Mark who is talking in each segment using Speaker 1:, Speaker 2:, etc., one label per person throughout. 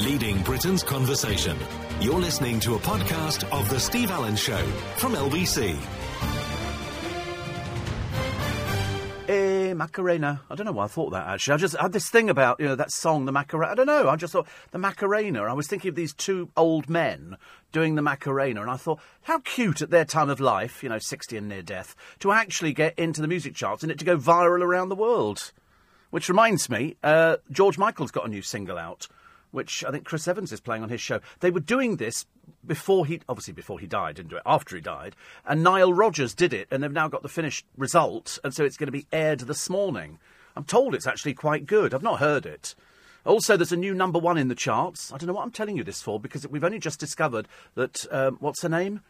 Speaker 1: leading Britain's conversation. You're listening to a podcast of The Steve Allen Show from LBC.
Speaker 2: Eh, Macarena. I don't know why I thought that actually. I just had this thing about, you know, that song, the Macarena. I don't know. I just thought, the Macarena. I was thinking of these two old men doing the Macarena, and I thought, how cute at their time of life, you know, 60 and near death, to actually get into the music charts and it to go viral around the world. Which reminds me, uh, George Michael's got a new single out, which I think Chris Evans is playing on his show. They were doing this before he, obviously before he died, didn't do it, after he died, and Nile Rodgers did it, and they've now got the finished result, and so it's going to be aired this morning. I'm told it's actually quite good. I've not heard it. Also, there's a new number one in the charts. I don't know what I'm telling you this for because we've only just discovered that, um, what's her name?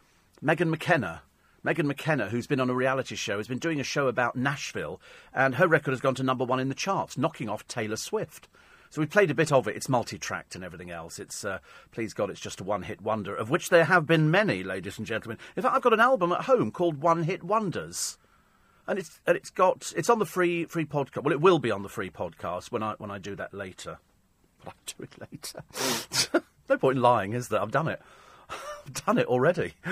Speaker 2: Megan McKenna. Megan McKenna, who's been on a reality show, has been doing a show about Nashville, and her record has gone to number one in the charts, knocking off Taylor Swift. So we played a bit of it. It's multi-tracked and everything else. It's, uh, please God, it's just a one-hit wonder, of which there have been many, ladies and gentlemen. In fact, I've got an album at home called One Hit Wonders, and it's and it's got it's on the free free podcast. Well, it will be on the free podcast when I when I do that later. But I'll do it later. no point in lying, is there? I've done it. I've done it already.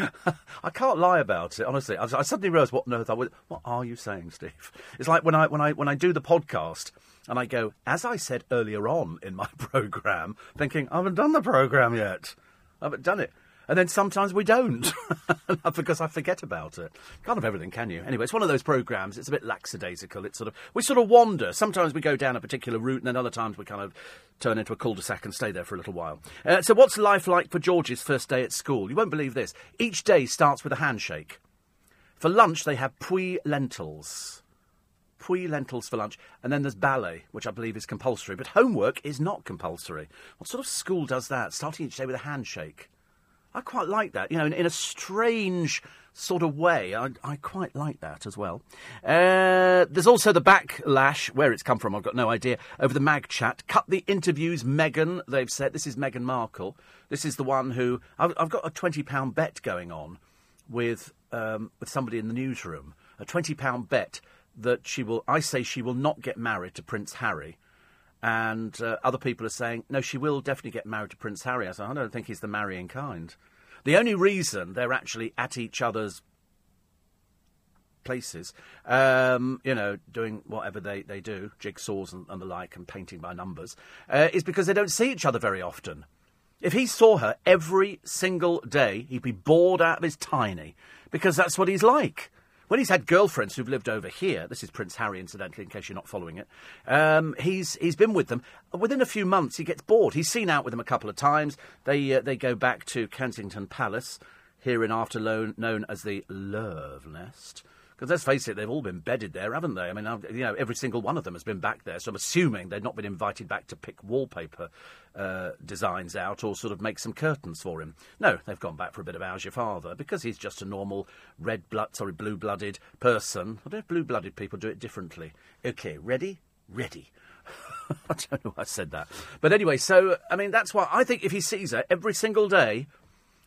Speaker 2: I can't lie about it, honestly. I, I suddenly realised what on earth I was. What are you saying, Steve? It's like when I when I when I do the podcast and I go, as I said earlier on in my programme, thinking I haven't done the programme yet. I haven't done it. And then sometimes we don't, because I forget about it. Can't have everything, can you? Anyway, it's one of those programmes. It's a bit lackadaisical. It's sort of we sort of wander. Sometimes we go down a particular route, and then other times we kind of turn into a cul-de-sac and stay there for a little while. Uh, so, what's life like for George's first day at school? You won't believe this. Each day starts with a handshake. For lunch, they have puy lentils. Puy lentils for lunch, and then there's ballet, which I believe is compulsory. But homework is not compulsory. What sort of school does that? Starting each day with a handshake. I quite like that. You know, in, in a strange sort of way, I, I quite like that as well. Uh, there's also the backlash, where it's come from, I've got no idea, over the mag chat. Cut the interviews, Meghan, they've said. This is Meghan Markle. This is the one who. I've, I've got a £20 bet going on with, um, with somebody in the newsroom. A £20 bet that she will. I say she will not get married to Prince Harry and uh, other people are saying, no, she will definitely get married to Prince Harry. I said, I don't think he's the marrying kind. The only reason they're actually at each other's places, um, you know, doing whatever they, they do, jigsaws and, and the like, and painting by numbers, uh, is because they don't see each other very often. If he saw her every single day, he'd be bored out of his tiny, because that's what he's like. When he's had girlfriends who've lived over here, this is Prince Harry, incidentally, in case you're not following it, um, he's, he's been with them. Within a few months, he gets bored. He's seen out with them a couple of times. They, uh, they go back to Kensington Palace, here in after known as the Love Nest. Because let's face it, they've all been bedded there, haven't they? I mean, you know, every single one of them has been back there. So I'm assuming they've not been invited back to pick wallpaper uh, designs out or sort of make some curtains for him. No, they've gone back for a bit of How's Your Father because he's just a normal red blood, sorry, blue blooded person. I don't know if blue blooded people do it differently. Okay, ready? Ready. I don't know why I said that. But anyway, so, I mean, that's why I think if he sees her every single day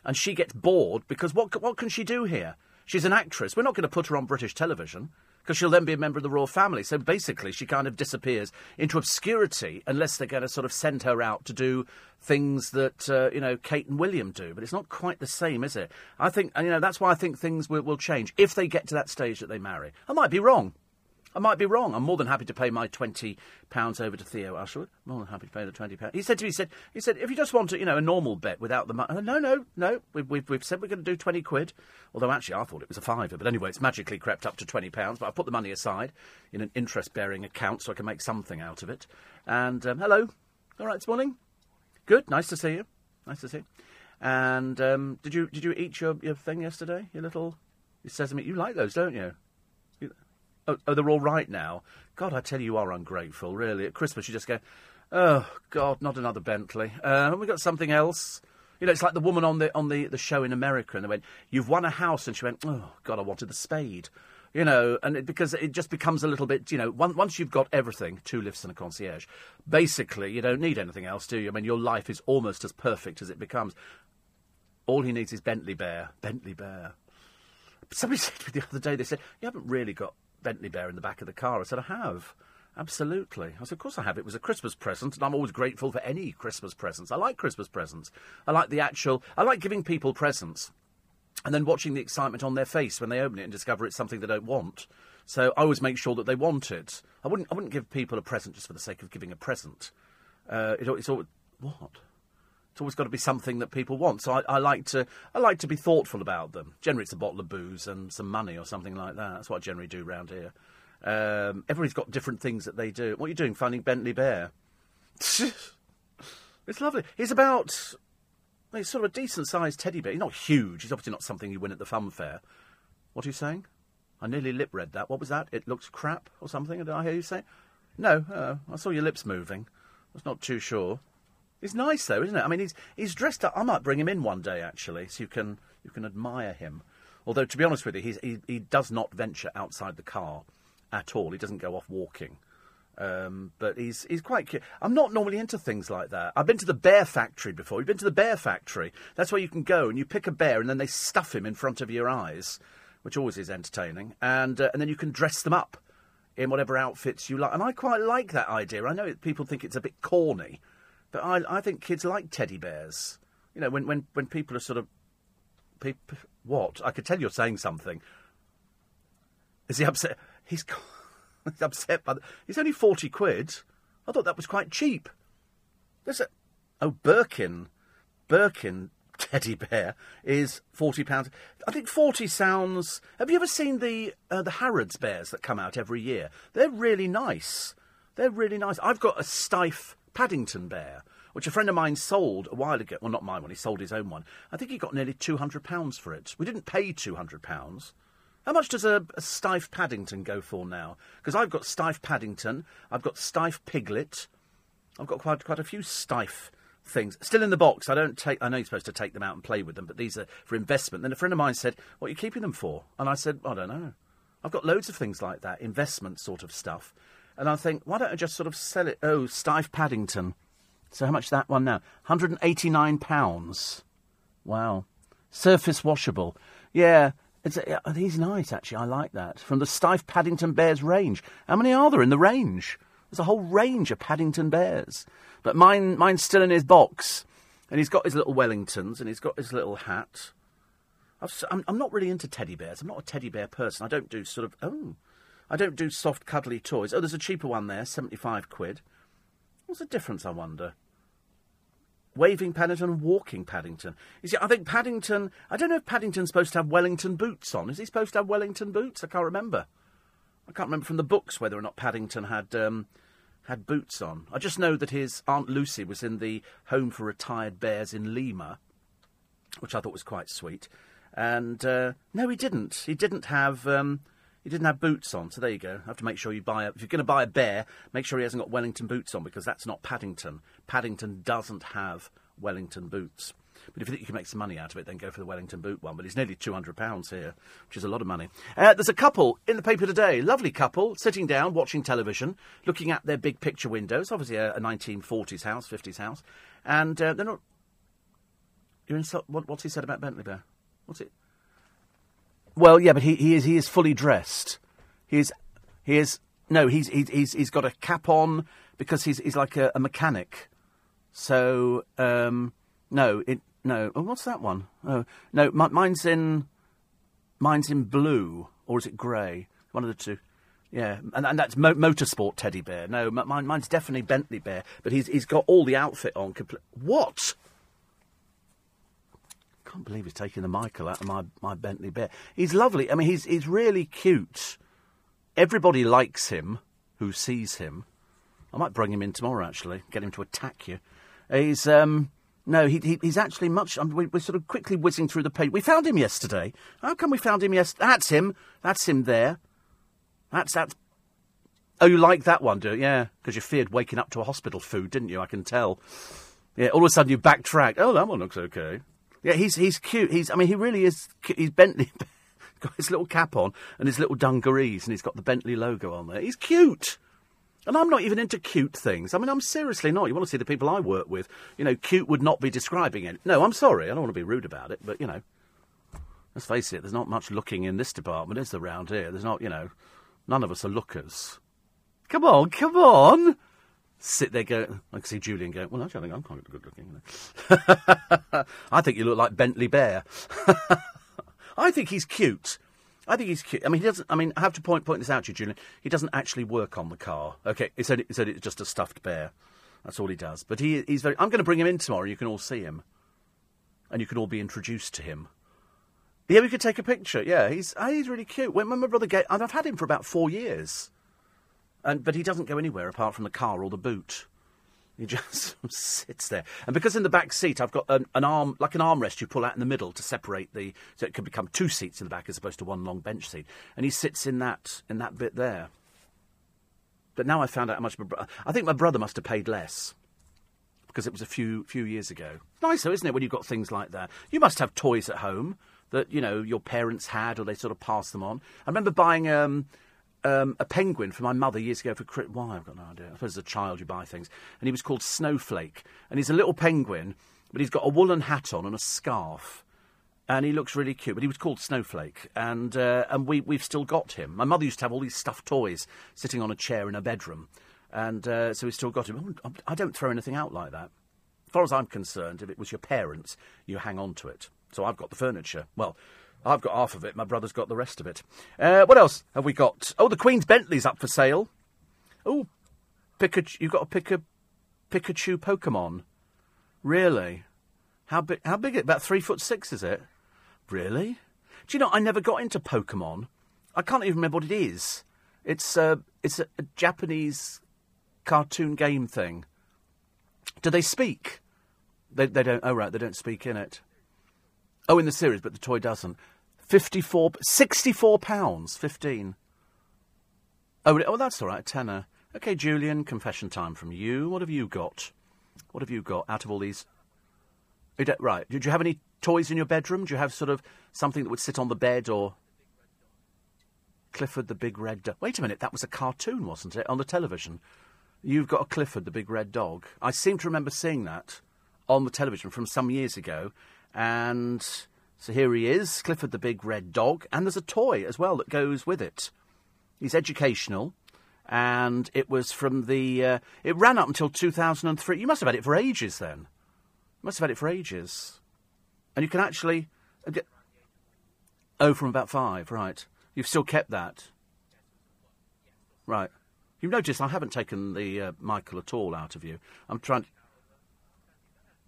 Speaker 2: and she gets bored, because what, what can she do here? She's an actress. We're not going to put her on British television because she'll then be a member of the royal family. So basically, she kind of disappears into obscurity unless they're going to sort of send her out to do things that uh, you know Kate and William do. But it's not quite the same, is it? I think you know that's why I think things will, will change if they get to that stage that they marry. I might be wrong. I might be wrong. I'm more than happy to pay my twenty pounds over to Theo Usherwood. More than happy to pay the twenty pounds. He said to me, he said, he said, if you just want to, you know, a normal bet without the money. No, no, no. We've, we've, we've said we're going to do twenty quid. Although actually, I thought it was a fiver. But anyway, it's magically crept up to twenty pounds. But I put the money aside in an interest-bearing account so I can make something out of it. And um, hello, all right this morning. Good, nice to see you. Nice to see you. And um, did you did you eat your, your thing yesterday? Your little your sesame. You like those, don't you? Oh, oh, they're all right now. God, I tell you, you are ungrateful, really. At Christmas, you just go, oh, God, not another Bentley. Uh, have we got something else? You know, it's like the woman on the on the, the show in America, and they went, "You've won a house," and she went, "Oh God, I wanted the spade." You know, and it, because it just becomes a little bit, you know, one, once you've got everything, two lifts and a concierge, basically you don't need anything else, do you? I mean, your life is almost as perfect as it becomes. All he needs is Bentley Bear, Bentley Bear. Somebody said to me the other day, they said, "You haven't really got Bentley Bear in the back of the car. I said, I have. Absolutely. I said, of course I have. It was a Christmas present, and I'm always grateful for any Christmas presents. I like Christmas presents. I like the actual. I like giving people presents, and then watching the excitement on their face when they open it and discover it's something they don't want. So I always make sure that they want it. I wouldn't. I wouldn't give people a present just for the sake of giving a present. Uh, it, it's always what. It's always got to be something that people want. So I, I, like to I like to be thoughtful about them. Generally, it's a bottle of booze and some money or something like that. That's what I generally do around here. Um, everybody's got different things that they do. What are you doing? Finding Bentley Bear? it's lovely. He's about. He's sort of a decent sized teddy bear. He's not huge. He's obviously not something you win at the fun fair. What are you saying? I nearly lip read that. What was that? It looks crap or something? Did I hear you say? No, uh, I saw your lips moving. I was not too sure. He's nice though, isn't it? I mean, he's he's dressed up. I might bring him in one day actually, so you can you can admire him. Although to be honest with you, he he does not venture outside the car at all. He doesn't go off walking. Um, but he's he's quite cute. I'm not normally into things like that. I've been to the bear factory before. You've been to the bear factory. That's where you can go and you pick a bear and then they stuff him in front of your eyes, which always is entertaining. And uh, and then you can dress them up in whatever outfits you like. And I quite like that idea. I know people think it's a bit corny, but I I think kids like teddy bears. You know, when when when people are sort of, what I could tell you're saying something. Is he upset? He's, he's upset by the, He's only 40 quid. I thought that was quite cheap. There's a. Oh, Birkin. Birkin teddy bear is forty pounds. I think forty sounds. Have you ever seen the uh, the Harrods bears that come out every year? They're really nice. They're really nice. I've got a Steiff Paddington bear, which a friend of mine sold a while ago. Well, not mine one. He sold his own one. I think he got nearly two hundred pounds for it. We didn't pay two hundred pounds. How much does a, a Steiff Paddington go for now? Because I've got Steiff Paddington, I've got Steiff Piglet, I've got quite quite a few Steiff things still in the box. I don't take. I know you're supposed to take them out and play with them, but these are for investment. Then a friend of mine said, "What are you keeping them for?" And I said, "I don't know. I've got loads of things like that, investment sort of stuff." And I think, why don't I just sort of sell it? Oh, Steiff Paddington. So how much that one now? Hundred and eighty-nine pounds. Wow. Surface washable. Yeah, it's, uh, he's nice, actually. I like that. From the Steiff Paddington Bears range. How many are there in the range? There's a whole range of Paddington Bears. But mine, mine's still in his box. And he's got his little Wellingtons and he's got his little hat. I'm, I'm not really into teddy bears. I'm not a teddy bear person. I don't do sort of, oh, I don't do soft, cuddly toys. Oh, there's a cheaper one there, 75 quid. What's the difference, I wonder? Waving Paddington walking Paddington. You see, I think Paddington. I don't know if Paddington's supposed to have Wellington boots on. Is he supposed to have Wellington boots? I can't remember. I can't remember from the books whether or not Paddington had um, had boots on. I just know that his Aunt Lucy was in the Home for Retired Bears in Lima, which I thought was quite sweet. And uh, no, he didn't. He didn't have. Um, he didn't have boots on, so there you go. Have to make sure you buy a, if you're going to buy a bear, make sure he hasn't got Wellington boots on because that's not Paddington. Paddington doesn't have Wellington boots. But if you think you can make some money out of it, then go for the Wellington boot one. But it's nearly £200 here, which is a lot of money. Uh, there's a couple in the paper today, lovely couple, sitting down, watching television, looking at their big picture windows, obviously a, a 1940s house, 50s house. And uh, they're not. You're in, what, what's he said about Bentley Bear? What's it? Well, yeah, but he, he is he is fully dressed. He is he is no, he's he's he's got a cap on because he's he's like a, a mechanic. So um, no, it no. Oh, what's that one? Oh no, mine's in mine's in blue or is it grey? One of the two. Yeah, and, and that's mo- motorsport teddy bear. No, mine, mine's definitely Bentley bear, but he's he's got all the outfit on. Compl- what? Can't believe he's taking the Michael out of my, my Bentley Bear. He's lovely. I mean, he's, he's really cute. Everybody likes him who sees him. I might bring him in tomorrow, actually, get him to attack you. He's, um, no, he, he, he's actually much. Mean, we, we're sort of quickly whizzing through the page. We found him yesterday. How come we found him yesterday? That's him. That's him there. That's, that's. Oh, you like that one, do you? Yeah, because you feared waking up to a hospital food, didn't you? I can tell. Yeah, all of a sudden you backtrack. Oh, that one looks okay. Yeah, he's he's cute. He's I mean he really is. He's Bentley. got his little cap on and his little dungarees, and he's got the Bentley logo on there. He's cute. And I'm not even into cute things. I mean, I'm seriously not. You want to see the people I work with. You know, cute would not be describing it. No, I'm sorry. I don't want to be rude about it, but, you know, let's face it, there's not much looking in this department, is there, around here? There's not, you know, none of us are lookers. Come on, come on. Sit there, go. I can see Julian go. Well, actually, I think I'm quite good looking. I think you look like Bentley Bear. I think he's cute. I think he's cute. I mean, he doesn't. I mean, I have to point point this out to you, Julian. He doesn't actually work on the car. Okay, he said he said it's just a stuffed bear. That's all he does. But he he's very. I'm going to bring him in tomorrow. You can all see him, and you can all be introduced to him. Yeah, we could take a picture. Yeah, he's uh, he's really cute. When my brother and I've had him for about four years, and but he doesn't go anywhere apart from the car or the boot. He just sits there, and because in the back seat I've got an, an arm, like an armrest, you pull out in the middle to separate the, so it could become two seats in the back as opposed to one long bench seat. And he sits in that in that bit there. But now I found out how much my. I think my brother must have paid less because it was a few few years ago. Nice though, isn't it? When you've got things like that, you must have toys at home that you know your parents had, or they sort of passed them on. I remember buying um, um, a penguin for my mother years ago for why I've got no idea. I suppose as a child you buy things, and he was called Snowflake, and he's a little penguin, but he's got a woolen hat on and a scarf. And he looks really cute, but he was called Snowflake, and uh, and we we've still got him. My mother used to have all these stuffed toys sitting on a chair in her bedroom, and uh, so we still got him. I don't throw anything out like that. As far as I'm concerned, if it was your parents, you hang on to it. So I've got the furniture. Well, I've got half of it. My brother's got the rest of it. Uh, what else have we got? Oh, the Queen's Bentley's up for sale. Oh, Pikachu. You've got a Pika, Pikachu Pokemon. Really? How big? How big? It? About three foot six, is it? Really? Do you know? I never got into Pokemon. I can't even remember what it is. It's uh, it's a, a Japanese cartoon game thing. Do they speak? They they don't. Oh right, they don't speak in it. Oh, in the series, but the toy doesn't. 54, 64 pounds, 15. Oh, oh, that's all right, tenner. Okay, Julian, confession time from you. What have you got? What have you got out of all these? Uh, right. Did you have any toys in your bedroom? Do you have sort of something that would sit on the bed or. Clifford the Big Red Dog. Wait a minute, that was a cartoon, wasn't it, on the television? You've got a Clifford the Big Red Dog. I seem to remember seeing that on the television from some years ago. And so here he is, Clifford the Big Red Dog, and there's a toy as well that goes with it. He's educational, and it was from the. Uh, it ran up until 2003. You must have had it for ages then. You must have had it for ages. And you can actually. uh, Oh, from about five, right. You've still kept that. Right. You've noticed I haven't taken the uh, Michael at all out of you. I'm trying.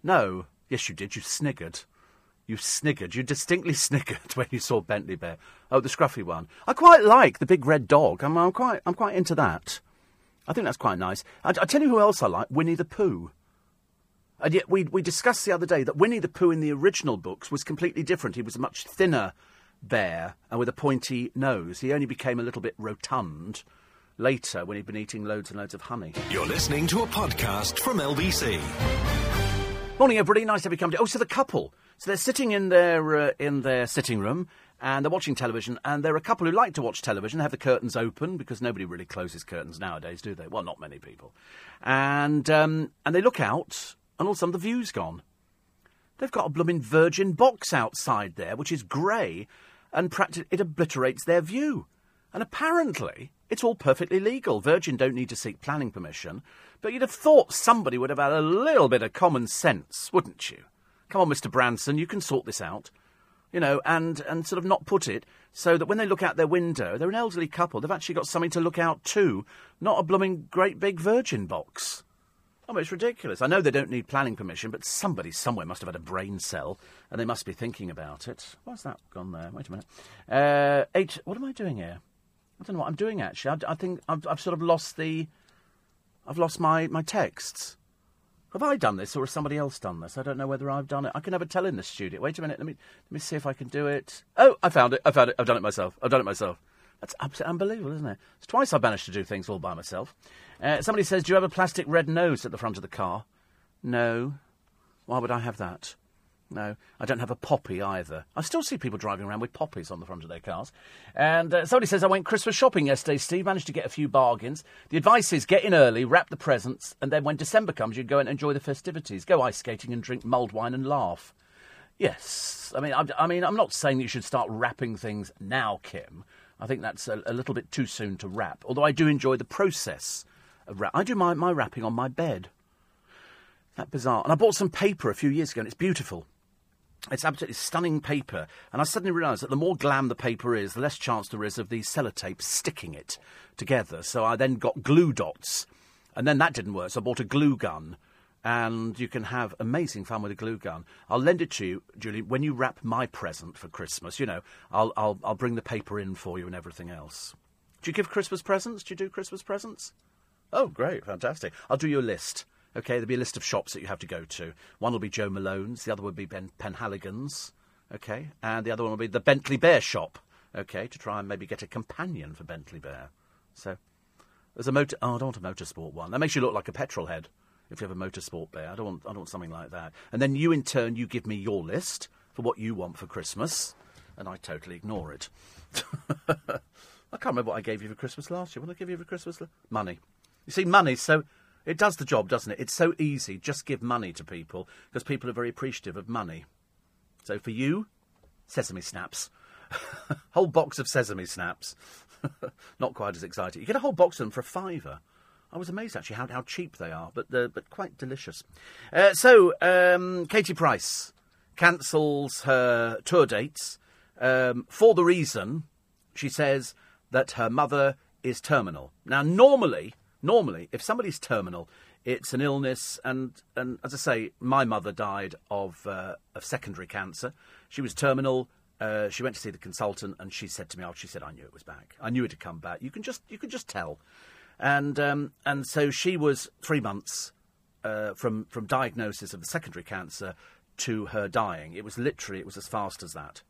Speaker 2: No. Yes, you did. You sniggered. You sniggered. You distinctly sniggered when you saw Bentley Bear. Oh, the scruffy one. I quite like the big red dog. I'm, I'm quite. I'm quite into that. I think that's quite nice. I, I tell you who else I like. Winnie the Pooh. And yet we we discussed the other day that Winnie the Pooh in the original books was completely different. He was a much thinner bear and with a pointy nose. He only became a little bit rotund later when he'd been eating loads and loads of honey.
Speaker 1: You're listening to a podcast from LBC.
Speaker 2: Morning, everybody. Nice to have you come to. Oh, so the couple. So they're sitting in their uh, in their sitting room and they're watching television. And they're a couple who like to watch television. They have the curtains open because nobody really closes curtains nowadays, do they? Well, not many people. And um, and they look out, and all of a sudden the view's gone. They've got a blooming Virgin box outside there, which is grey, and it obliterates their view. And apparently, it's all perfectly legal. Virgin don't need to seek planning permission. But you'd have thought somebody would have had a little bit of common sense, wouldn't you? Come on, Mr. Branson, you can sort this out. You know, and, and sort of not put it so that when they look out their window, they're an elderly couple. They've actually got something to look out to, not a blooming great big Virgin box. I mean, it's ridiculous. I know they don't need planning permission, but somebody somewhere must have had a brain cell, and they must be thinking about it. Why's that gone there? Wait a minute. Uh, eight. What am I doing here? I don't know what I'm doing actually. I, I think I've, I've sort of lost the. I've lost my, my texts. Have I done this, or has somebody else done this? I don't know whether I've done it. I can never tell in the studio. Wait a minute. Let me let me see if I can do it. Oh, I found it. I found it. I've done it myself. I've done it myself. That's absolutely unbelievable, isn't it? It's twice I've managed to do things all by myself. Uh, somebody says, "Do you have a plastic red nose at the front of the car?" No. Why would I have that? No, I don't have a poppy either. I still see people driving around with poppies on the front of their cars. And uh, somebody says, I went Christmas shopping yesterday, Steve, managed to get a few bargains. The advice is get in early, wrap the presents, and then when December comes, you go and enjoy the festivities. Go ice skating and drink mulled wine and laugh. Yes, I mean, I, I mean, I'm not saying you should start wrapping things now, Kim, I think that's a, a little bit too soon to wrap. Although I do enjoy the process of wrap. I do my, my wrapping on my bed. That bizarre. And I bought some paper a few years ago, and it's beautiful. It's absolutely stunning paper, and I suddenly realised that the more glam the paper is, the less chance there is of the sellotape sticking it together. So I then got glue dots, and then that didn't work. So I bought a glue gun, and you can have amazing fun with a glue gun. I'll lend it to you, Julie, when you wrap my present for Christmas. You know, I'll I'll I'll bring the paper in for you and everything else. Do you give Christmas presents? Do you do Christmas presents? Oh, great, fantastic. I'll do you a list. Okay, there'll be a list of shops that you have to go to. One will be Jo Malone's, the other will be Ben Penhaligon's, okay, and the other one will be the Bentley Bear shop, okay, to try and maybe get a companion for Bentley Bear. So there's a motor. Oh, I don't want a motorsport one. That makes you look like a petrol head if you have a motorsport bear. I don't want. I don't want something like that. And then you, in turn, you give me your list for what you want for Christmas, and I totally ignore it. I can't remember what I gave you for Christmas last year. What did I give you for Christmas? Money. You see, money. So it does the job, doesn't it? It's so easy. Just give money to people because people are very appreciative of money. So for you, sesame snaps. whole box of sesame snaps. Not quite as exciting. You get a whole box of them for a fiver. I was amazed actually how, how cheap they are, but but quite delicious. Uh, so um, Katie Price cancels her tour dates um, for the reason she says that her mother is terminal. Now, normally Normally, if somebody's terminal, it's an illness, and, and as I say, my mother died of, uh, of secondary cancer. She was terminal. Uh, she went to see the consultant, and she said to me, "Oh, she said I knew it was back. I knew it had come back. You can just you can just tell." And um, and so she was three months uh, from from diagnosis of the secondary cancer to her dying. It was literally it was as fast as that.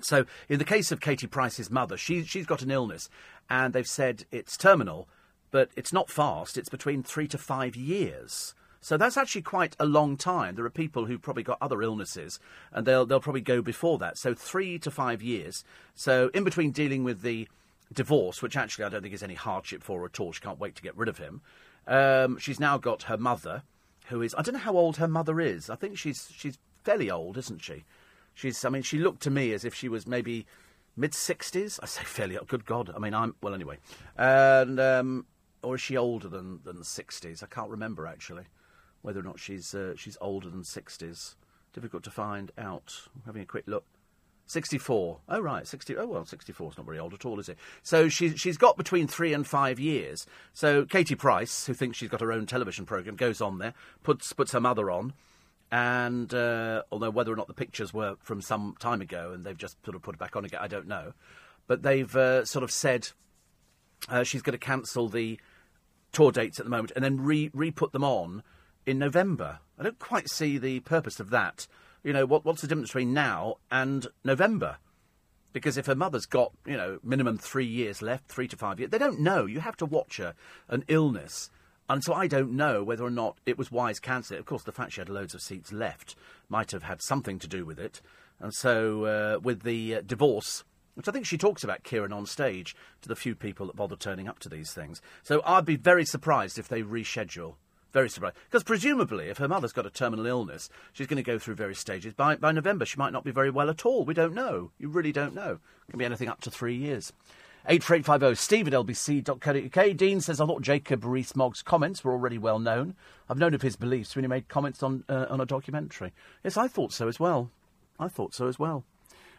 Speaker 2: So in the case of Katie Price's mother, she she's got an illness, and they've said it's terminal but it's not fast. It's between three to five years. So that's actually quite a long time. There are people who've probably got other illnesses, and they'll they'll probably go before that. So three to five years. So in between dealing with the divorce, which actually I don't think is any hardship for her at all. She can't wait to get rid of him. Um, she's now got her mother, who is I don't know how old her mother is. I think she's she's fairly old, isn't she? She's I mean she looked to me as if she was maybe mid sixties. I say fairly. Good God! I mean I'm well anyway, and. Um, or is she older than than sixties? I can't remember actually whether or not she's uh, she's older than sixties. Difficult to find out. I'm having a quick look. 64. Oh, right, 60. Oh, well, 64 is not very old at all, is it? So she's, she's got between three and five years. So Katie Price, who thinks she's got her own television programme, goes on there, puts, puts her mother on, and uh, although whether or not the pictures were from some time ago and they've just sort of put it back on again, I don't know. But they've uh, sort of said uh, she's going to cancel the tour dates at the moment and then re re put them on in November. I don't quite see the purpose of that. You know, what, what's the difference between now and November? Because if her mother's got, you know, minimum three years left, three to five years, they don't know. You have to watch her, an illness. And so I don't know whether or not it was wise cancelling. Of course, the fact she had loads of seats left might have had something to do with it. And so, uh, with the uh, divorce, which I think she talks about Kieran on stage to the few people that bother turning up to these things. So I'd be very surprised if they reschedule. Very surprised. Because presumably, if her mother's got a terminal illness, she's going to go through various stages. By, by November, she might not be very well at all. We don't know. You really don't know. It can be anything up to three years. 84850 steve at lbc.co.uk. Dean says, I thought Jacob Rees-Mogg's comments were already well known. I've known of his beliefs when he made comments on, uh, on a documentary. Yes, I thought so as well. I thought so as well.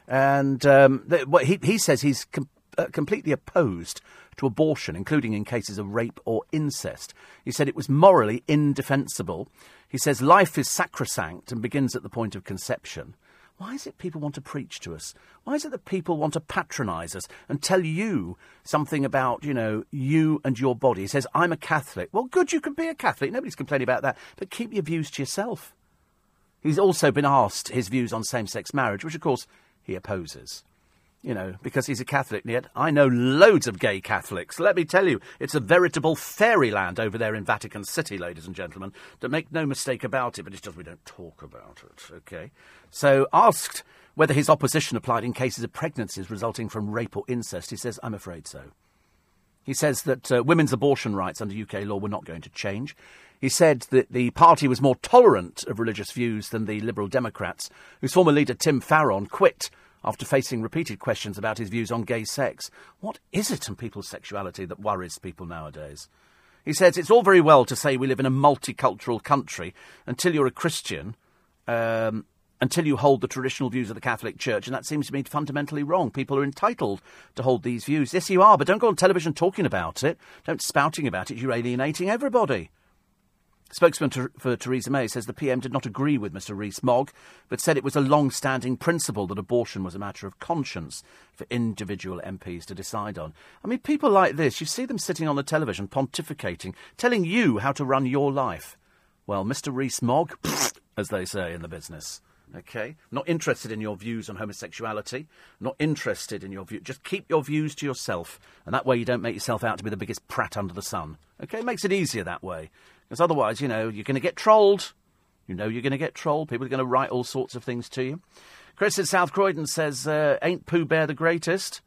Speaker 2: And um, th- he, he says he's com- uh, completely opposed to abortion, including in cases of rape or incest. He said it was morally indefensible. He says life is sacrosanct and begins at the point of conception. Why is it people want to preach to us? Why is it that people want to patronise us and tell you something about, you know, you and your body? He says, I'm a Catholic. Well, good, you can be a Catholic. Nobody's complaining about that. But keep your views to yourself. He's also been asked his views on same sex marriage, which, of course, he opposes. You know, because he's a Catholic, and yet I know loads of gay Catholics. Let me tell you, it's a veritable fairyland over there in Vatican City, ladies and gentlemen. Don't make no mistake about it, but it's just we don't talk about it, okay? So, asked whether his opposition applied in cases of pregnancies resulting from rape or incest, he says, I'm afraid so. He says that uh, women's abortion rights under UK law were not going to change. He said that the party was more tolerant of religious views than the Liberal Democrats, whose former leader Tim Farron quit after facing repeated questions about his views on gay sex. What is it in people's sexuality that worries people nowadays? He says it's all very well to say we live in a multicultural country until you're a Christian, um, until you hold the traditional views of the Catholic Church, and that seems to me fundamentally wrong. People are entitled to hold these views. Yes, you are, but don't go on television talking about it. Don't spouting about it. You're alienating everybody. Spokesman for Theresa May says the PM did not agree with Mr Rees-Mogg, but said it was a long-standing principle that abortion was a matter of conscience for individual MPs to decide on. I mean, people like this, you see them sitting on the television pontificating, telling you how to run your life. Well, Mr Rees-Mogg, as they say in the business. Okay, not interested in your views on homosexuality. Not interested in your view. Just keep your views to yourself, and that way you don't make yourself out to be the biggest prat under the sun. Okay, it makes it easier that way. Because otherwise, you know, you're going to get trolled. You know you're going to get trolled. People are going to write all sorts of things to you. Chris in South Croydon says, uh, "Ain't Pooh Bear the greatest?"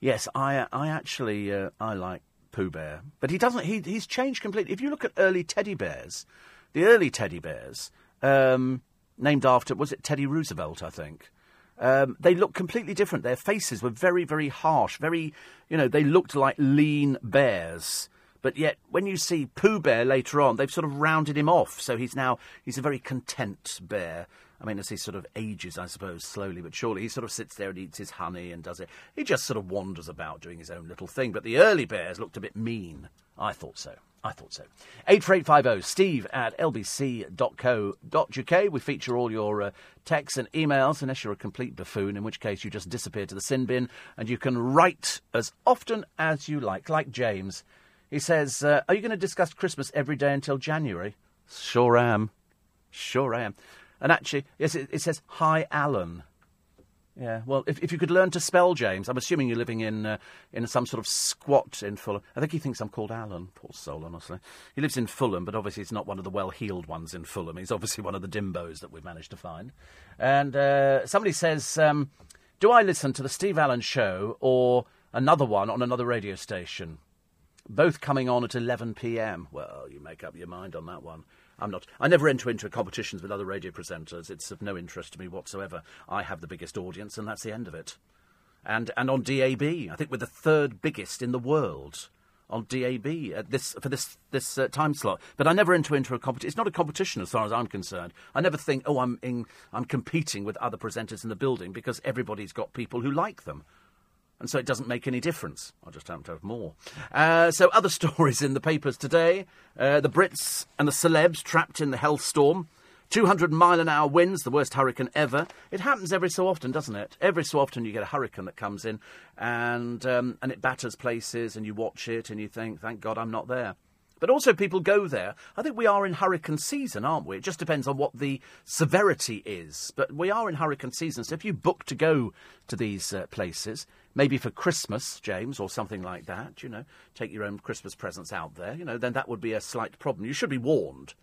Speaker 2: Yes, I I actually uh, I like Pooh Bear, but he doesn't. He he's changed completely. If you look at early teddy bears, the early teddy bears, um, named after was it Teddy Roosevelt, I think. Um, they look completely different. Their faces were very, very harsh. Very, you know, they looked like lean bears. But yet, when you see Pooh Bear later on, they've sort of rounded him off. So he's now he's a very content bear. I mean, as he sort of ages, I suppose, slowly but surely, he sort of sits there and eats his honey and does it. He just sort of wanders about doing his own little thing. But the early bears looked a bit mean. I thought so. I thought so. 84850 steve at lbc.co.uk. We feature all your uh, texts and emails, unless you're a complete buffoon, in which case you just disappear to the sin bin and you can write as often as you like, like James he says, uh, Are you going to discuss Christmas every day until January? Sure am. Sure am. And actually, yes, it, it says, Hi, Alan. Yeah, well, if, if you could learn to spell James, I'm assuming you're living in uh, in some sort of squat in Fulham. I think he thinks I'm called Alan. Poor soul, honestly. He lives in Fulham, but obviously he's not one of the well-heeled ones in Fulham. He's obviously one of the dimbos that we've managed to find. And uh, somebody says, um, "Do I listen to the Steve Allen Show or another one on another radio station?" Both coming on at 11 p.m. Well, you make up your mind on that one. I'm not. I never enter into competitions with other radio presenters. It's of no interest to me whatsoever. I have the biggest audience, and that's the end of it. And and on DAB, I think we're the third biggest in the world on DAB at this for this this uh, time slot. But I never enter into a competition. It's not a competition as far as I'm concerned. I never think, oh, I'm in, I'm competing with other presenters in the building because everybody's got people who like them and so it doesn't make any difference. I just happen to have more. Uh, so, other stories in the papers today uh, the Brits and the celebs trapped in the hell storm. 200 mile an hour winds, the worst hurricane ever. It happens every so often, doesn't it? Every so often you get a hurricane that comes in and, um, and it batters places and you watch it and you think, thank God I'm not there. But also, people go there. I think we are in hurricane season, aren't we? It just depends on what the severity is. But we are in hurricane season, so if you book to go to these uh, places, maybe for Christmas, James, or something like that, you know, take your own Christmas presents out there, you know, then that would be a slight problem. You should be warned.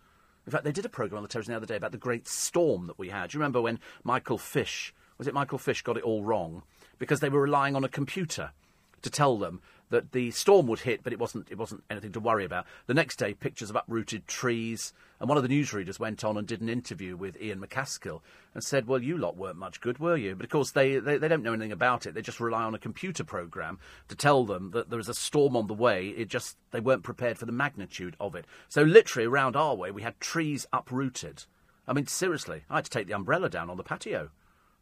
Speaker 2: In fact, they did a programme on the television the other day about the great storm that we had. Do you remember when Michael Fish, was it Michael Fish, got it all wrong? Because they were relying on a computer to tell them that the storm would hit, but it wasn't it wasn't anything to worry about. The next day, pictures of uprooted trees, and one of the newsreaders went on and did an interview with Ian McCaskill and said, "Well, you lot weren't much good, were you?" But of course, they, they they don't know anything about it. They just rely on a computer program to tell them that there is a storm on the way. It just they weren't prepared for the magnitude of it. So literally around our way, we had trees uprooted. I mean, seriously, I had to take the umbrella down on the patio.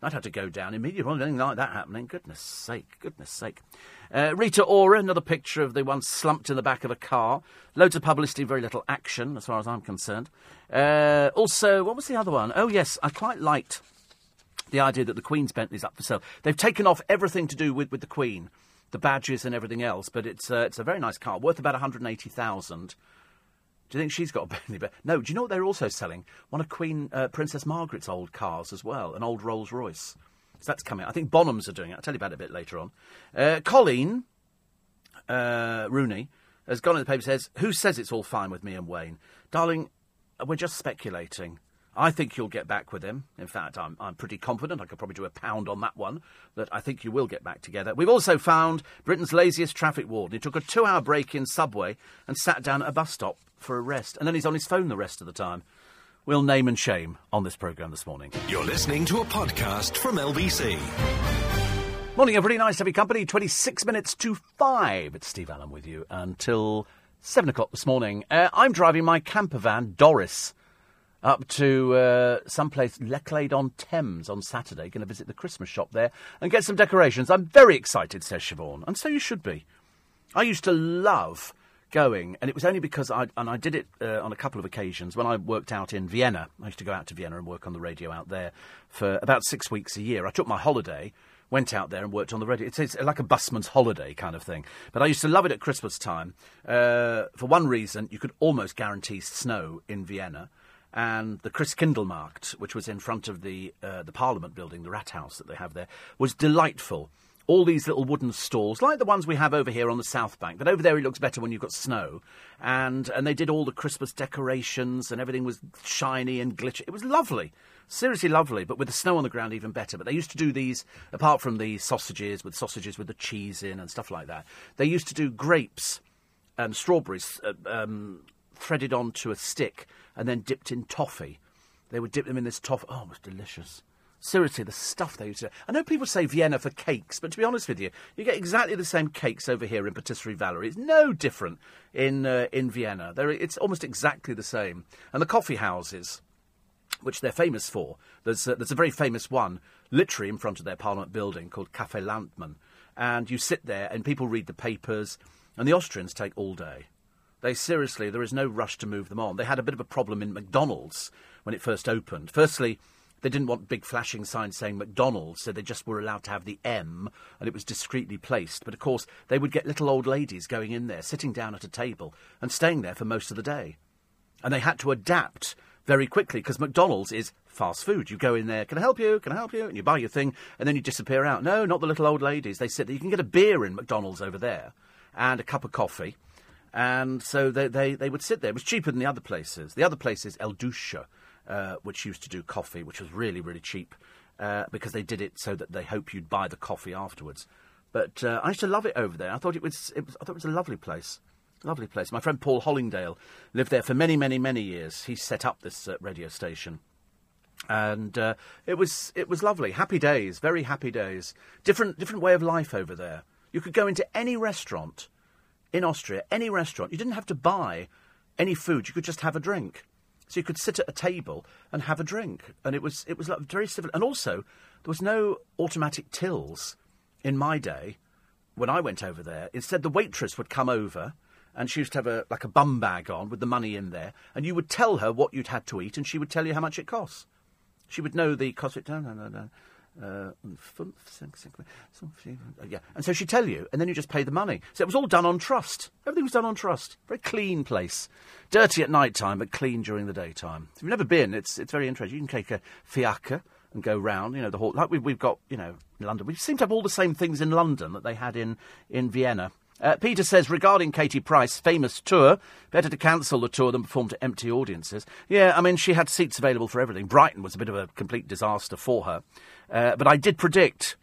Speaker 2: I'd have to go down immediately. Well, Anything like that happening. Goodness sake, goodness sake. Uh, Rita Ora, another picture of the one slumped in the back of a car. Loads of publicity, very little action, as far as I'm concerned. Uh, also, what was the other one? Oh, yes, I quite liked the idea that the Queen's Bentley's up for sale. They've taken off everything to do with, with the Queen, the badges and everything else, but it's, uh, it's a very nice car, worth about 180000 do you think she's got a Bentley? No. Do you know what they're also selling? One of Queen uh, Princess Margaret's old cars as well, an old Rolls Royce. So that's coming. I think Bonhams are doing it. I'll tell you about it a bit later on. Uh, Colleen uh, Rooney has gone in the paper says, "Who says it's all fine with me and Wayne, darling? We're just speculating." I think you'll get back with him. In fact, I'm, I'm pretty confident. I could probably do a pound on that one, that I think you will get back together. We've also found Britain's laziest traffic warden. He took a two hour break in Subway and sat down at a bus stop for a rest. And then he's on his phone the rest of the time. we'll name and shame on this programme this morning.
Speaker 1: You're listening to a podcast from LBC.
Speaker 2: Morning, everybody. Nice to have your company. 26 minutes to 5. It's Steve Allen with you until 7 o'clock this morning. Uh, I'm driving my camper van, Doris, up to uh, someplace, Lechlade on Thames, on Saturday. Going to visit the Christmas shop there and get some decorations. I'm very excited, says Siobhan, and so you should be. I used to love going, and it was only because I and I did it uh, on a couple of occasions when I worked out in Vienna. I used to go out to Vienna and work on the radio out there for about six weeks a year. I took my holiday, went out there and worked on the radio. It's, it's like a busman's holiday kind of thing. But I used to love it at Christmas time uh, for one reason: you could almost guarantee snow in Vienna. And the Christkindlmarkt, which was in front of the uh, the Parliament building, the Rathaus that they have there, was delightful all these little wooden stalls, like the ones we have over here on the South Bank. But over there, it looks better when you've got snow. And and they did all the Christmas decorations, and everything was shiny and glitchy. It was lovely, seriously lovely. But with the snow on the ground, even better. But they used to do these, apart from the sausages, with sausages with the cheese in and stuff like that. They used to do grapes and strawberries uh, um, threaded onto a stick and then dipped in toffee. They would dip them in this toffee. Oh, it was delicious. Seriously, the stuff they used to. I know people say Vienna for cakes, but to be honest with you, you get exactly the same cakes over here in Patisserie Valerie. It's no different in uh, in Vienna. They're, it's almost exactly the same. And the coffee houses, which they're famous for, there's uh, there's a very famous one, literally in front of their Parliament building, called Café Landtmann, and you sit there and people read the papers, and the Austrians take all day. They seriously, there is no rush to move them on. They had a bit of a problem in McDonald's when it first opened. Firstly they didn't want big flashing signs saying McDonald's, so they just were allowed to have the M, and it was discreetly placed. But of course, they would get little old ladies going in there, sitting down at a table, and staying there for most of the day. And they had to adapt very quickly because McDonald's is fast food. You go in there, can I help you? Can I help you? And you buy your thing, and then you disappear out. No, not the little old ladies. They sit there. You can get a beer in McDonald's over there, and a cup of coffee. And so they, they, they would sit there. It was cheaper than the other places. The other place is Eduscho, uh, which used to do coffee, which was really, really cheap uh, because they did it so that they hope you'd buy the coffee afterwards. But uh, I used to love it over there. I thought it was, it was, I thought it was a lovely place. Lovely place. My friend Paul Hollingdale lived there for many, many, many years. He set up this uh, radio station. And uh, it was it was lovely, happy days, very happy days. Different different way of life over there. You could go into any restaurant in Austria, any restaurant. You didn't have to buy any food. You could just have a drink. So you could sit at a table and have a drink, and it was it was like very civil. And also, there was no automatic tills in my day when I went over there. Instead, the waitress would come over, and she used to have a like a bum bag on with the money in there, and you would tell her what you'd had to eat, and she would tell you how much it costs. She would know the cost. No, no, no, no. Uh, yeah, and so she'd tell you, and then you just pay the money. So it was all done on trust. Everything was done on trust. Very clean place. Dirty at night time, but clean during the daytime. If you've never been, it's it's very interesting. You can take a fiacre and go round, you know, the hall. like we've, we've got, you know, in London. We seem to have all the same things in London that they had in in Vienna. Uh, Peter says regarding Katie Price, famous tour, better to cancel the tour than perform to empty audiences. Yeah, I mean, she had seats available for everything. Brighton was a bit of a complete disaster for her. Uh, but I did predict.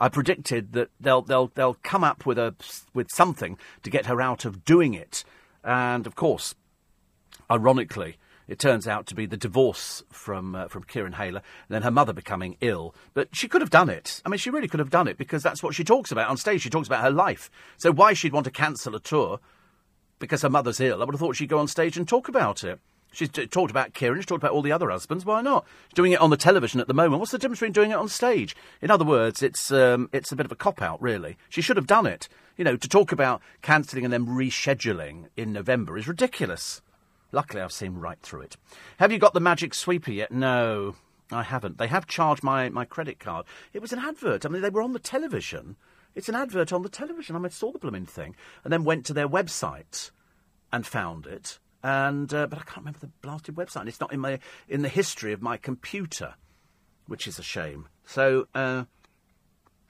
Speaker 2: I predicted that they'll they'll they'll come up with a with something to get her out of doing it, and of course, ironically, it turns out to be the divorce from uh, from Kieran Hayler, and then her mother becoming ill. But she could have done it. I mean, she really could have done it because that's what she talks about on stage. She talks about her life. So why she'd want to cancel a tour because her mother's ill? I would have thought she'd go on stage and talk about it. She's t- talked about Kieran, she's talked about all the other husbands. Why not? She's doing it on the television at the moment. What's the difference between doing it on stage? In other words, it's um, it's a bit of a cop out, really. She should have done it. You know, to talk about cancelling and then rescheduling in November is ridiculous. Luckily, I've seen right through it. Have you got the magic sweeper yet? No, I haven't. They have charged my, my credit card. It was an advert. I mean, they were on the television. It's an advert on the television. I mean, I saw the blooming thing and then went to their website and found it and uh, but I can't remember the blasted website. It's not in my in the history of my computer, which is a shame. So uh,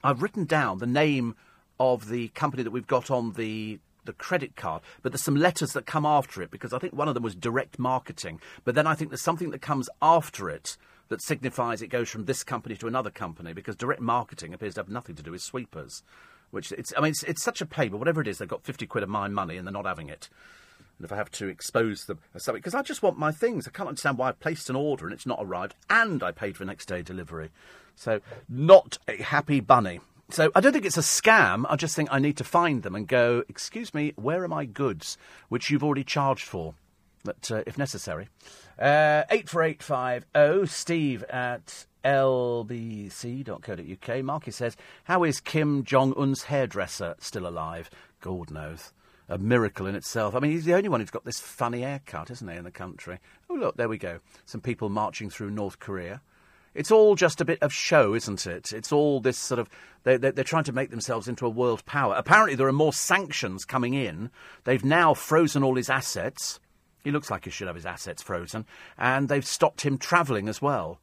Speaker 2: I've written down the name of the company that we've got on the the credit card, but there's some letters that come after it because I think one of them was direct marketing. But then I think there's something that comes after it that signifies it goes from this company to another company because direct marketing appears to have nothing to do with sweepers. Which it's, I mean, it's, it's such a pain, but whatever it is, they've got 50 quid of my money and they're not having it. And if I have to expose them something, because I just want my things. I can't understand why I placed an order and it's not arrived, and I paid for next day delivery. So, not a happy bunny. So I don't think it's a scam. I just think I need to find them and go, excuse me, where are my goods, which you've already charged for, but uh, if necessary. Uh, 84850 steve at lbc.co.uk. Marky says, how is Kim Jong-un's hairdresser still alive? God knows. A miracle in itself. I mean, he's the only one who's got this funny haircut, isn't he, in the country? Oh, look, there we go. Some people marching through North Korea. It's all just a bit of show, isn't it? It's all this sort of. They, they're trying to make themselves into a world power. Apparently, there are more sanctions coming in. They've now frozen all his assets. He looks like he should have his assets frozen. And they've stopped him travelling as well.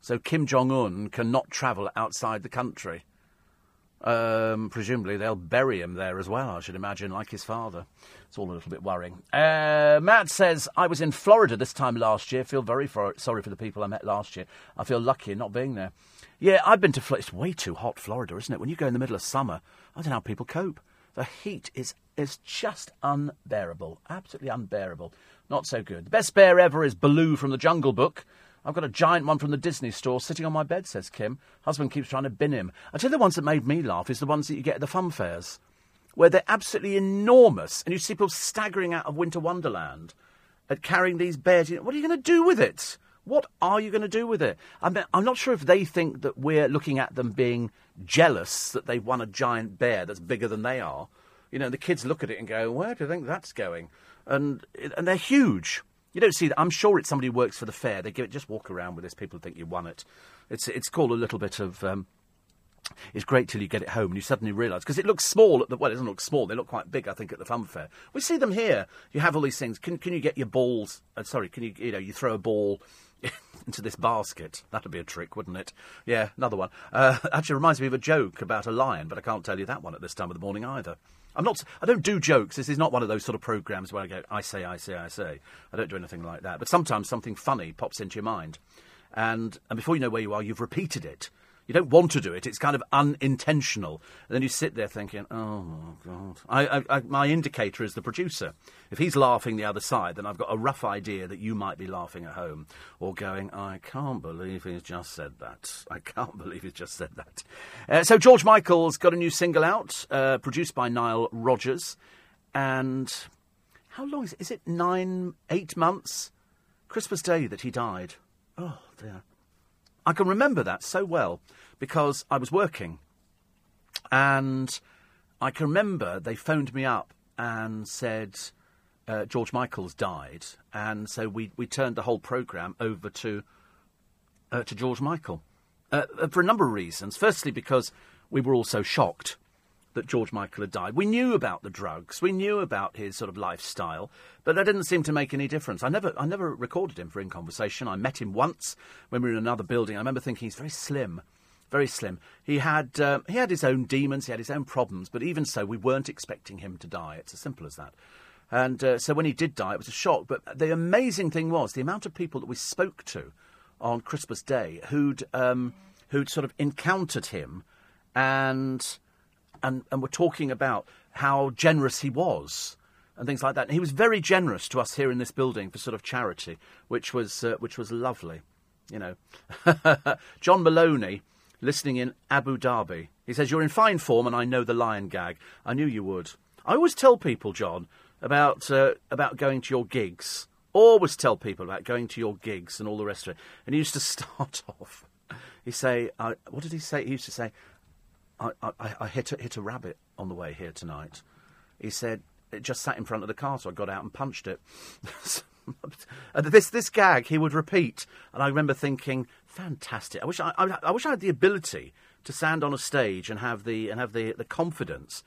Speaker 2: So Kim Jong un cannot travel outside the country. Um, presumably they'll bury him there as well, I should imagine, like his father. It's all a little bit worrying. Uh, Matt says, I was in Florida this time last year. Feel very for- sorry for the people I met last year. I feel lucky not being there. Yeah, I've been to Florida. It's way too hot, Florida, isn't it? When you go in the middle of summer, I don't know how people cope. The heat is, is just unbearable. Absolutely unbearable. Not so good. The best bear ever is Baloo from the Jungle Book. I've got a giant one from the Disney store sitting on my bed, says Kim. Husband keeps trying to bin him. I tell you, the ones that made me laugh is the ones that you get at the fun fairs, where they're absolutely enormous, and you see people staggering out of Winter Wonderland at carrying these bears. What are you going to do with it? What are you going to do with it? I mean, I'm not sure if they think that we're looking at them being jealous that they've won a giant bear that's bigger than they are. You know, the kids look at it and go, "Where do you think that's going?" And and they're huge. You don't see that. I'm sure it's somebody who works for the fair. They give it, just walk around with this. People think you won it. It's, it's called a little bit of. Um, it's great till you get it home and you suddenly realise because it looks small at the well, it doesn't look small. They look quite big, I think, at the fun fair. We see them here. You have all these things. Can can you get your balls? Uh, sorry, can you you know you throw a ball into this basket? That'd be a trick, wouldn't it? Yeah, another one. Uh, actually, reminds me of a joke about a lion, but I can't tell you that one at this time of the morning either. I'm not. I don't do jokes. This is not one of those sort of programs where I go, I say, I say, I say. I don't do anything like that. But sometimes something funny pops into your mind, and and before you know where you are, you've repeated it. You don't want to do it. It's kind of unintentional. And then you sit there thinking, oh, God. I, I, I, my indicator is the producer. If he's laughing the other side, then I've got a rough idea that you might be laughing at home or going, I can't believe he's just said that. I can't believe he's just said that. Uh, so George Michael's got a new single out, uh, produced by Nile Rodgers. And how long is it? Is it nine, eight months? Christmas Day that he died. Oh, dear. I can remember that so well because I was working and I can remember they phoned me up and said uh, George Michael's died, and so we, we turned the whole programme over to uh, to George Michael uh, for a number of reasons. Firstly, because we were all so shocked that George Michael had died. We knew about the drugs, we knew about his sort of lifestyle, but that didn't seem to make any difference. I never, I never recorded him for In Conversation. I met him once when we were in another building. I remember thinking he's very slim, very slim. He had, uh, he had his own demons, he had his own problems, but even so, we weren't expecting him to die. It's as simple as that. And uh, so when he did die, it was a shock. But the amazing thing was the amount of people that we spoke to on Christmas Day who'd um, who'd sort of encountered him and and, and were talking about how generous he was and things like that. And he was very generous to us here in this building for sort of charity, which was uh, which was lovely. You know, John Moloney, listening in Abu Dhabi, he says you're in fine form, and I know the lion gag. I knew you would. I always tell people, John, about uh, about going to your gigs. Always tell people about going to your gigs and all the rest of it. And he used to start off. He say, uh, what did he say? He used to say, I, I, I hit, a, hit a rabbit on the way here tonight. He said, it just sat in front of the car, so I got out and punched it. this this gag he would repeat, and I remember thinking, fantastic. I wish I, I, I, wish I had the ability to stand on a stage and have the and have the, the confidence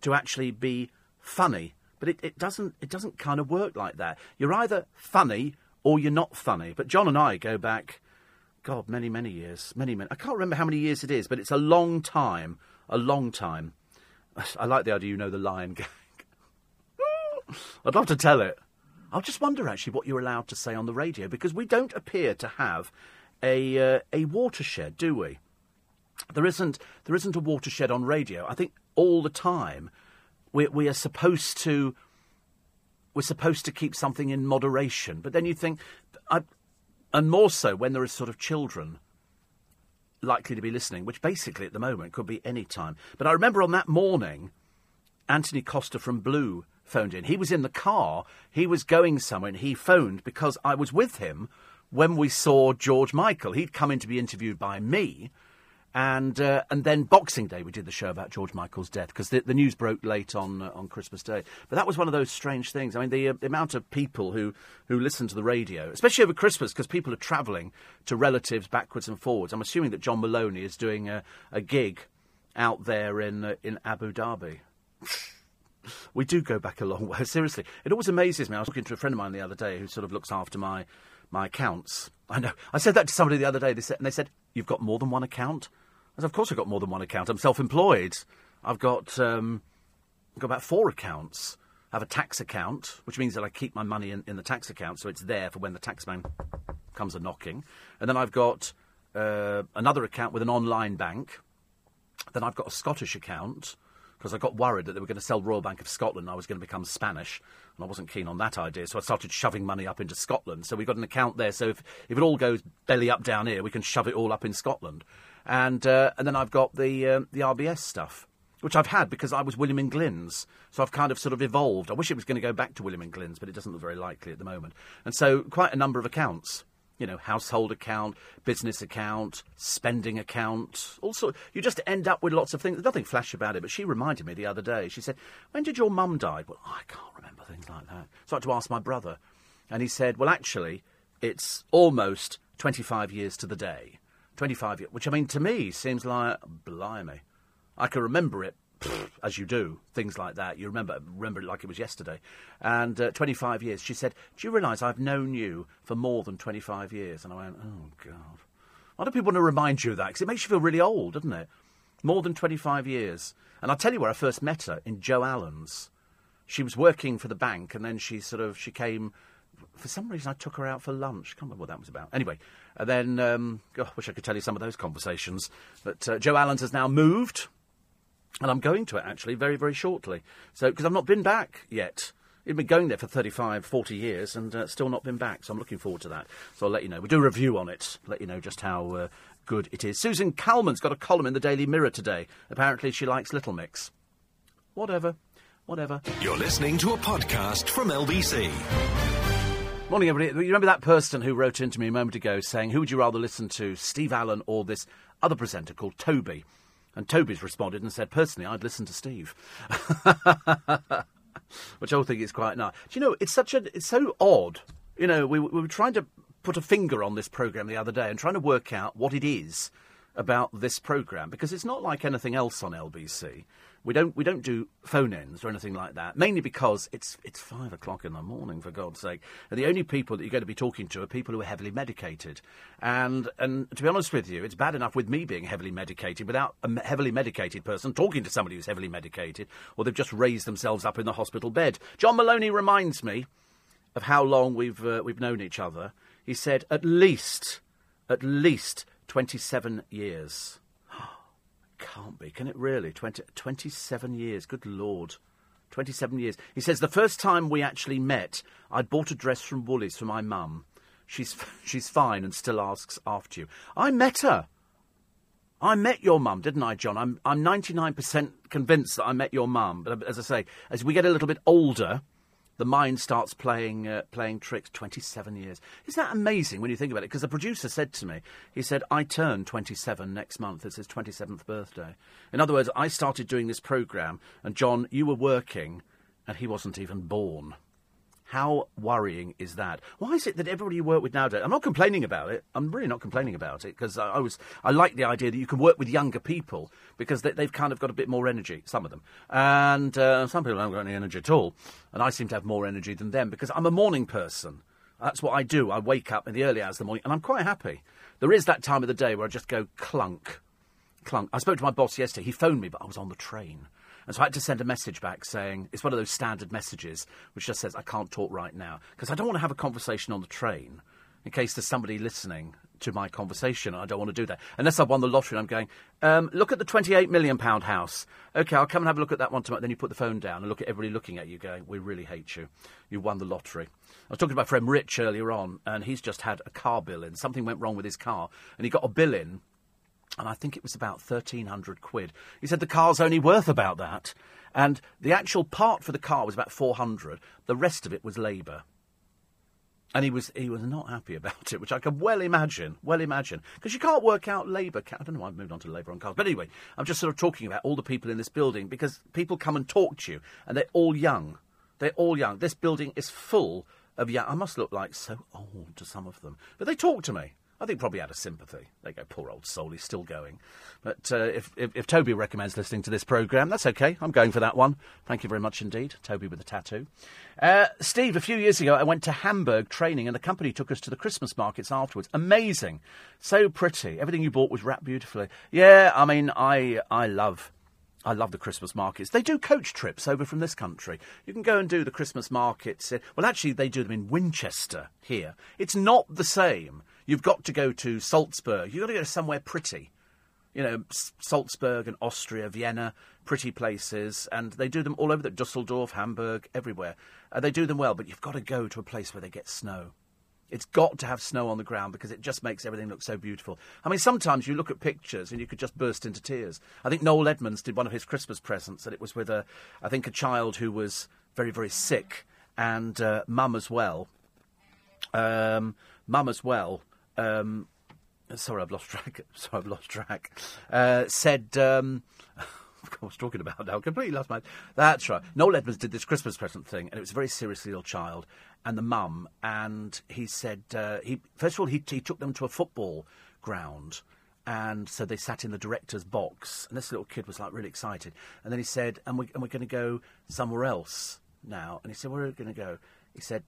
Speaker 2: to actually be funny. But it, it doesn't it doesn't kind of work like that. You're either funny or you're not funny. But John and I go back God, many, many years. Many, many. I can't remember how many years it is, but it's a long time. A long time. I like the idea you know the lion gag. I'd love to tell it. I just wonder actually what you're allowed to say on the radio because we don't appear to have a uh, a watershed, do we? There isn't there isn't a watershed on radio. I think all the time we we are supposed to we're supposed to keep something in moderation. But then you think, I, and more so when there are sort of children likely to be listening, which basically at the moment could be any time. But I remember on that morning, Antony Costa from Blue phoned in. He was in the car, he was going somewhere, and he phoned because I was with him when we saw George Michael. He'd come in to be interviewed by me. And uh, and then Boxing Day we did the show about George Michael's death because the, the news broke late on uh, on Christmas Day. But that was one of those strange things. I mean, the, uh, the amount of people who who listen to the radio, especially over Christmas, because people are travelling to relatives backwards and forwards. I'm assuming that John Moloney is doing a, a gig out there in uh, in Abu Dhabi. we do go back a long way. Seriously, it always amazes me. I was talking to a friend of mine the other day who sort of looks after my my accounts. I know. I said that to somebody the other day. They said, and they said, "You've got more than one account." "Of course, I've got more than one account. I'm self-employed. I've got um, I've got about four accounts. I have a tax account, which means that I keep my money in, in the tax account, so it's there for when the taxman comes a knocking. And then I've got uh, another account with an online bank. Then I've got a Scottish account." because I got worried that they were going to sell Royal Bank of Scotland and I was going to become Spanish, and I wasn't keen on that idea, so I started shoving money up into Scotland. So we've got an account there, so if, if it all goes belly up down here, we can shove it all up in Scotland. And, uh, and then I've got the, uh, the RBS stuff, which I've had because I was Williams and Glyn's, so I've kind of sort of evolved. I wish it was going to go back to Williams and Glyn's, but it doesn't look very likely at the moment. And so quite a number of accounts you know, household account, business account, spending account, all also you just end up with lots of things. There's nothing flash about it, but she reminded me the other day. She said, "When did your mum die?" Well, I can't remember things like that. So I had to ask my brother, and he said, "Well, actually, it's almost 25 years to the day. 25 years, which I mean to me seems like blimey. I can remember it as you do, things like that. You remember remember it like it was yesterday. And uh, 25 years. She said, Do you realise I've known you for more than 25 years? And I went, Oh, God. Why do people want to remind you of that? Because it makes you feel really old, doesn't it? More than 25 years. And I'll tell you where I first met her, in Joe Allen's. She was working for the bank, and then she sort of, she came, for some reason I took her out for lunch. Can't remember what that was about. Anyway, and then, um, oh, I wish I could tell you some of those conversations. But uh, Joe Allen's has now moved and I'm going to it actually very, very shortly. So, because I've not been back yet. I've been going there for 35, 40 years and uh, still not been back. So I'm looking forward to that. So I'll let you know. We'll do a review on it, let you know just how uh, good it is. Susan Calman's got a column in the Daily Mirror today. Apparently she likes Little Mix. Whatever. Whatever.
Speaker 1: You're listening to a podcast from LBC.
Speaker 2: Morning, everybody. You remember that person who wrote into me a moment ago saying, Who would you rather listen to, Steve Allen or this other presenter called Toby? And Toby's responded and said, personally, I'd listen to Steve. Which I think is quite nice. Do you know, it's such a, it's so odd. You know, we, we were trying to put a finger on this programme the other day and trying to work out what it is about this programme because it's not like anything else on LBC. We don't we don't do phone ins or anything like that. Mainly because it's it's five o'clock in the morning for God's sake, and the only people that you're going to be talking to are people who are heavily medicated. And and to be honest with you, it's bad enough with me being heavily medicated without a heavily medicated person talking to somebody who's heavily medicated, or they've just raised themselves up in the hospital bed. John Moloney reminds me of how long we've uh, we've known each other. He said at least at least twenty seven years can't be, can it really? 20, 27 years, good lord. 27 years. He says, the first time we actually met, I'd bought a dress from Woolies for my mum. She's, she's fine and still asks after you. I met her. I met your mum, didn't I, John? I'm, I'm 99% convinced that I met your mum. But uh, as I say, as we get a little bit older, the mind starts playing uh, playing tricks. Twenty seven years. Isn't that amazing when you think about it? Because the producer said to me, he said, "I turn twenty seven next month. It's his twenty seventh birthday." In other words, I started doing this program, and John, you were working, and he wasn't even born. How worrying is that? Why is it that everybody you work with nowadays? I'm not complaining about it. I'm really not complaining about it because I, I, was I like the idea that you can work with younger people because they, have kind of got a bit more energy. Some of them, and uh, some people haven't got any energy at all, and I seem to have more energy than them because I'm a morning person. That's what I do. I wake up in the early hours of the morning, and I'm quite happy. There is that time of the day where I just go clunk, clunk. I spoke to my boss yesterday. He phoned me, but I was on the train. And so I had to send a message back saying, it's one of those standard messages which just says, I can't talk right now. Because I don't want to have a conversation on the train in case there's somebody listening to my conversation. I don't want to do that unless I've won the lottery. and I'm going. Um, look at the 28 million pound house. Okay, I'll come and have a look at that one tomorrow. Then you put the phone down and look at everybody looking at you, going, "We really hate you. You won the lottery." I was talking to my friend Rich earlier on, and he's just had a car bill in. Something went wrong with his car, and he got a bill in and I think it was about 1,300 quid. He said the car's only worth about that. And the actual part for the car was about 400. The rest of it was labour. And he was he was not happy about it, which I can well imagine, well imagine, because you can't work out labour. I don't know why I've moved on to labour on cars, but anyway, I'm just sort of talking about all the people in this building because people come and talk to you, and they're all young. They're all young. This building is full of young. I must look like so old to some of them, but they talk to me. I think probably out of sympathy. They go, poor old soul, he's still going. But uh, if, if, if Toby recommends listening to this programme, that's okay. I'm going for that one. Thank you very much indeed. Toby with a tattoo. Uh, Steve, a few years ago, I went to Hamburg training, and the company took us to the Christmas markets afterwards. Amazing. So pretty. Everything you bought was wrapped beautifully. Yeah, I mean, I, I love I love the Christmas markets. They do coach trips over from this country. You can go and do the Christmas markets. Well, actually, they do them in Winchester here. It's not the same. You've got to go to Salzburg. You've got to go to somewhere pretty. You know, Salzburg and Austria, Vienna, pretty places. And they do them all over the Dusseldorf, Hamburg, everywhere. Uh, they do them well, but you've got to go to a place where they get snow. It's got to have snow on the ground because it just makes everything look so beautiful. I mean, sometimes you look at pictures and you could just burst into tears. I think Noel Edmonds did one of his Christmas presents, and it was with a, I think, a child who was very, very sick, and uh, mum as well. Um, mum as well. Um, sorry, I've lost track. Sorry, I've lost track. Uh, said. Um, I was talking about now. Completely lost my. That's right. Noel Edmonds did this Christmas present thing, and it was a very seriously ill child and the mum. And he said uh, he first of all he, he took them to a football ground, and so they sat in the director's box. And this little kid was like really excited. And then he said, "And we and we're going to go somewhere else now." And he said, "Where are we going to go?" He said,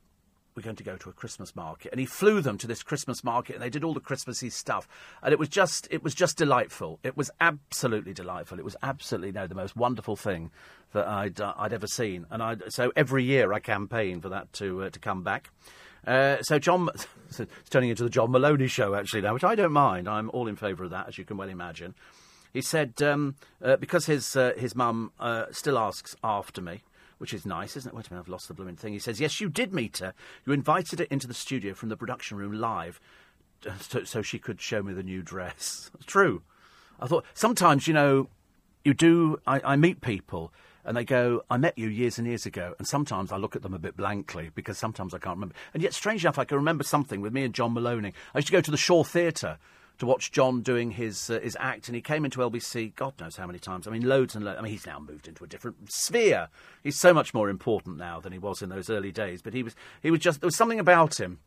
Speaker 2: we're going to go to a Christmas market. And he flew them to this Christmas market and they did all the Christmassy stuff. And it was just it was just delightful. It was absolutely delightful. It was absolutely no the most wonderful thing that I'd uh, I'd ever seen. And I so every year I campaign for that to uh, to come back. Uh, so John, it's turning into the John Moloney show actually now, which I don't mind. I'm all in favour of that, as you can well imagine. He said um, uh, because his uh, his mum uh, still asks after me which is nice, isn't it? Wait a minute, I've lost the blooming thing. He says, Yes, you did meet her. You invited her into the studio from the production room live uh, so, so she could show me the new dress. True. I thought, sometimes, you know, you do, I, I meet people and they go, I met you years and years ago. And sometimes I look at them a bit blankly because sometimes I can't remember. And yet, strange enough, I can remember something with me and John Moloney. I used to go to the Shaw Theatre to watch John doing his uh, his act, and he came into LBC, God knows how many times. I mean, loads and loads. I mean, he's now moved into a different sphere. He's so much more important now than he was in those early days. But he was he was just there was something about him.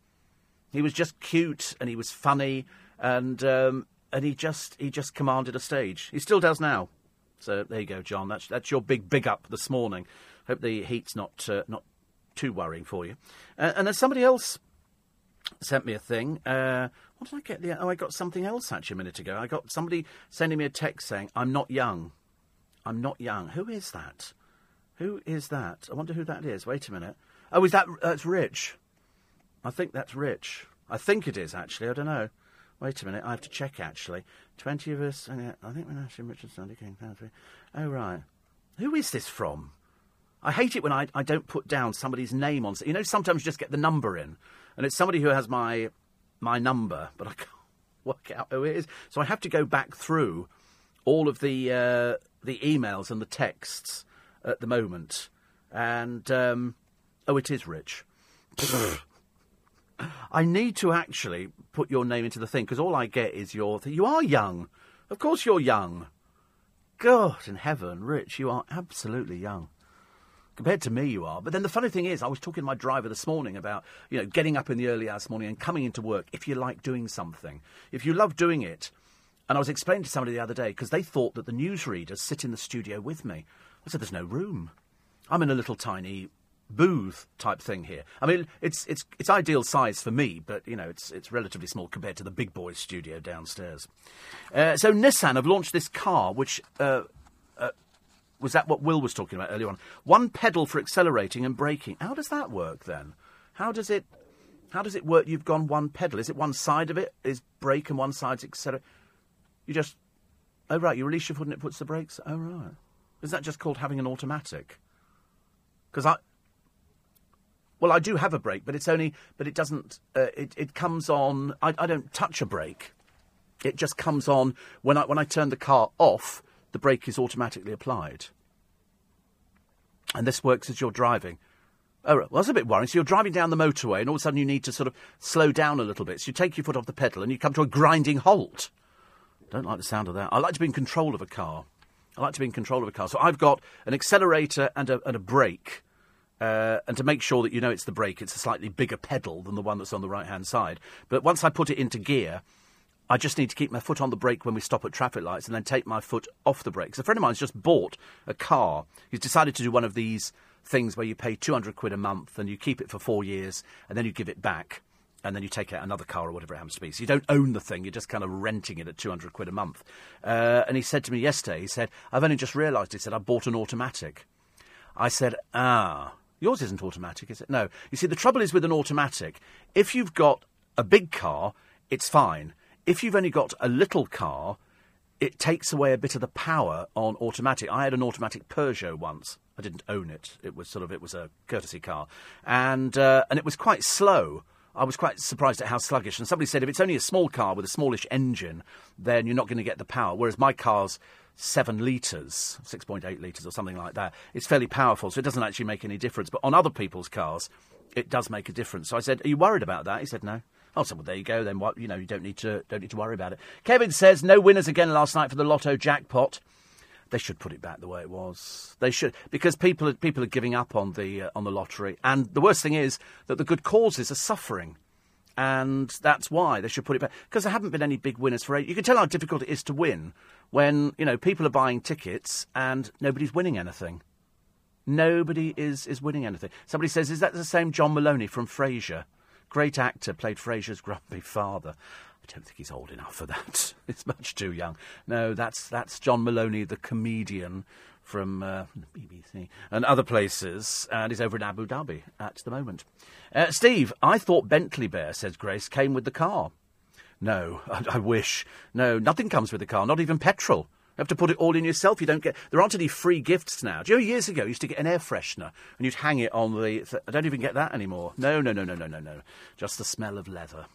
Speaker 2: He was just cute, and he was funny, and um, and he just he just commanded a stage. He still does now. So there you go, John. That's that's your big big up this morning. Hope the heat's not uh, not too worrying for you. Uh, and then somebody else sent me a thing. Uh, what did I get? The, oh, I got something else actually a minute ago. I got somebody sending me a text saying, "I'm not young. I'm not young." Who is that? Who is that? I wonder who that is. Wait a minute. Oh, is that that's Rich? I think that's Rich. I think it is actually. I don't know. Wait a minute. I have to check actually. Twenty of us. I think we're actually Richard Sunday King. Oh right. Who is this from? I hate it when I, I don't put down somebody's name on. You know, sometimes you just get the number in, and it's somebody who has my my number, but I can't work out who it is. So I have to go back through all of the uh, the emails and the texts at the moment, and um, oh, it is Rich. I need to actually put your name into the thing because all I get is your. Th- you are young, of course you're young. God in heaven, Rich, you are absolutely young. Compared to me, you are. But then the funny thing is, I was talking to my driver this morning about, you know, getting up in the early hours morning and coming into work if you like doing something. If you love doing it. And I was explaining to somebody the other day because they thought that the newsreaders sit in the studio with me. I said, there's no room. I'm in a little tiny booth type thing here. I mean, it's it's it's ideal size for me, but you know, it's it's relatively small compared to the big boys studio downstairs. Uh, so Nissan have launched this car, which uh, was that what Will was talking about earlier on? One pedal for accelerating and braking. How does that work then? How does it? How does it work? You've gone one pedal. Is it one side of it is brake and one side's accelerator? You just. Oh, right, you release your foot and it puts the brakes. Oh, right. Is that just called having an automatic? Because I. Well, I do have a brake, but it's only. But it doesn't. Uh, it, it comes on. I, I don't touch a brake. It just comes on when I, when I turn the car off, the brake is automatically applied. And this works as you're driving. Oh, well, that's a bit worrying. So you're driving down the motorway, and all of a sudden you need to sort of slow down a little bit. So you take your foot off the pedal, and you come to a grinding halt. Don't like the sound of that. I like to be in control of a car. I like to be in control of a car. So I've got an accelerator and a, and a brake. Uh, and to make sure that you know it's the brake, it's a slightly bigger pedal than the one that's on the right hand side. But once I put it into gear, I just need to keep my foot on the brake when we stop at traffic lights and then take my foot off the brakes. A friend of mine's just bought a car. He's decided to do one of these things where you pay 200 quid a month and you keep it for four years and then you give it back and then you take out another car or whatever it happens to be. So you don't own the thing, you're just kind of renting it at 200 quid a month. Uh, and he said to me yesterday, he said, I've only just realised, he said, I bought an automatic. I said, ah, yours isn't automatic, is it? No. You see, the trouble is with an automatic, if you've got a big car, it's fine. If you've only got a little car, it takes away a bit of the power on automatic. I had an automatic Peugeot once. I didn't own it. It was sort of it was a courtesy car, and uh, and it was quite slow. I was quite surprised at how sluggish. And somebody said if it's only a small car with a smallish engine, then you're not going to get the power. Whereas my car's seven litres, 6.8 litres or something like that. It's fairly powerful, so it doesn't actually make any difference. But on other people's cars, it does make a difference. So I said, Are you worried about that? He said, No. Oh, so well, there you go. Then what? You know, you don't need to don't need to worry about it. Kevin says no winners again last night for the Lotto jackpot. They should put it back the way it was. They should because people are, people are giving up on the uh, on the lottery, and the worst thing is that the good causes are suffering, and that's why they should put it back. Because there haven't been any big winners for. eight. You can tell how difficult it is to win when you know people are buying tickets and nobody's winning anything. Nobody is is winning anything. Somebody says, "Is that the same John Moloney from Frasier?" Great actor, played Frasier's grumpy father. I don't think he's old enough for that. it's much too young. No, that's that's John Moloney, the comedian from uh, the BBC and other places, and he's over in Abu Dhabi at the moment. Uh, Steve, I thought Bentley Bear, says Grace, came with the car. No, I, I wish. No, nothing comes with the car, not even petrol. You have to put it all in yourself. You don't get. There aren't any free gifts now. Do you know years ago you used to get an air freshener and you'd hang it on the. Th- I don't even get that anymore. No, no, no, no, no, no, no. Just the smell of leather.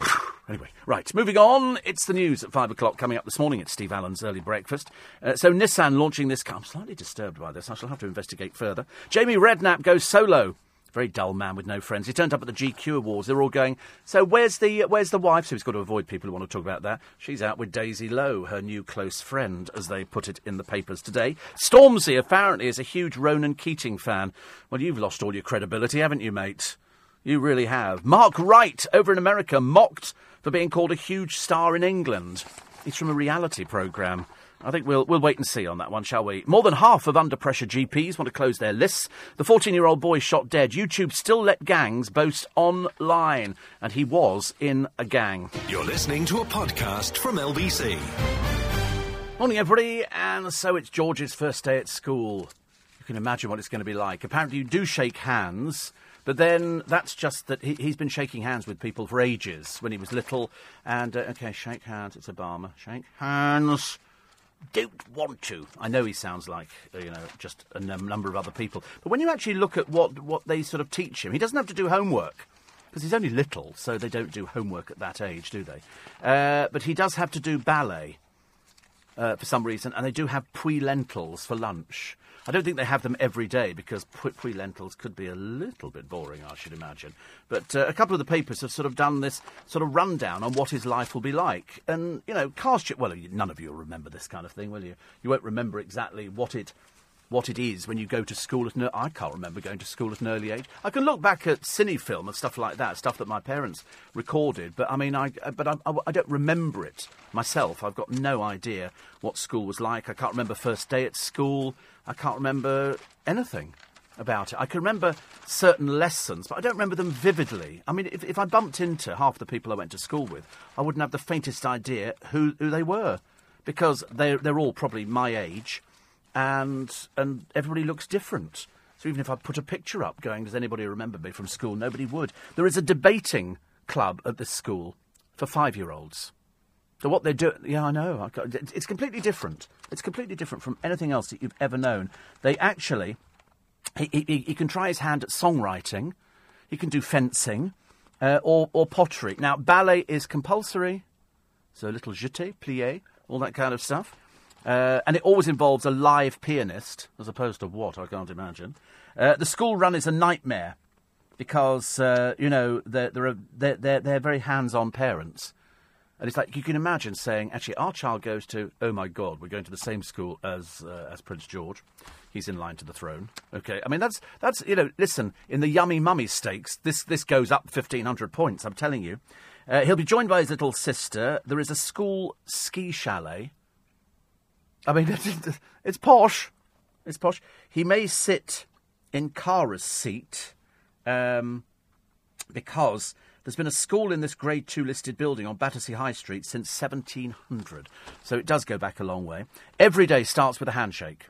Speaker 2: Anyway, right, moving on. It's the news at five o'clock coming up this morning at Steve Allen's early breakfast. Uh, so, Nissan launching this car. I'm slightly disturbed by this. I shall have to investigate further. Jamie Redknapp goes solo. Very dull man with no friends. He turned up at the GQ Awards. They're all going. So where's the where's the wife? So he's got to avoid people who want to talk about that. She's out with Daisy Lowe, her new close friend, as they put it in the papers today. Stormzy apparently is a huge Ronan Keating fan. Well, you've lost all your credibility, haven't you, mate? You really have. Mark Wright over in America mocked for being called a huge star in England. He's from a reality programme. I think we'll we'll wait and see on that one, shall we? More than half of under pressure GPs want to close their lists. The 14-year-old boy shot dead. YouTube still let gangs boast online, and he was in a gang.
Speaker 1: You're listening to a podcast from LBC.
Speaker 2: Morning, everybody, and so it's George's first day at school. You can imagine what it's going to be like. Apparently, you do shake hands. But then that's just that he, has been shaking hands with people for ages when he was little. And, uh, okay, shake hands. It's Obama. Shake hands don't want to. I know he sounds like uh, you know just a number of other people, but when you actually look at what what they sort of teach him, he doesn't have to do homework because he's only little, so they don't do homework at that age, do they? Uh, but he does have to do ballet uh, for some reason, and they do have Puy lentils for lunch. I don't think they have them every day because Puy lentils could be a little bit boring, I should imagine. But uh, a couple of the papers have sort of done this sort of rundown on what his life will be like. And, you know, your. Well, none of you will remember this kind of thing, will you? You won't remember exactly what it what it is when you go to school at an I can't remember going to school at an early age. I can look back at cine film and stuff like that, stuff that my parents recorded, but I mean, I uh, but I, I, I, don't remember it myself. I've got no idea what school was like. I can't remember first day at school. I can't remember anything about it. I can remember certain lessons, but I don't remember them vividly. I mean, if, if I bumped into half the people I went to school with, I wouldn't have the faintest idea who, who they were because they're, they're all probably my age and and everybody looks different. So even if I put a picture up going, does anybody remember me from school? Nobody would. There is a debating club at this school for five year olds. So what they do, yeah, I know. It's completely different. It's completely different from anything else that you've ever known. They actually, he, he, he can try his hand at songwriting, he can do fencing, uh, or, or pottery. Now, ballet is compulsory, so little jeté, plié, all that kind of stuff. Uh, and it always involves a live pianist, as opposed to what, I can't imagine. Uh, the school run is a nightmare because, uh, you know, they're, they're, they're, they're, they're very hands on parents. And it's like you can imagine saying, actually, our child goes to, oh my God, we're going to the same school as uh, as Prince George. He's in line to the throne. Okay, I mean that's that's you know, listen, in the yummy mummy stakes, this this goes up fifteen hundred points. I'm telling you. Uh, he'll be joined by his little sister. There is a school ski chalet. I mean, it's, posh. It's posh. He may sit in Cara's seat um, because there's been a school in this Grade 2 listed building on Battersea High Street since 1700. So it does go back a long way. Every day starts with a handshake.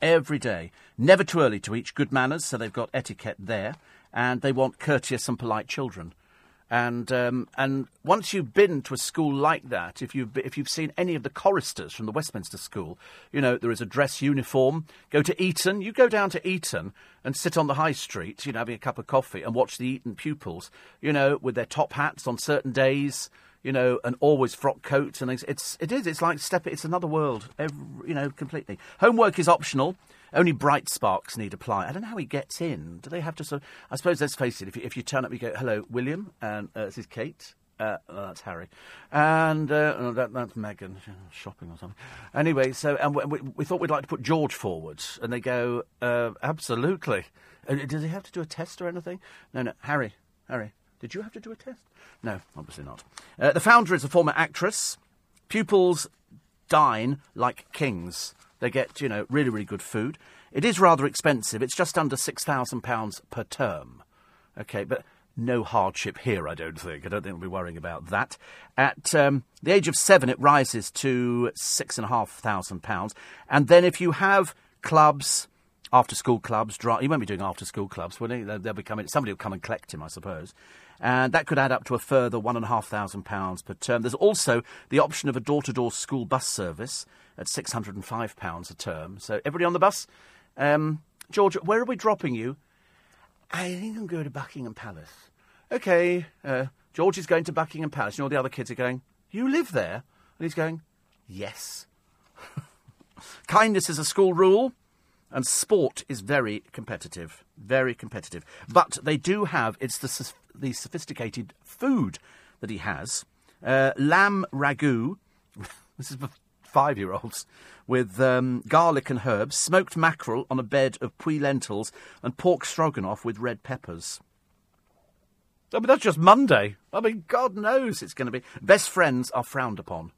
Speaker 2: Every day. Never too early to each. Good manners, so they've got etiquette there. And they want courteous and polite children. And um, and once you've been to a school like that, if you've if you've seen any of the choristers from the Westminster School, you know there is a dress uniform. Go to Eton. You go down to Eton and sit on the high street, you know, having a cup of coffee and watch the Eton pupils, you know, with their top hats on certain days, you know, and always frock coats and things. It's it is. It's like step. It's another world. Every, you know, completely. Homework is optional. Only bright sparks need apply. I don't know how he gets in. Do they have to sort of, I suppose, let's face it, if you, if you turn up, you go, hello, William, and uh, this is Kate. Uh, that's Harry. And uh, oh, that, that's Meghan, shopping or something. Anyway, so and we, we, thought we'd like to put George forward. And they go, uh, absolutely. Uh, does he have to do a test or anything? No, no. Harry, Harry, did you have to do a test? No, obviously not. Uh, the founder is a former actress. Pupils dine like kings. They get, you know, really, really good food. It is rather expensive. It's just under £6,000 per term. Okay, but no hardship here, I don't think. I don't think we'll be worrying about that. At um, the age of seven, it rises to £6,500. And then if you have clubs, after school clubs, dri- he won't be doing after school clubs, will he? They'll, they'll be coming, somebody will come and collect him, I suppose. And that could add up to a further £1,500 per term. There's also the option of a door to door school bus service at £605 a term. So, everybody on the bus? Um, George, where are we dropping you? I think I'm going to Buckingham Palace. OK, uh, George is going to Buckingham Palace. And all the other kids are going, You live there? And he's going, Yes. Kindness is a school rule. And sport is very competitive, very competitive. But they do have it's the the sophisticated food that he has. Uh, lamb ragu. this is for five-year-olds with um, garlic and herbs, smoked mackerel on a bed of Puy lentils, and pork stroganoff with red peppers. I mean, that's just Monday. I mean, God knows it's going to be. Best friends are frowned upon.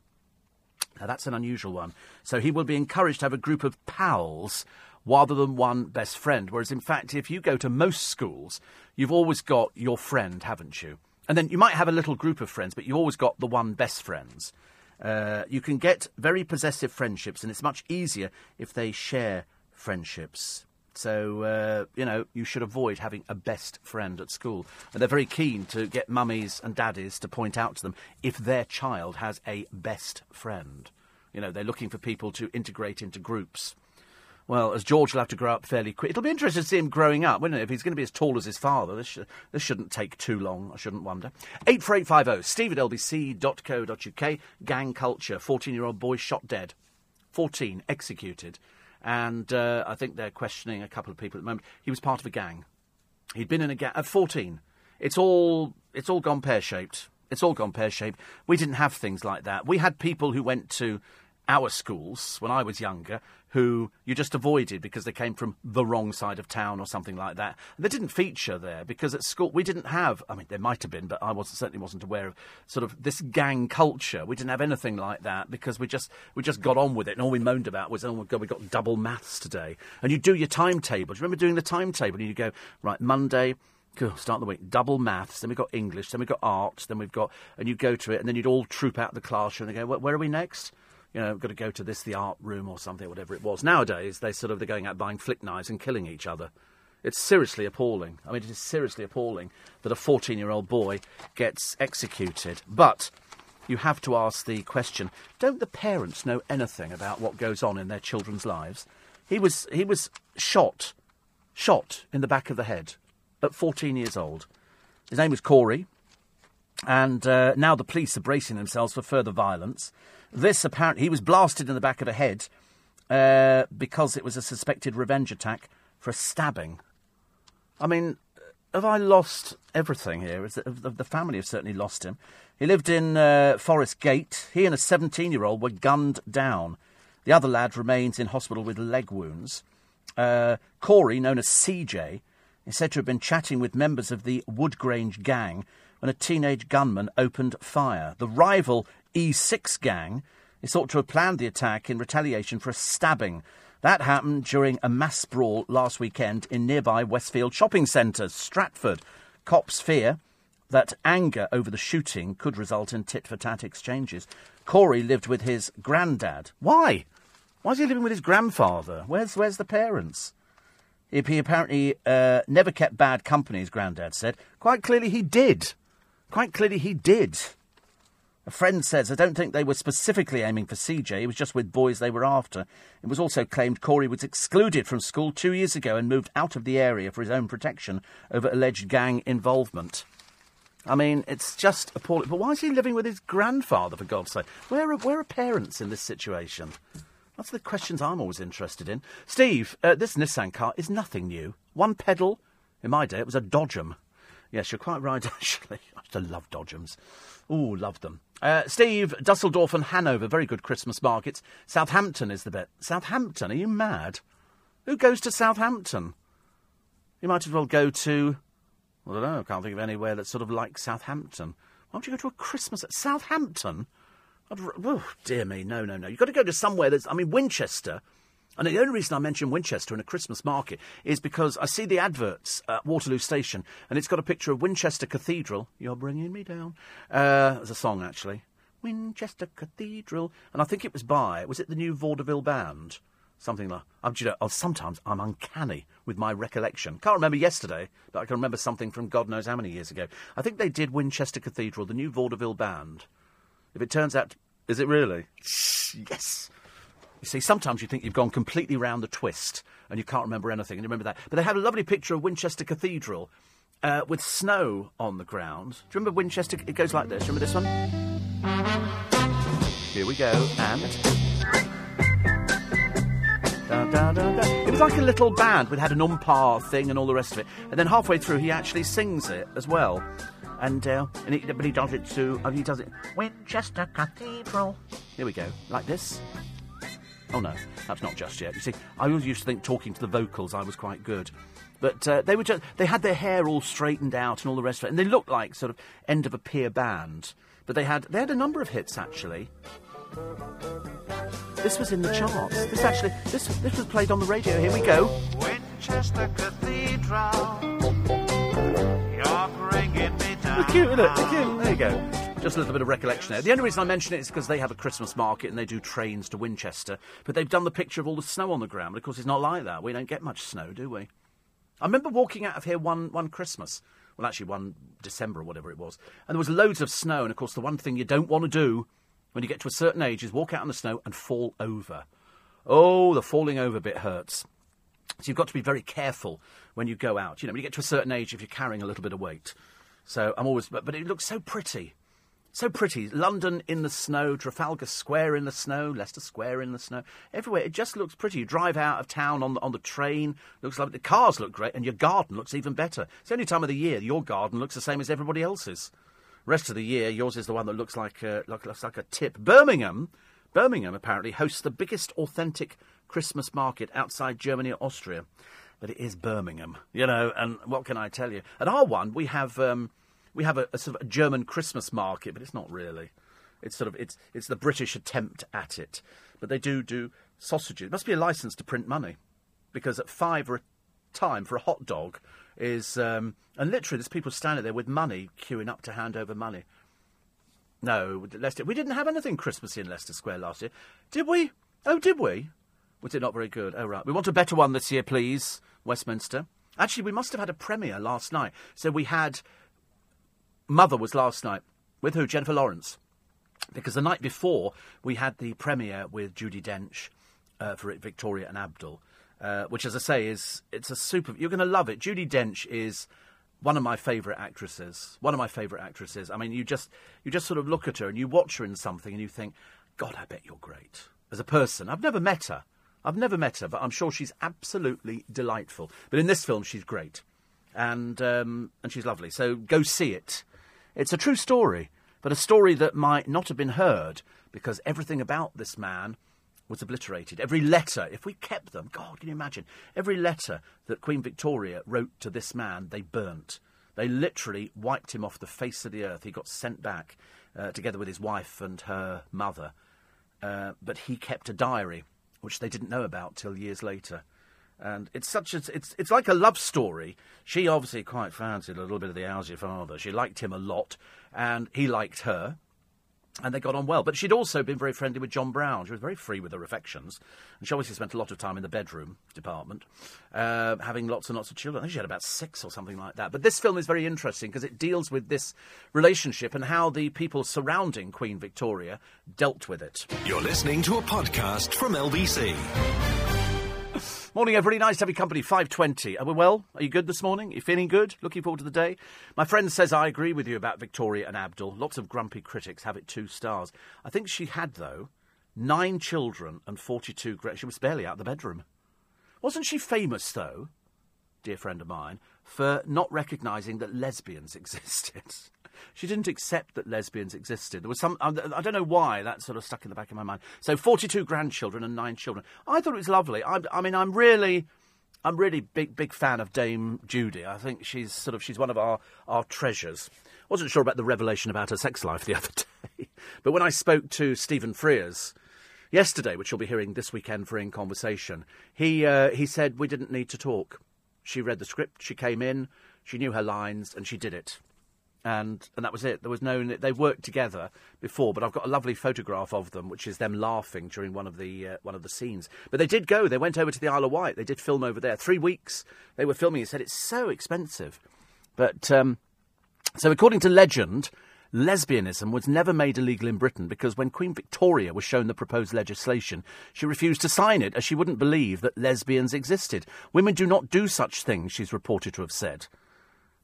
Speaker 2: Now, that's an unusual one. So he will be encouraged to have a group of pals rather than one best friend. Whereas, in fact, if you go to most schools, you've always got your friend, haven't you? And then you might have a little group of friends, but you've always got the one best friends. Uh, you can get very possessive friendships, and it's much easier if they share friendships. So, uh, you know, you should avoid having a best friend at school. And they're very keen to get mummies and daddies to point out to them if their child has a best friend. You know, they're looking for people to integrate into groups. Well, as George will have to grow up fairly quick. It'll be interesting to see him growing up, wouldn't it? If he's going to be as tall as his father, this, sh- this shouldn't take too long, I shouldn't wonder. 84850 steve at lbc.co.uk. Gang culture. 14 year old boy shot dead. 14 executed. And uh, I think they're questioning a couple of people at the moment. He was part of a gang. He'd been in a gang at 14. It's all, it's all gone pear shaped. It's all gone pear shaped. We didn't have things like that. We had people who went to our schools when I was younger who you just avoided because they came from the wrong side of town or something like that. And They didn't feature there because at school we didn't have. I mean, there might have been, but I wasn't, certainly wasn't aware of sort of this gang culture. We didn't have anything like that because we just we just got on with it, and all we moaned about was, oh my god, we got double maths today. And you do your timetable. Do you remember doing the timetable? And you go right Monday. Cool, Start the week. Double maths, then we've got English, then we've got art, then we've got, and you go to it, and then you'd all troop out of the classroom and go, "Where- where are we next? You know, got to go to this, the art room or something, whatever it was. Nowadays, they sort of they're going out buying flick knives and killing each other. It's seriously appalling. I mean, it is seriously appalling that a 14 year old boy gets executed. But you have to ask the question don't the parents know anything about what goes on in their children's lives? He was, he was shot, shot in the back of the head at 14 years old. His name was Corey, and uh, now the police are bracing themselves for further violence. This apparently, he was blasted in the back of the head uh, because it was a suspected revenge attack for a stabbing. I mean, have I lost everything here? Is the, the family have certainly lost him. He lived in uh, Forest Gate. He and a 17 year old were gunned down. The other lad remains in hospital with leg wounds. Uh, Corey, known as CJ, is said to have been chatting with members of the Woodgrange gang when a teenage gunman opened fire. The rival E6 gang is thought to have planned the attack in retaliation for a stabbing. That happened during a mass brawl last weekend in nearby Westfield shopping centre, Stratford. Cops fear that anger over the shooting could result in tit for tat exchanges. Corey lived with his granddad. Why? Why is he living with his grandfather? Where's, where's the parents? He apparently uh, never kept bad company, his granddad said. Quite clearly he did. Quite clearly he did. A friend says, I don't think they were specifically aiming for CJ, it was just with boys they were after. It was also claimed Corey was excluded from school two years ago and moved out of the area for his own protection over alleged gang involvement. I mean, it's just appalling. But why is he living with his grandfather, for God's sake? Where are, where are parents in this situation? That's the questions I'm always interested in. Steve, uh, this Nissan car is nothing new. One pedal. In my day, it was a Dodgem. Yes, you're quite right, actually. I used to love Dodgems. Ooh, love them. Uh, Steve, Dusseldorf and Hanover, very good Christmas markets. Southampton is the bit. Southampton? Are you mad? Who goes to Southampton? You might as well go to. I don't know, I can't think of anywhere that's sort of like Southampton. Why don't you go to a Christmas at Southampton? I'd, oh, dear me, no, no, no. You've got to go to somewhere that's. I mean, Winchester. And the only reason I mention Winchester in a Christmas market is because I see the adverts at Waterloo Station, and it's got a picture of Winchester Cathedral. You're bringing me down. Uh, there's a song actually. Winchester Cathedral, and I think it was by. Was it the new Vaudeville Band? Something like. I'm, you know, oh, sometimes I'm uncanny with my recollection. Can't remember yesterday, but I can remember something from God knows how many years ago. I think they did Winchester Cathedral, the new Vaudeville Band. If it turns out, is it really? Yes. You see, sometimes you think you've gone completely round the twist and you can't remember anything, and you remember that. But they have a lovely picture of Winchester Cathedral uh, with snow on the ground. Do you remember Winchester? It goes like this. Remember this one? Here we go, and. Da, da, da, it was like a little band. We had an umpire thing and all the rest of it. And then halfway through, he actually sings it as well and uh, and he, but he does it to uh, he does it Winchester Cathedral. Here we go, like this. Oh no, that's not just yet. You see, I always used to think talking to the vocals I was quite good, but uh, they were just they had their hair all straightened out and all the rest of it, and they looked like sort of end of a pier band. But they had they had a number of hits actually. This was in the charts. This actually this this was played on the radio. Here we go. Winchester Cathedral. It's cute, isn't it? Cute. There you go. Just a little bit of recollection there. The only reason I mention it is because they have a Christmas market and they do trains to Winchester, but they've done the picture of all the snow on the ground. But of course, it's not like that. We don't get much snow, do we? I remember walking out of here one, one Christmas, well, actually, one December or whatever it was, and there was loads of snow. And of course, the one thing you don't want to do when you get to a certain age is walk out in the snow and fall over. Oh, the falling over bit hurts. So you've got to be very careful when you go out. You know, when you get to a certain age, if you're carrying a little bit of weight. So I'm always, but, but it looks so pretty. So pretty. London in the snow, Trafalgar Square in the snow, Leicester Square in the snow. Everywhere. It just looks pretty. You drive out of town on the, on the train, looks like the cars look great, and your garden looks even better. It's the only time of the year your garden looks the same as everybody else's. Rest of the year, yours is the one that looks like, uh, looks like a tip. Birmingham, Birmingham apparently hosts the biggest authentic Christmas market outside Germany or Austria. But it is Birmingham, you know, and what can I tell you? At our one, we have. Um, we have a, a sort of a German Christmas market, but it's not really. It's sort of it's it's the British attempt at it. But they do do sausages. It must be a license to print money, because at five a time for a hot dog is um, and literally there's people standing there with money queuing up to hand over money. No, Leicester. We didn't have anything Christmassy in Leicester Square last year, did we? Oh, did we? Was it not very good? Oh, right. We want a better one this year, please, Westminster. Actually, we must have had a premiere last night. So we had Mother was last night with who? Jennifer Lawrence. Because the night before we had the premiere with Judi Dench uh, for it, Victoria and Abdul, uh, which, as I say, is it's a super. You're going to love it. Judi Dench is one of my favourite actresses. One of my favourite actresses. I mean, you just you just sort of look at her and you watch her in something and you think, God, I bet you're great as a person. I've never met her. I've never met her, but I'm sure she's absolutely delightful. But in this film, she's great, and um, and she's lovely. So go see it. It's a true story, but a story that might not have been heard because everything about this man was obliterated. Every letter, if we kept them, God, can you imagine? Every letter that Queen Victoria wrote to this man, they burnt. They literally wiped him off the face of the earth. He got sent back uh, together with his wife and her mother. Uh, but he kept a diary which they didn't know about till years later. And it's such a, it's it's like a love story. She obviously quite fancied a little bit of the Algy father. She liked him a lot, and he liked her, and they got on well. But she'd also been very friendly with John Brown. She was very free with her affections, and she obviously spent a lot of time in the bedroom department, uh, having lots and lots of children. I think she had about six or something like that. But this film is very interesting because it deals with this relationship and how the people surrounding Queen Victoria dealt with it.
Speaker 1: You're listening to a podcast from LBC.
Speaker 2: Morning, everybody. Nice to have your company. 5.20. Are we well? Are you good this morning? Are you feeling good? Looking forward to the day? My friend says I agree with you about Victoria and Abdul. Lots of grumpy critics have it two stars. I think she had, though, nine children and 42... Gra- she was barely out of the bedroom. Wasn't she famous, though, dear friend of mine, for not recognising that lesbians existed? She didn't accept that lesbians existed. There was some, I don't know why, that sort of stuck in the back of my mind. So 42 grandchildren and nine children. I thought it was lovely. I, I mean, I'm really. I'm really big big fan of Dame Judi. I think she's sort of she's one of our, our treasures. Wasn't sure about the revelation about her sex life the other day, but when I spoke to Stephen Frears yesterday, which you'll be hearing this weekend for In Conversation, he uh, he said we didn't need to talk. She read the script, she came in, she knew her lines, and she did it and and that was it. There was no. They worked together before, but I've got a lovely photograph of them, which is them laughing during one of the uh, one of the scenes. But they did go. They went over to the Isle of Wight. They did film over there. Three weeks they were filming. He said it's so expensive, but um, so according to legend. Lesbianism was never made illegal in Britain because when Queen Victoria was shown the proposed legislation, she refused to sign it as she wouldn't believe that lesbians existed. Women do not do such things, she's reported to have said.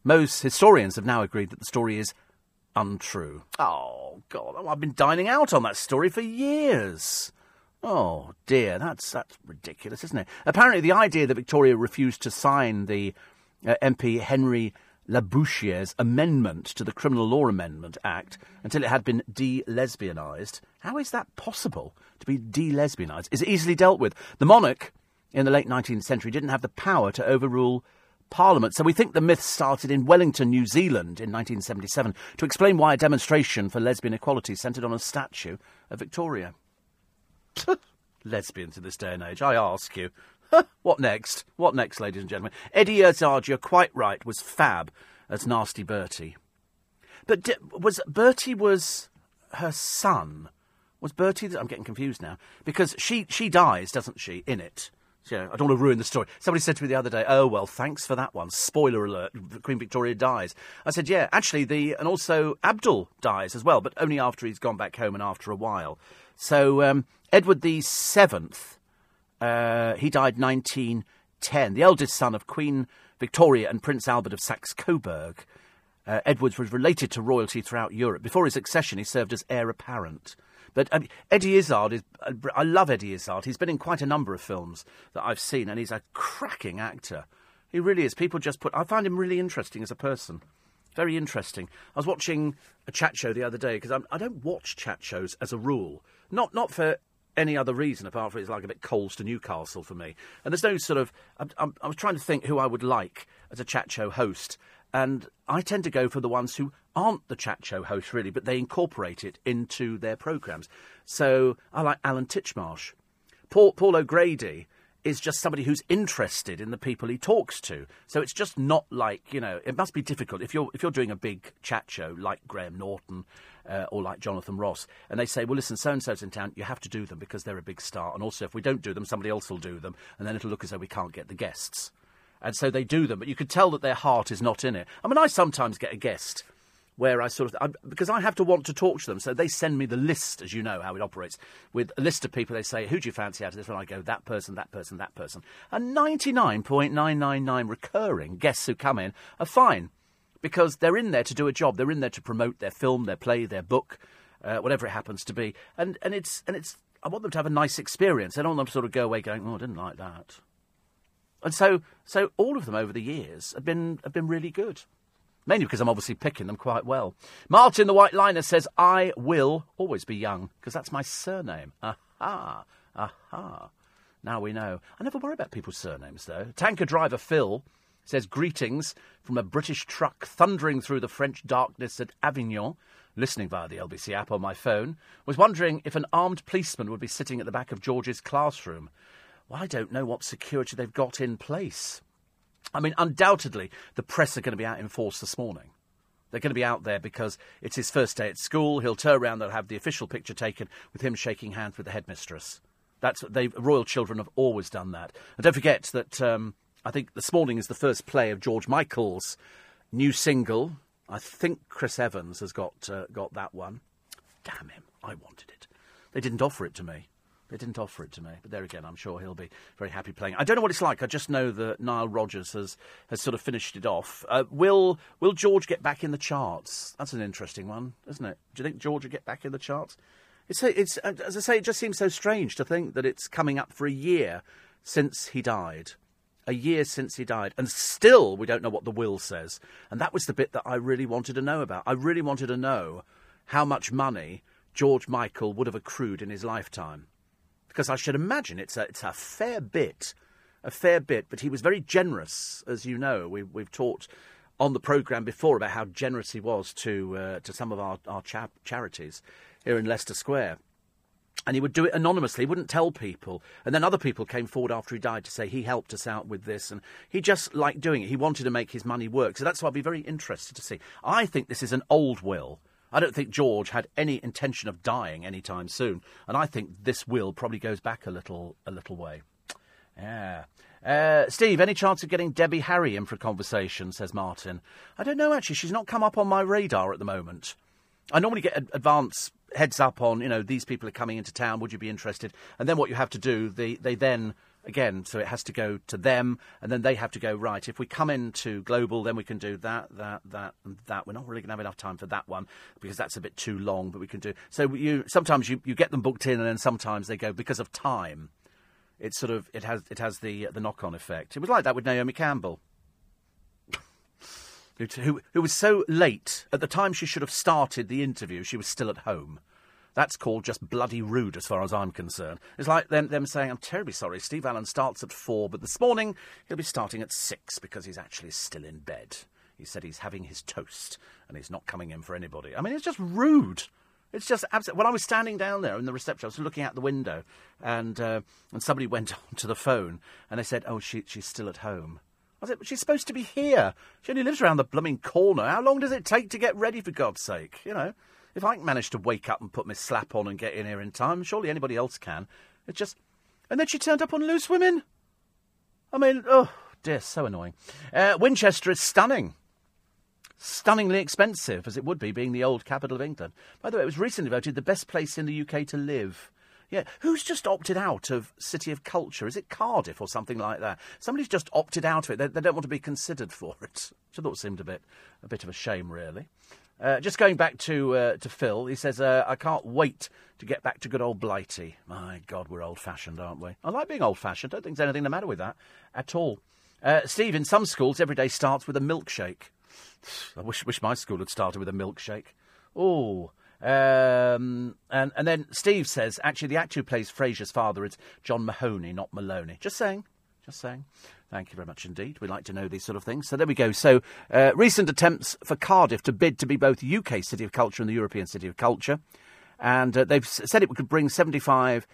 Speaker 2: Most historians have now agreed that the story is untrue. Oh, God, I've been dining out on that story for years. Oh, dear, that's, that's ridiculous, isn't it? Apparently, the idea that Victoria refused to sign the uh, MP Henry Labouchere's amendment to the Criminal Law Amendment Act until it had been de lesbianised. How is that possible to be de lesbianised? Is it easily dealt with? The monarch in the late 19th century didn't have the power to overrule Parliament. So we think the myth started in Wellington, New Zealand in 1977 to explain why a demonstration for lesbian equality centred on a statue of Victoria. Lesbians in this day and age, I ask you. what next? What next, ladies and gentlemen? Eddie Izzard, you're quite right, was fab as Nasty Bertie. But was Bertie was her son? Was Bertie? I'm getting confused now because she she dies, doesn't she, in it? You know, I don't want to ruin the story. Somebody said to me the other day, "Oh well, thanks for that one." Spoiler alert: Queen Victoria dies. I said, "Yeah, actually, the and also Abdul dies as well, but only after he's gone back home and after a while." So um, Edward the Seventh, uh, he died 1910, the eldest son of Queen Victoria and Prince Albert of Saxe-Coburg. Uh, Edward was related to royalty throughout Europe. Before his accession, he served as heir apparent. But um, Eddie Izzard is. I love Eddie Izzard. He's been in quite a number of films that I've seen, and he's a cracking actor. He really is. People just put. I find him really interesting as a person. Very interesting. I was watching a chat show the other day because I don't watch chat shows as a rule. Not not for any other reason apart from it's like a bit coals to Newcastle for me. And there's no sort of. I'm, I'm, I was trying to think who I would like as a chat show host, and I tend to go for the ones who aren't the chat show hosts, really, but they incorporate it into their programmes. So I like Alan Titchmarsh. Paul, Paul O'Grady is just somebody who's interested in the people he talks to. So it's just not like you know. It must be difficult if you're if you're doing a big chat show like Graham Norton uh, or like Jonathan Ross, and they say, "Well, listen, so and so's in town. You have to do them because they're a big star, and also if we don't do them, somebody else will do them, and then it'll look as though we can't get the guests." And so they do them, but you could tell that their heart is not in it. I mean, I sometimes get a guest where I sort of I, because I have to want to talk to them, so they send me the list, as you know how it operates, with a list of people. They say, "Who do you fancy out of this?" And I go, "That person, that person, that person." And ninety nine point nine nine nine recurring guests who come in are fine because they're in there to do a job. They're in there to promote their film, their play, their book, uh, whatever it happens to be. And and it's and it's I want them to have a nice experience. I don't want them to sort of go away going, "Oh, I didn't like that." And so so all of them over the years have been have been really good. Mainly because I'm obviously picking them quite well. Martin the White Liner says, I will always be young, because that's my surname. Aha, aha. Now we know. I never worry about people's surnames, though. Tanker driver Phil says, Greetings from a British truck thundering through the French darkness at Avignon, listening via the LBC app on my phone. Was wondering if an armed policeman would be sitting at the back of George's classroom. Well, I don't know what security they've got in place. I mean, undoubtedly, the press are going to be out in force this morning. They're going to be out there because it's his first day at school. He'll turn around, they'll have the official picture taken with him shaking hands with the headmistress. That's they royal children have always done that. And don't forget that um, I think this morning is the first play of George Michael's new single. I think Chris Evans has got uh, got that one. Damn him! I wanted it. They didn't offer it to me. They didn't offer it to me, but there again, I'm sure he'll be very happy playing. I don't know what it's like. I just know that Nile Rodgers has, has sort of finished it off. Uh, will Will George get back in the charts? That's an interesting one, isn't it? Do you think George will get back in the charts? It's it's uh, as I say, it just seems so strange to think that it's coming up for a year since he died. A year since he died, and still we don't know what the will says. And that was the bit that I really wanted to know about. I really wanted to know how much money George Michael would have accrued in his lifetime because I should imagine it's a, it's a fair bit, a fair bit. But he was very generous, as you know. We, we've talked on the programme before about how generous he was to uh, to some of our, our cha- charities here in Leicester Square. And he would do it anonymously, he wouldn't tell people. And then other people came forward after he died to say he helped us out with this. And he just liked doing it. He wanted to make his money work. So that's why I'd be very interested to see. I think this is an old will. I don't think George had any intention of dying anytime soon, and I think this will probably goes back a little a little way. Yeah. Uh, Steve, any chance of getting Debbie Harry in for a conversation? Says Martin. I don't know actually. She's not come up on my radar at the moment. I normally get an advance heads up on you know these people are coming into town. Would you be interested? And then what you have to do, they they then again, so it has to go to them, and then they have to go right. If we come into global, then we can do that, that, that, and that. We're not really going to have enough time for that one because that's a bit too long. But we can do so. You sometimes you, you get them booked in, and then sometimes they go because of time. It's sort of it has it has the the knock on effect. It was like that with Naomi Campbell. who, who was so late at the time she should have started the interview, she was still at home. That's called just bloody rude, as far as I'm concerned. It's like them, them saying, I'm terribly sorry, Steve Allen starts at four, but this morning he'll be starting at six because he's actually still in bed. He said he's having his toast and he's not coming in for anybody. I mean, it's just rude. It's just absolutely. When I was standing down there in the reception, I was looking out the window, and uh, and somebody went to the phone, and they said, "Oh, she, she's still at home." I said, But "She's supposed to be here. She only lives around the blooming corner. How long does it take to get ready, for God's sake? You know." If I can manage to wake up and put my slap on and get in here in time, surely anybody else can. It's just. And then she turned up on Loose Women. I mean, oh dear, so annoying. Uh, Winchester is stunning. Stunningly expensive, as it would be, being the old capital of England. By the way, it was recently voted the best place in the UK to live. Yeah, who's just opted out of City of Culture? Is it Cardiff or something like that? Somebody's just opted out of it. They, they don't want to be considered for it. Which I thought seemed a bit, a bit of a shame, really. Uh, just going back to uh, to Phil, he says, uh, "I can't wait to get back to good old Blighty." My God, we're old-fashioned, aren't we? I like being old-fashioned. I don't think there's anything the matter with that at all. Uh, Steve, in some schools, every day starts with a milkshake. I wish wish my school had started with a milkshake. Oh. Um, and and then Steve says, actually, the actor who plays Frasier's father is John Mahoney, not Maloney. Just saying. Just saying. Thank you very much indeed. We like to know these sort of things. So there we go. So uh, recent attempts for Cardiff to bid to be both UK City of Culture and the European City of Culture, and uh, they've said it could bring 75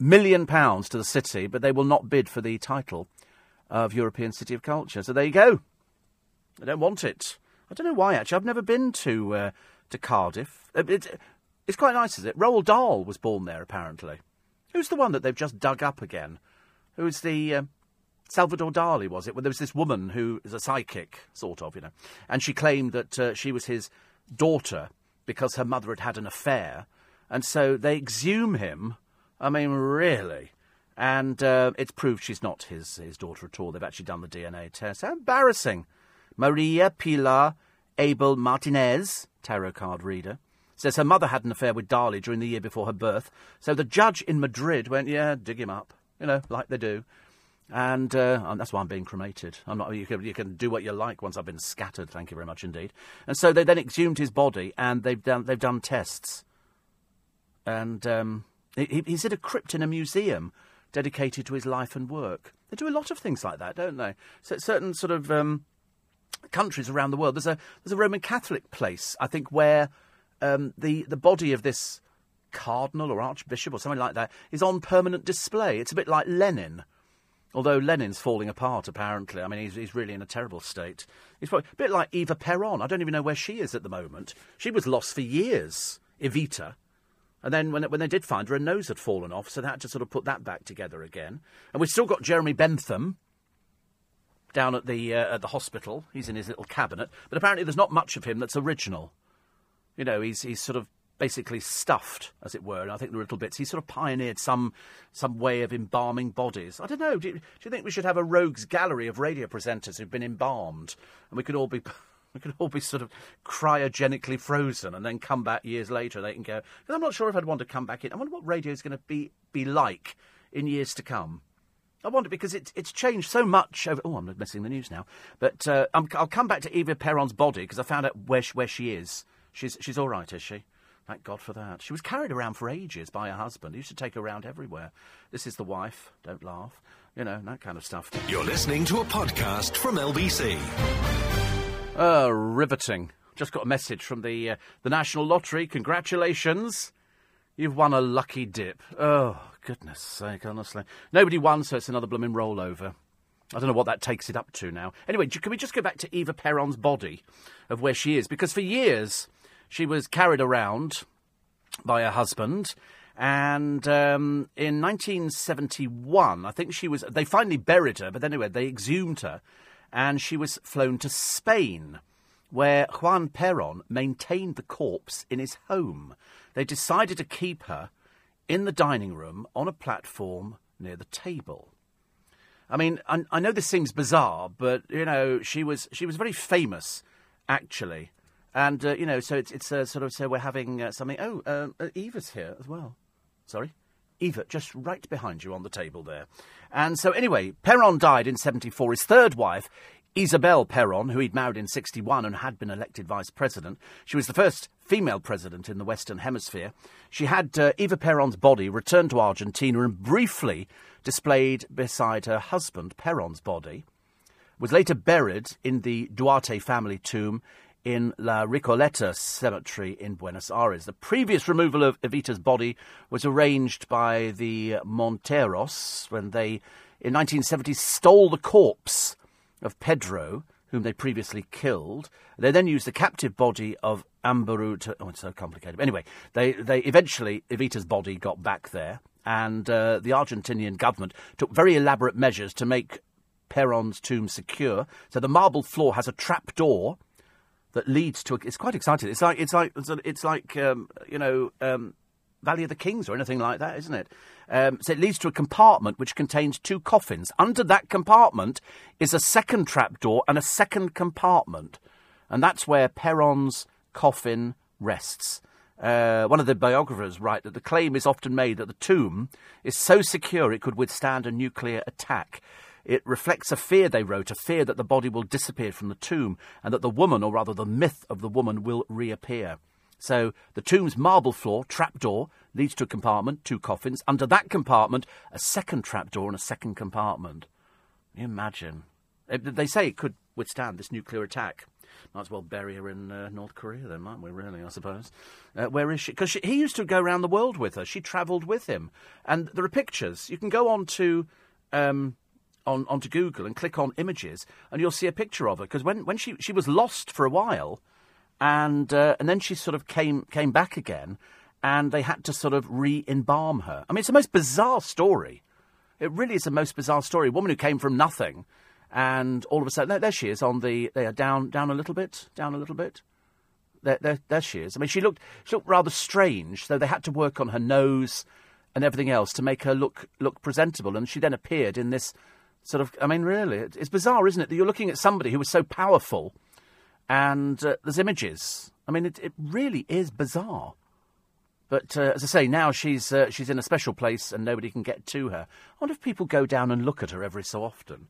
Speaker 2: million pounds to the city, but they will not bid for the title of European City of Culture. So there you go. They don't want it. I don't know why. Actually, I've never been to uh, to Cardiff. Uh, it, it's quite nice, is it? Roald Dahl was born there, apparently. Who's the one that they've just dug up again? Who's the uh, Salvador Dali, was it? Where there was this woman who is a psychic, sort of, you know, and she claimed that uh, she was his daughter because her mother had had an affair, and so they exhume him. I mean, really. And uh, it's proved she's not his, his daughter at all. They've actually done the DNA test. How embarrassing. Maria Pilar Abel Martinez, tarot card reader, says her mother had an affair with Dali during the year before her birth. So the judge in Madrid went, yeah, dig him up, you know, like they do. And, uh, and that's why I'm being cremated. I'm not. You can, you can do what you like once I've been scattered. Thank you very much indeed. And so they then exhumed his body, and they've done they've done tests. And um, he, he's in a crypt in a museum dedicated to his life and work. They do a lot of things like that, don't they? So certain sort of um, countries around the world. There's a there's a Roman Catholic place, I think, where um, the the body of this cardinal or archbishop or something like that is on permanent display. It's a bit like Lenin. Although Lenin's falling apart, apparently. I mean, he's, he's really in a terrible state. He's probably, a bit like Eva Peron. I don't even know where she is at the moment. She was lost for years, Evita. And then when, when they did find her, her nose had fallen off, so they had to sort of put that back together again. And we've still got Jeremy Bentham down at the, uh, at the hospital. He's in his little cabinet. But apparently there's not much of him that's original. You know, he's, he's sort of basically stuffed, as it were. And I think the little bits. He sort of pioneered some some way of embalming bodies. I don't know. Do you, do you think we should have a rogues gallery of radio presenters who've been embalmed, and we could all be. We could all be sort of cryogenically frozen and then come back years later. They can go. Because I'm not sure if I'd want to come back in. I wonder what radio is going to be be like in years to come. I wonder because it's it's changed so much. Over, oh, I'm missing the news now. But uh, i will come back to Eva Peron's body because I found out where she, where she is. She's she's all right, is she? Thank God for that. She was carried around for ages by her husband. He used to take her around everywhere. This is the wife. Don't laugh. You know, that kind of stuff.
Speaker 1: You're listening to a podcast from LBC.
Speaker 2: Uh, riveting. Just got a message from the, uh, the National Lottery. Congratulations. You've won a lucky dip. Oh, goodness sake, honestly. Nobody won, so it's another blooming rollover. I don't know what that takes it up to now. Anyway, can we just go back to Eva Peron's body, of where she is? Because for years, she was carried around by her husband. And um, in 1971, I think she was. They finally buried her, but anyway, they exhumed her, and she was flown to Spain, where Juan Peron maintained the corpse in his home. They decided to keep her in the dining room on a platform near the table. I mean, I, I know this seems bizarre, but you know, she was she was very famous, actually, and, uh, you know, so it's, it's uh, sort of, so we're having uh, something. Oh, uh, uh, Eva's here as well. Sorry? Eva, just right behind you on the table there. And so, anyway, Peron died in 74. His third wife, Isabel Peron, who he'd married in 61 and had been elected vice president. She was the first female president in the Western Hemisphere. She had uh, Eva Peron's body returned to Argentina and briefly displayed beside her husband, Peron's body. Was later buried in the Duarte family tomb in La Recoleta Cemetery in Buenos Aires. The previous removal of Evita's body was arranged by the Monteros when they, in 1970, stole the corpse of Pedro, whom they previously killed. They then used the captive body of Amburu to. Oh, it's so complicated. Anyway, they, they eventually, Evita's body got back there, and uh, the Argentinian government took very elaborate measures to make Peron's tomb secure. So the marble floor has a trap door that leads to. A, it's quite exciting. It's like it's like it's like um, you know um, Valley of the Kings or anything like that, isn't it? Um, so it leads to a compartment which contains two coffins. Under that compartment is a second trapdoor and a second compartment, and that's where Peron's coffin rests. Uh, one of the biographers write that the claim is often made that the tomb is so secure it could withstand a nuclear attack. It reflects a fear, they wrote, a fear that the body will disappear from the tomb and that the woman, or rather the myth of the woman, will reappear. So the tomb's marble floor, trapdoor, leads to a compartment, two coffins. Under that compartment, a second trapdoor and a second compartment. Imagine. They say it could withstand this nuclear attack. Might as well bury her in uh, North Korea, then, might we? Really, I suppose. Uh, where is she? Because he used to go around the world with her. She travelled with him, and there are pictures. You can go on to um, on onto Google and click on images, and you'll see a picture of her. Because when, when she she was lost for a while, and uh, and then she sort of came came back again, and they had to sort of re-embalm her. I mean, it's the most bizarre story. It really is the most bizarre story. A woman who came from nothing, and all of a sudden, there, she is on the. They are down, down a little bit, down a little bit. There, there, there she is. I mean, she looked, she looked rather strange. So they had to work on her nose and everything else to make her look look presentable. And she then appeared in this sort of. I mean, really, it's bizarre, isn't it? That you're looking at somebody who was so powerful, and uh, there's images. I mean, it, it really is bizarre. But uh, as I say, now she's uh, she's in a special place and nobody can get to her. I wonder if people go down and look at her every so often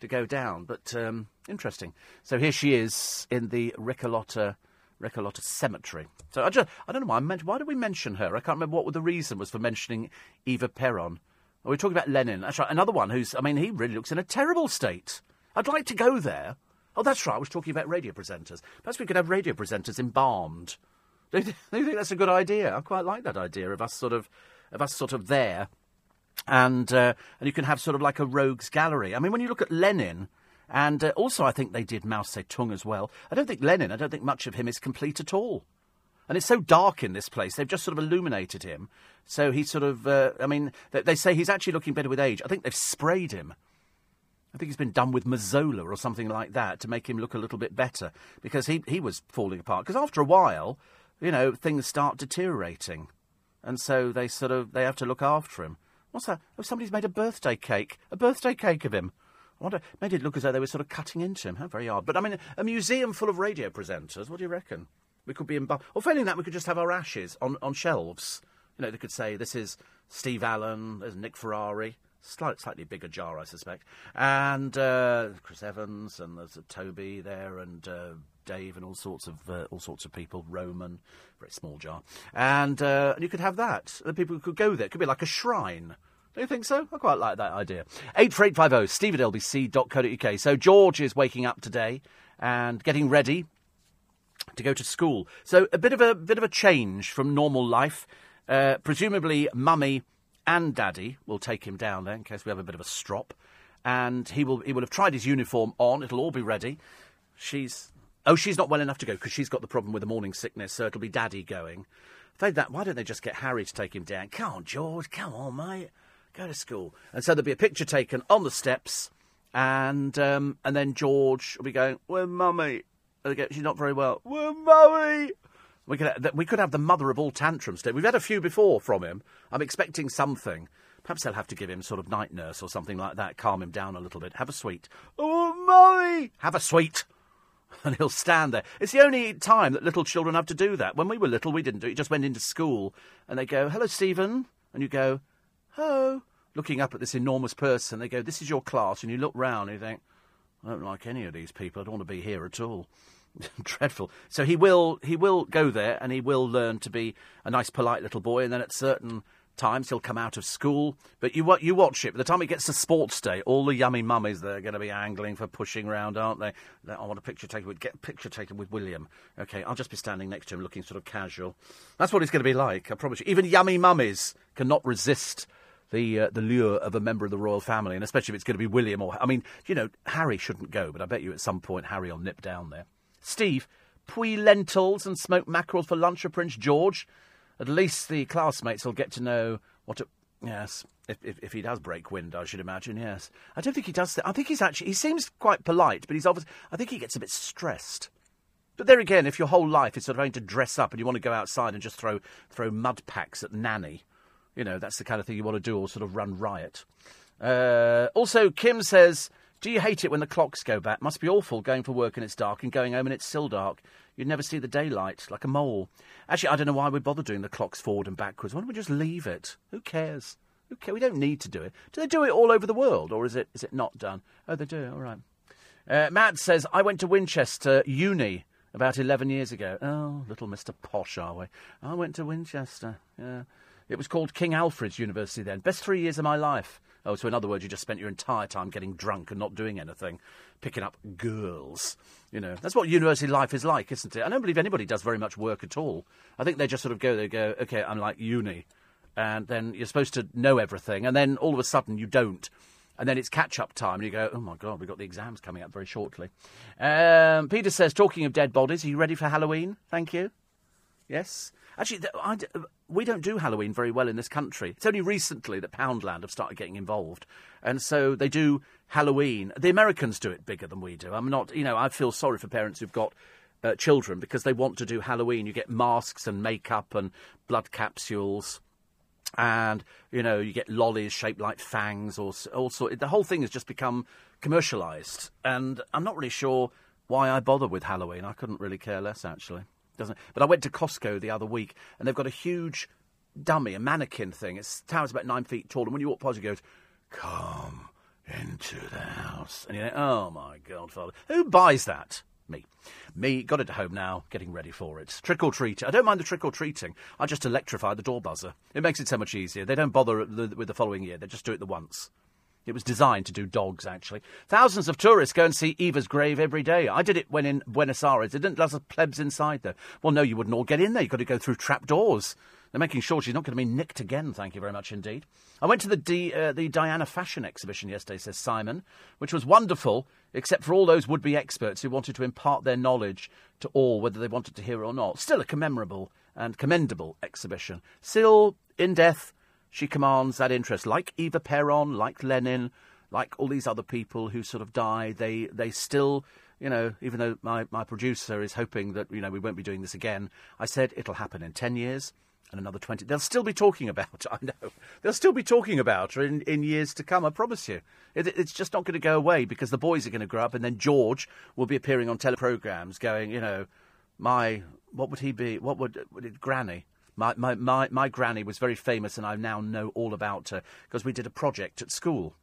Speaker 2: to go down. But um, interesting. So here she is in the Riccolotta Riccolotta Cemetery. So I, just, I don't know why I meant, why did we mention her? I can't remember what the reason was for mentioning Eva Peron. We're talking about Lenin. That's right. Another one who's, I mean, he really looks in a terrible state. I'd like to go there. Oh, that's right. I was talking about radio presenters. Perhaps we could have radio presenters embalmed. Do you, think that's a good idea? I quite like that idea of us sort of, of us sort of there, and uh, and you can have sort of like a rogues gallery. I mean, when you look at Lenin, and uh, also I think they did Mao Zedong as well. I don't think Lenin. I don't think much of him is complete at all. And it's so dark in this place. They've just sort of illuminated him. So he's sort of, uh, I mean, they, they, say he's actually looking better with age. I think they've sprayed him. I think he's been done with Mazola or something like that to make him look a little bit better because he, he was falling apart. Because after a while, you know, things start deteriorating. And so they sort of, they have to look after him. What's that? Oh, somebody's made a birthday cake. A birthday cake of him. I wonder, made it look as though they were sort of cutting into him. How very odd. But I mean, a museum full of radio presenters. What do you reckon? We could be in. Or failing that, we could just have our ashes on, on shelves. You know, they could say this is Steve Allen, there's Nick Ferrari, slight, slightly bigger jar, I suspect, and uh, Chris Evans, and there's a Toby there, and uh, Dave, and all sorts of uh, all sorts of people. Roman, very small jar, and uh, and you could have that. And people could go there. It could be like a shrine. Do you think so? I quite like that idea. 84850 steve at lbc.co.uk. So George is waking up today and getting ready to go to school. So a bit of a bit of a change from normal life. Uh, presumably, mummy and daddy will take him down there in case we have a bit of a strop, and he will he will have tried his uniform on. It'll all be ready. She's oh she's not well enough to go because she's got the problem with the morning sickness, so it'll be daddy going. If that, why don't they just get Harry to take him down? Come on, George. Come on, mate go to school. And so there'll be a picture taken on the steps, and um, and then George will be going, "Where, mummy?" She's not very well. Where, mummy? We could we could have the mother of all tantrums. today. We've had a few before from him. I'm expecting something. Perhaps they'll have to give him sort of night nurse or something like that, calm him down a little bit. Have a sweet. Oh, mummy! Have a sweet. And he'll stand there. It's the only time that little children have to do that. When we were little, we didn't do it. You just went into school and they go, hello, Stephen. And you go, ho, looking up at this enormous person. They go, this is your class. And you look round and you think, I don't like any of these people. I don't want to be here at all. Dreadful. So he will he will go there and he will learn to be a nice, polite little boy. And then at certain times he'll come out of school. But you you watch it. By the time he gets to sports day, all the yummy mummies they're going to be angling for pushing round, aren't they? I want a picture taken with get a picture taken with William. Okay, I'll just be standing next to him, looking sort of casual. That's what he's going to be like. I promise you. Even yummy mummies cannot resist the uh, the lure of a member of the royal family, and especially if it's going to be William or I mean, you know, Harry shouldn't go, but I bet you at some point Harry will nip down there. Steve, Puy lentils and smoked mackerel for lunch for Prince George. At least the classmates will get to know what. A, yes, if, if, if he does break wind, I should imagine. Yes, I don't think he does. Th- I think he's actually he seems quite polite, but he's obviously. I think he gets a bit stressed. But there again, if your whole life is sort of having to dress up and you want to go outside and just throw throw mud packs at nanny, you know, that's the kind of thing you want to do or sort of run riot. Uh, also, Kim says, Do you hate it when the clocks go back? Must be awful going for work and it's dark and going home and it's still dark. You'd never see the daylight, like a mole. Actually, I don't know why we bother doing the clocks forward and backwards. Why don't we just leave it? Who cares? Who cares? We don't need to do it. Do they do it all over the world, or is it is it not done? Oh, they do. All right. Uh, Matt says, I went to Winchester Uni about 11 years ago. Oh, little Mr. Posh, are we? I went to Winchester. Yeah. It was called King Alfred's University then. Best three years of my life. Oh, so in other words, you just spent your entire time getting drunk and not doing anything, picking up girls. You know, that's what university life is like, isn't it? I don't believe anybody does very much work at all. I think they just sort of go, they go, okay, I'm like uni. And then you're supposed to know everything, and then all of a sudden you don't. And then it's catch up time, and you go, oh my God, we've got the exams coming up very shortly. Um, Peter says, talking of dead bodies, are you ready for Halloween? Thank you. Yes. Actually, I d- we don't do Halloween very well in this country. It's only recently that Poundland have started getting involved, and so they do Halloween. The Americans do it bigger than we do. I'm not, you know, I feel sorry for parents who've got uh, children because they want to do Halloween. You get masks and makeup and blood capsules. And you know you get lollies shaped like fangs, or also the whole thing has just become commercialised. And I'm not really sure why I bother with Halloween. I couldn't really care less actually. Doesn't. But I went to Costco the other week, and they've got a huge dummy, a mannequin thing. It towers about nine feet tall, and when you walk past, it goes, "Come into the house," and you're like, "Oh my God, Father, who buys that?" Me. Me, got it at home now, getting ready for it. Trick or treat. I don't mind the trick or treating. I just electrify the door buzzer. It makes it so much easier. They don't bother with the following year, they just do it the once. It was designed to do dogs, actually. Thousands of tourists go and see Eva's grave every day. I did it when in Buenos Aires. It didn't lots of plebs inside, though. Well, no, you wouldn't all get in there. You've got to go through trap doors. They're making sure she's not going to be nicked again, thank you very much indeed. I went to the, D, uh, the Diana Fashion Exhibition yesterday, says Simon, which was wonderful, except for all those would be experts who wanted to impart their knowledge to all, whether they wanted to hear or not. Still a commemorable and commendable exhibition. Still, in death, she commands that interest. Like Eva Peron, like Lenin, like all these other people who sort of die, they, they still you know, even though my, my producer is hoping that, you know, we won't be doing this again, I said it'll happen in 10 years and another 20. They'll still be talking about I know. They'll still be talking about her in, in years to come, I promise you. It, it's just not going to go away because the boys are going to grow up and then George will be appearing on teleprograms going, you know, my, what would he be? What would, would it, Granny? My, my, my, my granny was very famous and I now know all about her because we did a project at school.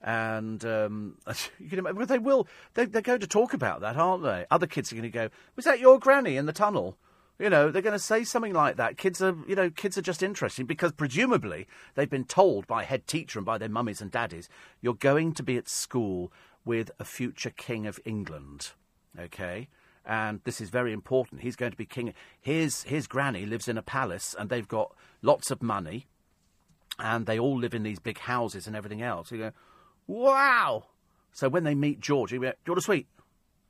Speaker 2: And um, you can imagine, well, they will, they, they're going to talk about that, aren't they? Other kids are going to go, was that your granny in the tunnel? You know, they're going to say something like that. Kids are, you know, kids are just interesting because presumably they've been told by head teacher and by their mummies and daddies, you're going to be at school with a future king of England. Okay? And this is very important. He's going to be king. His, his granny lives in a palace and they've got lots of money and they all live in these big houses and everything else. You go, wow! So when they meet George, you go, do you sweet?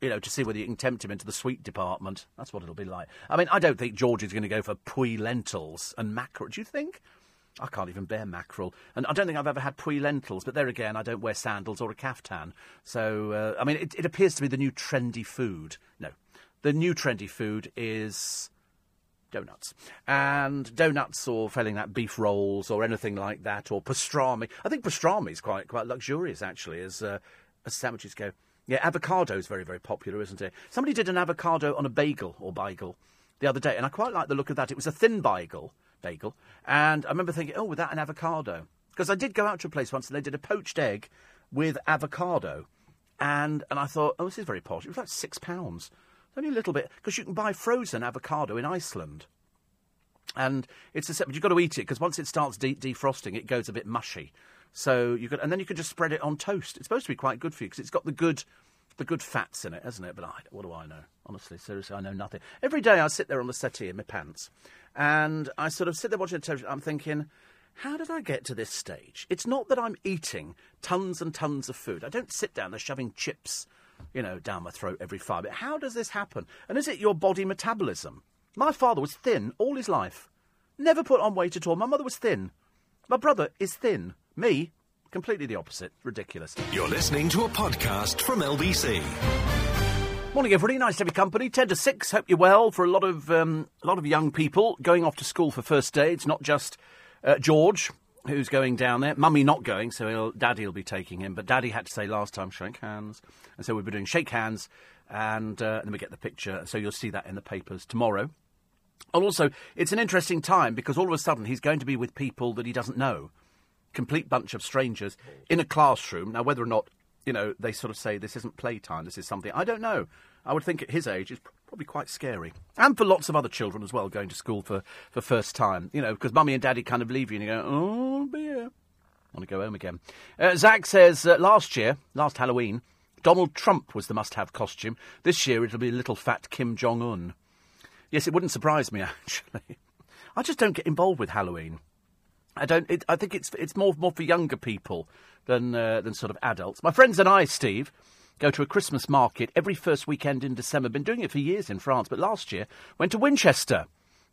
Speaker 2: you know, to see whether you can tempt him into the sweet department. That's what it'll be like. I mean, I don't think George is going to go for puy lentils and mackerel. Do you think? I can't even bear mackerel. And I don't think I've ever had puy lentils, but there again, I don't wear sandals or a caftan. So, uh, I mean, it, it appears to be the new trendy food. No. The new trendy food is donuts. And donuts or failing that beef rolls or anything like that or pastrami. I think pastrami is quite quite luxurious actually as uh, as sandwiches go. Yeah, avocado is very, very popular, isn't it? Somebody did an avocado on a bagel or bagel the other day, and I quite like the look of that. It was a thin bagel, bagel, and I remember thinking, oh, with that an avocado, because I did go out to a place once and they did a poached egg with avocado, and and I thought, oh, this is very posh. It was like six pounds, only a little bit, because you can buy frozen avocado in Iceland. And it's a but you've got to eat it because once it starts de- defrosting, it goes a bit mushy. So you could, and then you could just spread it on toast. It's supposed to be quite good for you because it's got the good, the good fats in it, hasn't it? But I, what do I know? Honestly, seriously, I know nothing. Every day I sit there on the settee in my pants, and I sort of sit there watching the television. I'm thinking, how did I get to this stage? It's not that I'm eating tons and tons of food. I don't sit down there shoving chips, you know, down my throat every five minutes. How does this happen? And is it your body metabolism? My father was thin all his life, never put on weight at all. My mother was thin. My brother is thin. Me, completely the opposite. Ridiculous.
Speaker 1: You're listening to a podcast from LBC.
Speaker 2: Morning, everybody. Nice to have your company. Ten to six. Hope you're well. For a lot of um, a lot of young people going off to school for first day, it's not just uh, George who's going down there. Mummy not going, so he'll, Daddy will be taking him. But Daddy had to say last time, shake hands, and so we'll be doing shake hands, and uh, then we get the picture. So you'll see that in the papers tomorrow. And also, it's an interesting time because all of a sudden he's going to be with people that he doesn't know complete bunch of strangers in a classroom. Now, whether or not, you know, they sort of say this isn't playtime, this is something, I don't know. I would think at his age it's probably quite scary. And for lots of other children as well, going to school for, for first time, you know, because mummy and daddy kind of leave you and you go, oh, dear. I want to go home again. Uh, Zach says uh, last year, last Halloween, Donald Trump was the must have costume. This year it'll be little fat Kim Jong un. Yes, it wouldn't surprise me, actually. I just don't get involved with Halloween. I don't. It, I think it's it's more more for younger people than uh, than sort of adults. My friends and I, Steve, go to a Christmas market every first weekend in December. Been doing it for years in France, but last year went to Winchester.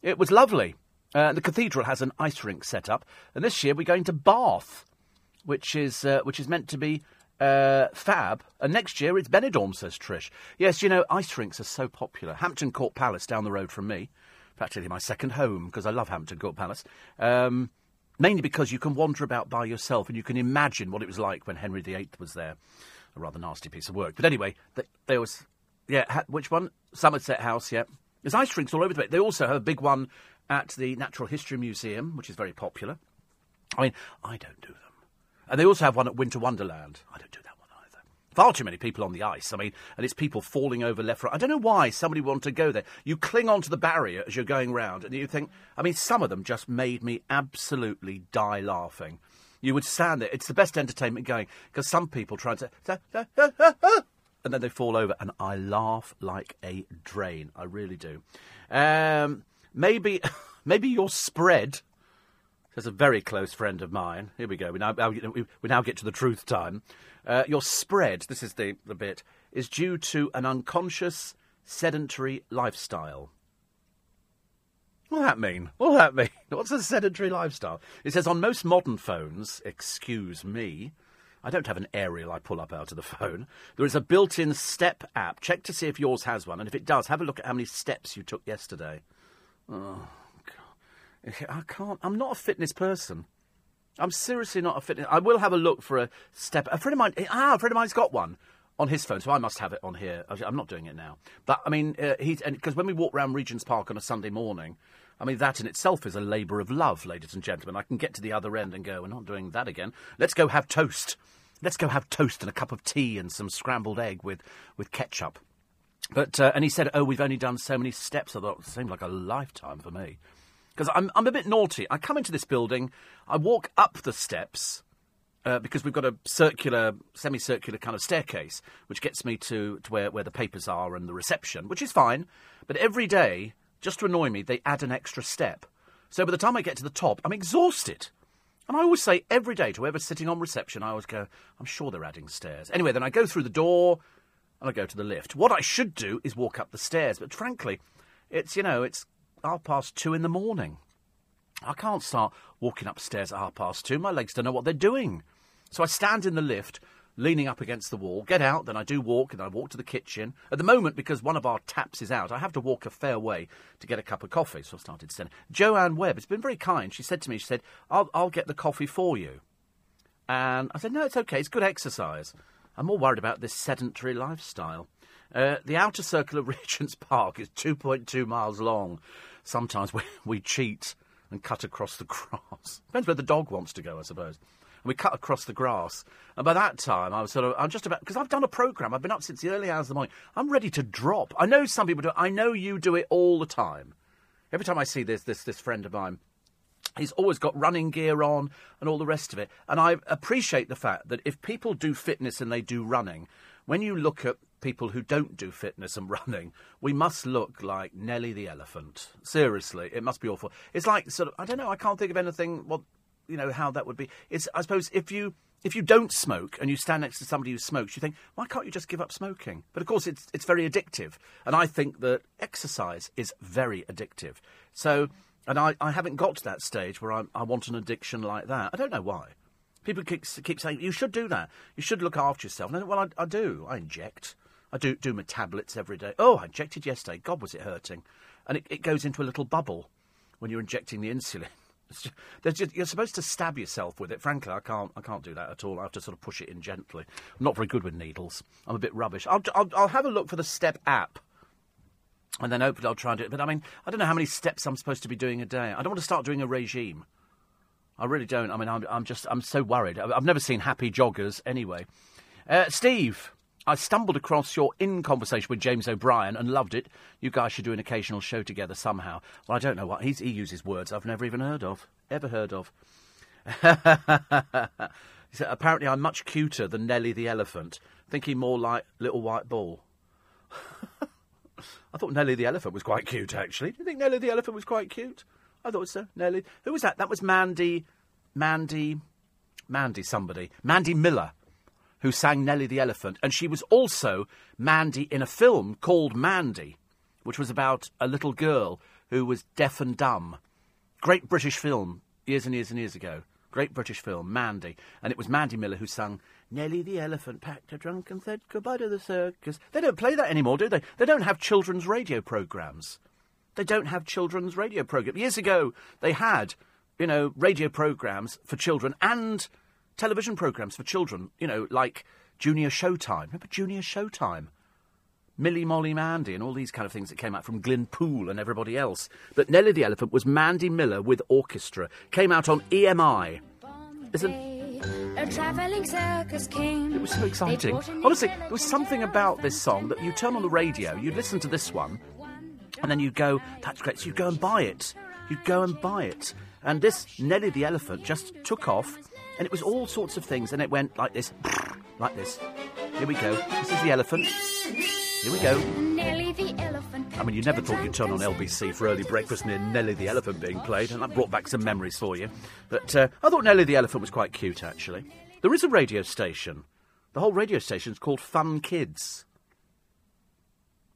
Speaker 2: It was lovely. Uh, the cathedral has an ice rink set up, and this year we're going to Bath, which is uh, which is meant to be uh, fab. And next year it's Benidorm, says Trish. Yes, you know ice rinks are so popular. Hampton Court Palace down the road from me, practically my second home because I love Hampton Court Palace. Um, mainly because you can wander about by yourself and you can imagine what it was like when Henry VIII was there. A rather nasty piece of work, but anyway, th- there was yeah. Ha- which one? Somerset House. Yeah. There's ice rinks all over the place. They also have a big one at the Natural History Museum, which is very popular. I mean, I don't do them. And they also have one at Winter Wonderland. I don't do that one either. Far too many people on the ice. I mean, and it's people falling over left, right. I don't know why somebody wanted to go there. You cling onto the barrier as you're going round, and you think, I mean, some of them just made me absolutely die laughing. You would stand there. It's the best entertainment going because some people try to. And then they fall over, and I laugh like a drain. I really do. Um, maybe, maybe your spread there's a very close friend of mine. Here we go. We now, we now get to the truth time. Uh, your spread, this is the, the bit, is due to an unconscious, sedentary lifestyle. What that mean? What that mean? What's a sedentary lifestyle? It says on most modern phones, excuse me, I don't have an aerial I pull up out of the phone. There is a built in step app. Check to see if yours has one, and if it does, have a look at how many steps you took yesterday. Oh, God. I can't. I'm not a fitness person. I'm seriously not a fitness. I will have a look for a step. A friend of mine. Ah, a friend of mine's got one on his phone, so I must have it on here. I'm not doing it now, but I mean, uh, because when we walk around Regent's Park on a Sunday morning, I mean that in itself is a labour of love, ladies and gentlemen. I can get to the other end and go, we're not doing that again. Let's go have toast. Let's go have toast and a cup of tea and some scrambled egg with with ketchup. But uh, and he said, oh, we've only done so many steps. I thought it seemed like a lifetime for me because I'm, I'm a bit naughty. I come into this building, I walk up the steps. Uh, because we've got a circular, semicircular kind of staircase, which gets me to, to where, where the papers are and the reception, which is fine. But every day, just to annoy me, they add an extra step. So by the time I get to the top, I'm exhausted. And I always say every day to whoever's sitting on reception, I always go, I'm sure they're adding stairs. Anyway, then I go through the door and I go to the lift. What I should do is walk up the stairs, but frankly, it's, you know, it's half past two in the morning. I can't start walking upstairs at half past two. My legs don't know what they're doing. So I stand in the lift, leaning up against the wall, get out, then I do walk, and I walk to the kitchen. At the moment, because one of our taps is out, I have to walk a fair way to get a cup of coffee. So I started sending. Joanne Webb has been very kind. She said to me, she said, I'll, I'll get the coffee for you. And I said, no, it's okay. It's good exercise. I'm more worried about this sedentary lifestyle. Uh, the outer circle of Regent's Park is 2.2 miles long. Sometimes we, we cheat and cut across the grass. Depends where the dog wants to go, I suppose. And we cut across the grass. And by that time, I was sort of, I'm just about, because I've done a programme, I've been up since the early hours of the morning. I'm ready to drop. I know some people do it. I know you do it all the time. Every time I see this, this, this friend of mine, he's always got running gear on and all the rest of it. And I appreciate the fact that if people do fitness and they do running, when you look at people who don't do fitness and running, we must look like Nelly the elephant. Seriously, it must be awful. It's like sort of I don't know. I can't think of anything. Well, you know how that would be. It's I suppose if you if you don't smoke and you stand next to somebody who smokes, you think why can't you just give up smoking? But of course, it's it's very addictive, and I think that exercise is very addictive. So. And I, I haven't got to that stage where I, I want an addiction like that. I don't know why. People keep, keep saying, you should do that. You should look after yourself. And I, well, I, I do. I inject. I do do my tablets every day. Oh, I injected yesterday. God, was it hurting? And it, it goes into a little bubble when you're injecting the insulin. Just, you're supposed to stab yourself with it. Frankly, I can't. I can't do that at all. I have to sort of push it in gently. I'm not very good with needles. I'm a bit rubbish. I'll, I'll, I'll have a look for the Step app, and then hopefully I'll try and do it. But I mean, I don't know how many steps I'm supposed to be doing a day. I don't want to start doing a regime. I really don't. I mean, I'm, I'm just. I'm so worried. I've never seen happy joggers anyway. Uh, Steve. I stumbled across your in conversation with James O'Brien and loved it. You guys should do an occasional show together somehow. Well, I don't know what. He's, he uses words I've never even heard of. Ever heard of. said, Apparently, I'm much cuter than Nelly the elephant, thinking more like Little White Ball. I thought Nelly the elephant was quite cute, actually. Do you think Nelly the elephant was quite cute? I thought so. Nelly. Who was that? That was Mandy. Mandy. Mandy somebody. Mandy Miller who sang Nellie the Elephant, and she was also Mandy in a film called Mandy, which was about a little girl who was deaf and dumb. Great British film, years and years and years ago. Great British film, Mandy. And it was Mandy Miller who sung Nellie the elephant packed a trunk and said goodbye to the circus. They don't play that anymore, do they? They don't have children's radio programmes. They don't have children's radio programmes. Years ago, they had, you know, radio programmes for children and television programmes for children, you know, like Junior Showtime. Remember Junior Showtime? Millie, Molly, Mandy, and all these kind of things that came out from Glyn Poole and everybody else. But Nellie the Elephant was Mandy Miller with orchestra. Came out on EMI. Isn't
Speaker 3: A travelling circus came.
Speaker 2: it was so exciting. Honestly, there was something about this song that you turn on the radio, you'd listen to this one, and then you'd go, "That's great." So you'd go and buy it. You'd go and buy it. And this Nellie the Elephant just took off, and it was all sorts of things, and it went like this, like this. Here we go. This is the elephant. Here we go.
Speaker 3: Nellie the elephant.
Speaker 2: I mean, you never thought you'd turn on LBC for early breakfast near Nellie the Elephant being played, and that brought back some memories for you. But uh, I thought Nellie the Elephant was quite cute, actually. There is a radio station. The whole radio station's called Fun Kids.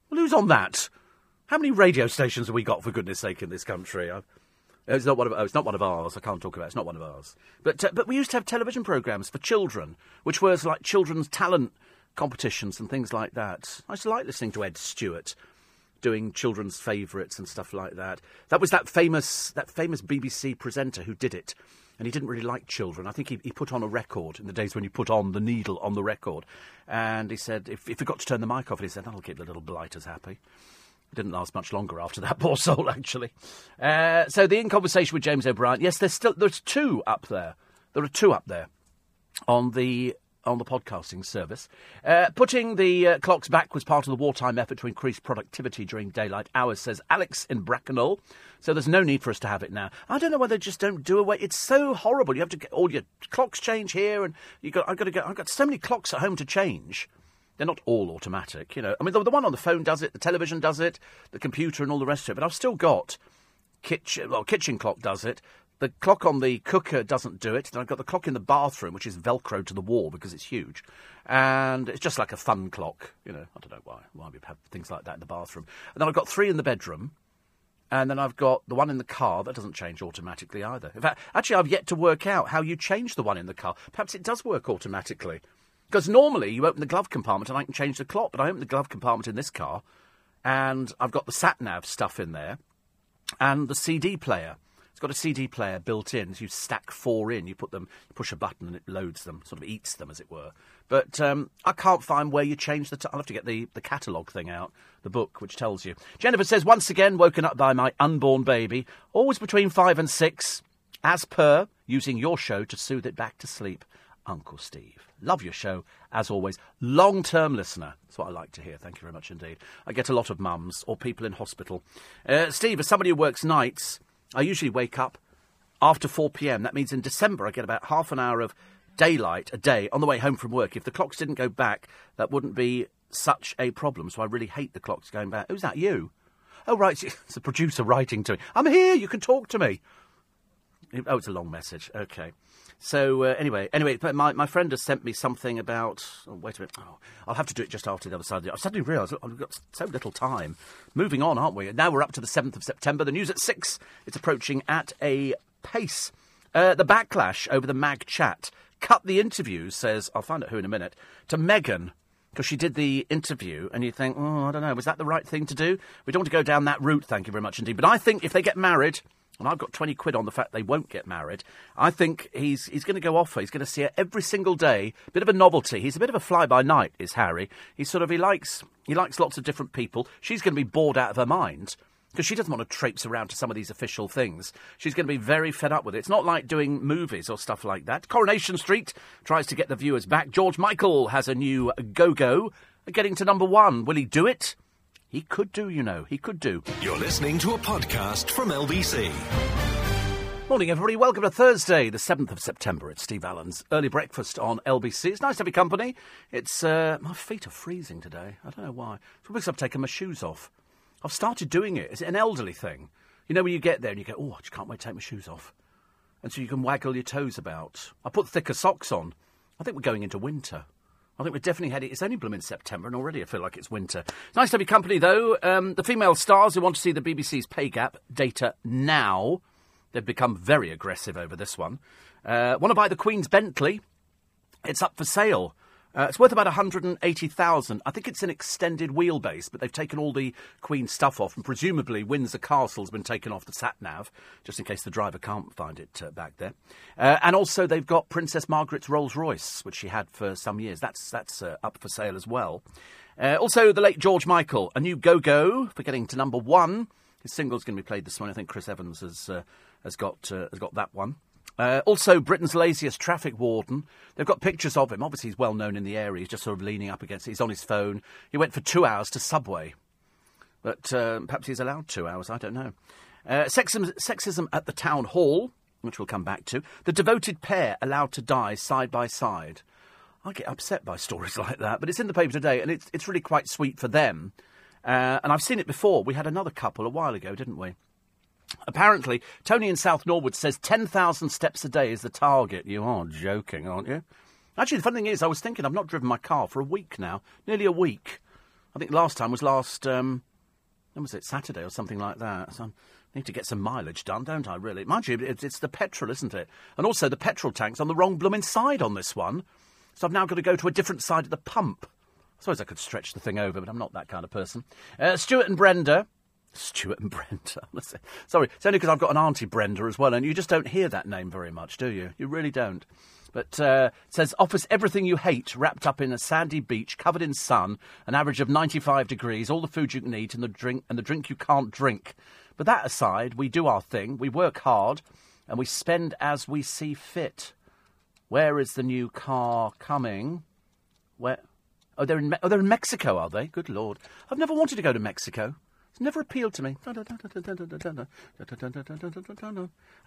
Speaker 2: Well, who's on that? How many radio stations have we got, for goodness sake, in this country? I, it's not one of. Oh, it's not one of ours. I can't talk about. it. It's not one of ours. But uh, but we used to have television programs for children, which was like children's talent competitions and things like that. I used to like listening to Ed Stewart doing children's favourites and stuff like that. That was that famous that famous BBC presenter who did it. And he didn't really like children. I think he, he put on a record in the days when you put on the needle on the record. And he said, if, if he got to turn the mic off, he said, that'll keep the little blighters happy. Didn't last much longer after that, poor soul, actually. Uh, so the In Conversation with James O'Brien. Yes, there's still there's two up there. There are two up there on the on the podcasting service. Uh, putting the uh, clocks back was part of the wartime effort to increase productivity during daylight hours, says Alex in Bracknell. So there's no need for us to have it now. I don't know why they just don't do away. It's so horrible. You have to get all your clocks change here, and you got I've got to get I've got so many clocks at home to change. They're not all automatic, you know. I mean, the, the one on the phone does it, the television does it, the computer, and all the rest of it. But I've still got kitchen. Well, kitchen clock does it. The clock on the cooker doesn't do it. Then I've got the clock in the bathroom, which is velcro to the wall because it's huge, and it's just like a fun clock. You know, I don't know why why we have things like that in the bathroom. And then I've got three in the bedroom, and then I've got the one in the car that doesn't change automatically either. In fact, actually, I've yet to work out how you change the one in the car. Perhaps it does work automatically. Because normally you open the glove compartment and I can change the clock, but I open the glove compartment in this car and I've got the sat nav stuff in there and the CD player. It's got a CD player built in. So you stack four in, you put them, you push a button and it loads them, sort of eats them, as it were. But um, I can't find where you change the. I'll have to get the, the catalogue thing out, the book, which tells you. Jennifer says, once again, woken up by my unborn baby, always between five and six, as per, using your show to soothe it back to sleep. Uncle Steve. Love your show, as always. Long term listener. That's what I like to hear. Thank you very much indeed. I get a lot of mums or people in hospital. Uh, Steve, as somebody who works nights, I usually wake up after 4 pm. That means in December I get about half an hour of daylight a day on the way home from work. If the clocks didn't go back, that wouldn't be such a problem. So I really hate the clocks going back. Who's that, you? Oh, right. It's the producer writing to me. I'm here. You can talk to me. Oh, it's a long message. Okay. So uh, anyway, anyway, my, my friend has sent me something about. Oh, wait a minute. Oh, I'll have to do it just after the other side. I suddenly realised I've got so little time. Moving on, aren't we? Now we're up to the seventh of September. The news at six. It's approaching at a pace. Uh, the backlash over the mag chat cut the interview. Says I'll find out who in a minute. To Meghan. because she did the interview, and you think, oh, I don't know, was that the right thing to do? We don't want to go down that route, thank you very much indeed. But I think if they get married, and I've got 20 quid on the fact they won't get married, I think he's, he's going to go off her. He's going to see her every single day. Bit of a novelty. He's a bit of a fly by night, is Harry. He's sort of, he likes, he likes lots of different people. She's going to be bored out of her mind. Because she doesn't want to traipse around to some of these official things. She's going to be very fed up with it. It's not like doing movies or stuff like that. Coronation Street tries to get the viewers back. George Michael has a new go go, getting to number one. Will he do it? He could do, you know. He could do.
Speaker 1: You're listening to a podcast from LBC.
Speaker 2: Morning, everybody. Welcome to Thursday, the 7th of September. It's Steve Allen's early breakfast on LBC. It's nice to have your company. It's, uh, my feet are freezing today. I don't know why. It's because I've taken my shoes off. I've started doing it. Is it an elderly thing? You know, when you get there and you go, oh, I just can't wait to take my shoes off. And so you can waggle your toes about. I put thicker socks on. I think we're going into winter. I think we're definitely heading. It's only blooming September, and already I feel like it's winter. It's nice to have your company, though. Um, the female stars who want to see the BBC's pay gap data now. They've become very aggressive over this one. Uh, want to buy the Queen's Bentley? It's up for sale. Uh, it's worth about 180,000. I think it's an extended wheelbase, but they've taken all the Queen stuff off, and presumably Windsor Castle's been taken off the sat nav, just in case the driver can't find it uh, back there. Uh, and also they've got Princess Margaret's Rolls Royce, which she had for some years. That's that's uh, up for sale as well. Uh, also, the late George Michael, a new go go for getting to number one. His single's going to be played this morning. I think Chris Evans has uh, has got has got that one. Uh, also, Britain's laziest traffic warden. They've got pictures of him. Obviously, he's well known in the area. He's just sort of leaning up against it. He's on his phone. He went for two hours to Subway. But uh, perhaps he's allowed two hours. I don't know. Uh, sexism, sexism at the town hall, which we'll come back to. The devoted pair allowed to die side by side. I get upset by stories like that, but it's in the paper today, and it's, it's really quite sweet for them. Uh, and I've seen it before. We had another couple a while ago, didn't we? Apparently, Tony in South Norwood says 10,000 steps a day is the target. You are joking, aren't you? Actually, the funny thing is, I was thinking I've not driven my car for a week now, nearly a week. I think last time was last, um, when was it, Saturday or something like that. So I need to get some mileage done, don't I, really? Mind you, it's, the petrol, isn't it? And also the petrol tank's on the wrong blooming side on this one. So I've now got to go to a different side of the pump. I suppose I could stretch the thing over, but I'm not that kind of person. Uh, Stuart and Brenda Stuart and Brenda. Sorry, it's only because I've got an auntie Brenda as well, and you just don't hear that name very much, do you? You really don't. But uh, it says offers everything you hate, wrapped up in a sandy beach, covered in sun, an average of 95 degrees, all the food you can eat, and the drink and the drink you can't drink. But that aside, we do our thing, we work hard, and we spend as we see fit. Where is the new car coming? Where? Oh, they're in. Me- oh, they're in Mexico, are they? Good lord! I've never wanted to go to Mexico. It's never appealed to me.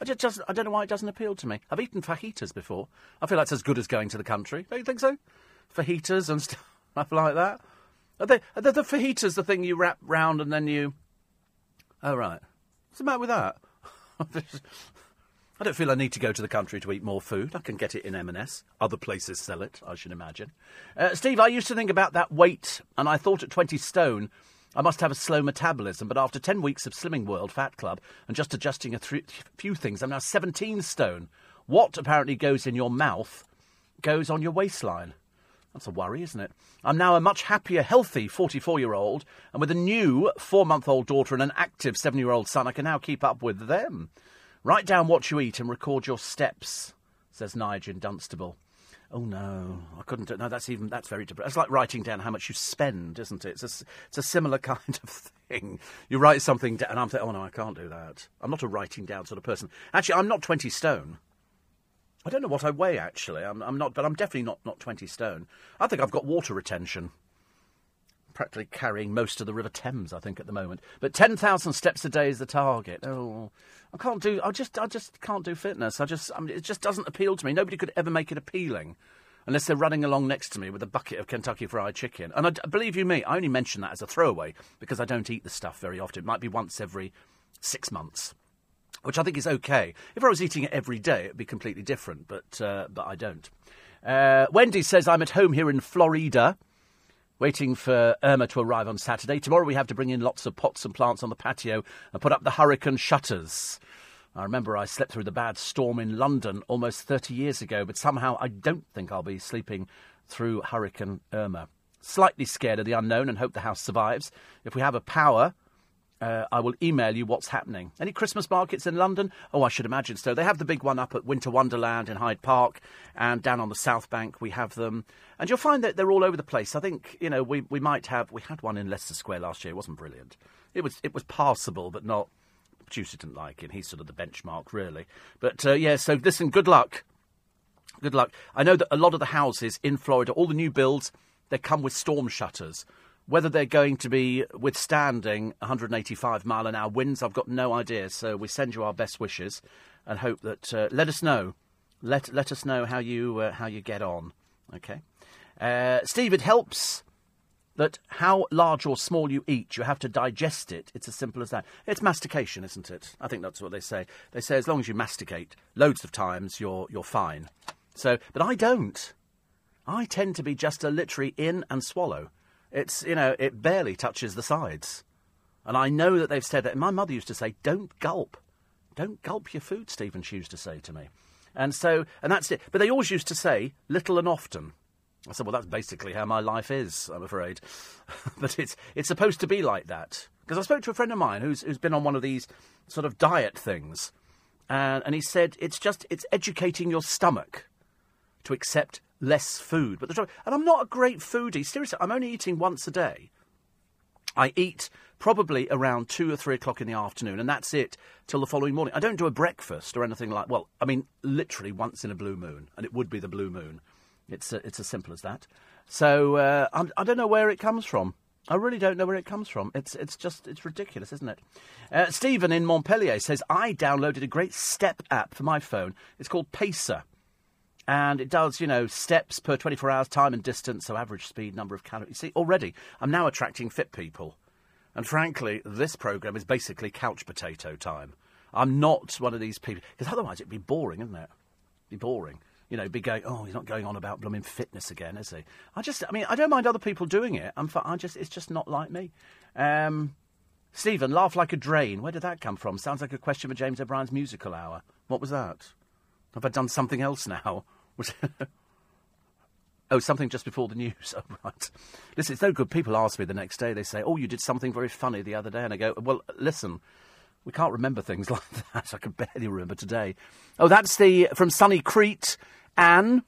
Speaker 2: I just, just, I don't know why it doesn't appeal to me. I've eaten fajitas before. I feel that's as good as going to the country. Don't you think so? Fajitas and stuff like that. Are, they, are the fajitas the thing you wrap round and then you? Oh right. What's the matter with that? I don't feel I need to go to the country to eat more food. I can get it in M&S. Other places sell it, I should imagine. Uh, Steve, I used to think about that weight, and I thought at 20 stone I must have a slow metabolism, but after 10 weeks of Slimming World Fat Club and just adjusting a th- few things, I'm now 17 stone. What apparently goes in your mouth goes on your waistline. That's a worry, isn't it? I'm now a much happier, healthy 44 year old, and with a new four month old daughter and an active seven year old son, I can now keep up with them. Write down what you eat and record your steps, says Nigel Dunstable. Oh no, I couldn't. No, that's even that's very. It's like writing down how much you spend, isn't it? It's a, it's a similar kind of thing. You write something down, and I'm thinking, oh no, I can't do that. I'm not a writing down sort of person. Actually, I'm not 20 stone. I don't know what I weigh actually. I'm, I'm not, but I'm definitely not not 20 stone. I think I've got water retention. Practically carrying most of the River Thames, I think, at the moment. But 10,000 steps a day is the target. Oh, I can't do. I just, I just can't do fitness. I just, I mean, it just doesn't appeal to me. Nobody could ever make it appealing, unless they're running along next to me with a bucket of Kentucky Fried Chicken. And I, believe you me, I only mention that as a throwaway because I don't eat the stuff very often. It might be once every six months, which I think is okay. If I was eating it every day, it'd be completely different. But, uh, but I don't. Uh, Wendy says I'm at home here in Florida waiting for Irma to arrive on Saturday. Tomorrow we have to bring in lots of pots and plants on the patio and put up the hurricane shutters. I remember I slept through the bad storm in London almost 30 years ago, but somehow I don't think I'll be sleeping through Hurricane Irma. Slightly scared of the unknown and hope the house survives. If we have a power, uh, I will email you what's happening. Any Christmas markets in London? Oh, I should imagine so. They have the big one up at Winter Wonderland in Hyde Park, and down on the South Bank we have them. And you'll find that they're all over the place. I think you know we we might have we had one in Leicester Square last year. It wasn't brilliant. It was it was passable, but not. Producer didn't like it. He's sort of the benchmark, really. But uh, yeah, so listen. Good luck. Good luck. I know that a lot of the houses in Florida, all the new builds, they come with storm shutters. Whether they're going to be withstanding 185 mile an hour winds, I've got no idea. So we send you our best wishes and hope that. Uh, let us know. Let let us know how you uh, how you get on. Okay, uh, Steve. It helps that how large or small you eat, you have to digest it. It's as simple as that. It's mastication, isn't it? I think that's what they say. They say as long as you masticate loads of times, you're you're fine. So, but I don't. I tend to be just a literary in and swallow. It's, you know, it barely touches the sides. And I know that they've said that. My mother used to say, don't gulp. Don't gulp your food, Stephen she used to say to me. And so, and that's it. But they always used to say, little and often. I said, well, that's basically how my life is, I'm afraid. but it's, it's supposed to be like that. Because I spoke to a friend of mine who's, who's been on one of these sort of diet things. And, and he said, it's just, it's educating your stomach to accept less food. But the trouble, and I'm not a great foodie. Seriously, I'm only eating once a day. I eat probably around two or three o'clock in the afternoon, and that's it till the following morning. I don't do a breakfast or anything like. Well, I mean, literally once in a blue moon, and it would be the blue moon. It's uh, it's as simple as that. So uh, I'm, I do not know where it comes from. I really don't know where it comes from. It's it's just it's ridiculous, isn't it? Uh, Stephen in Montpellier says I downloaded a great step app for my phone. It's called Pacer and it does, you know, steps per 24 hours, time and distance, so average speed, number of calories. See, already, I'm now attracting fit people. And frankly, this programme is basically couch potato time. I'm not one of these people, because otherwise it'd be boring, isn't it? It'd be boring. You know, be going, oh, he's not going on about blooming fitness again, is he? I just, I mean, I don't mind other people doing it. I'm, I just, it's just not like me. Um, Stephen, laugh like a drain. Where did that come from? Sounds like a question for James O'Brien's musical hour. What was that? Have I done something else now? oh, something just before the news. Oh, right. Listen, it's no good. People ask me the next day. They say, "Oh, you did something very funny the other day," and I go, "Well, listen." We can't remember things like that. I can barely remember today. Oh, that's the from sunny Crete. Anne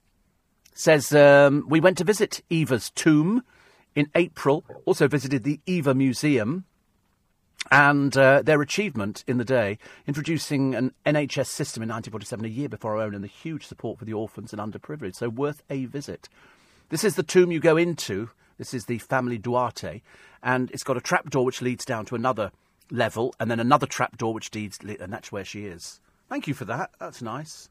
Speaker 2: says um, we went to visit Eva's tomb in April. Also visited the Eva Museum and uh, their achievement in the day, introducing an NHS system in 1947, a year before our own, and the huge support for the orphans and underprivileged. So worth a visit. This is the tomb you go into. This is the family Duarte, and it's got a trapdoor which leads down to another level, and then another trapdoor which leads, and that's where she is. Thank you for that. That's nice.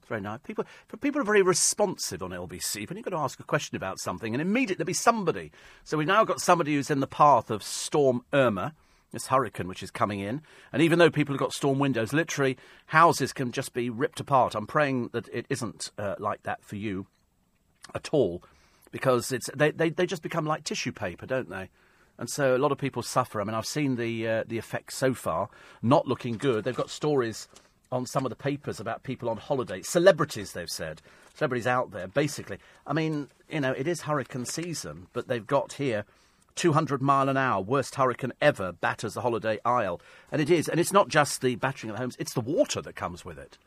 Speaker 2: It's very nice. People, people are very responsive on LBC. When you've got to ask a question about something, and immediately there'll be somebody. So we've now got somebody who's in the path of Storm Irma this hurricane which is coming in. And even though people have got storm windows, literally houses can just be ripped apart. I'm praying that it isn't uh, like that for you at all, because it's they, they, they just become like tissue paper, don't they? And so a lot of people suffer. I mean, I've seen the uh, the effects so far, not looking good. They've got stories on some of the papers about people on holiday, celebrities. They've said celebrities out there. Basically, I mean, you know, it is hurricane season, but they've got here 200 mile an hour, worst hurricane ever, batters the Holiday Isle. And it is. And it's not just the battering of the homes, it's the water that comes with it.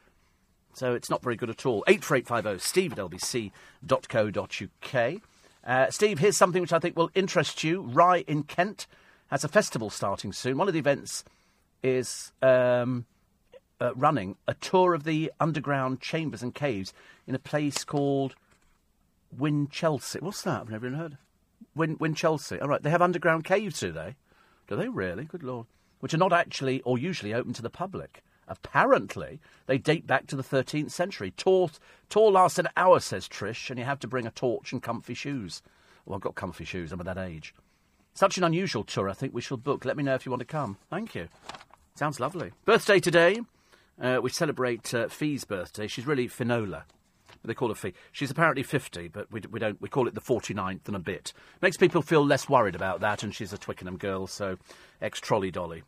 Speaker 2: So it's not very good at all. 84850 steve at lbc.co.uk. Uh, Steve, here's something which I think will interest you. Rye in Kent has a festival starting soon. One of the events is um, uh, running a tour of the underground chambers and caves in a place called Winchelsea. What's that? I've never even heard. Win, Winchelsea. All right, they have underground caves, do they? Do they really? Good lord. Which are not actually or usually open to the public. Apparently, they date back to the 13th century. Tour, tour lasts an hour, says Trish, and you have to bring a torch and comfy shoes. Well, I've got comfy shoes. I'm at that age. Such an unusual tour, I think we shall book. Let me know if you want to come. Thank you. Sounds lovely. Birthday today. Uh, we celebrate uh, Fee's birthday. She's really Finola. They call her Fee. She's apparently 50, but we, we don't. We call it the 49th and a bit. Makes people feel less worried about that, and she's a Twickenham girl, so ex trolley dolly.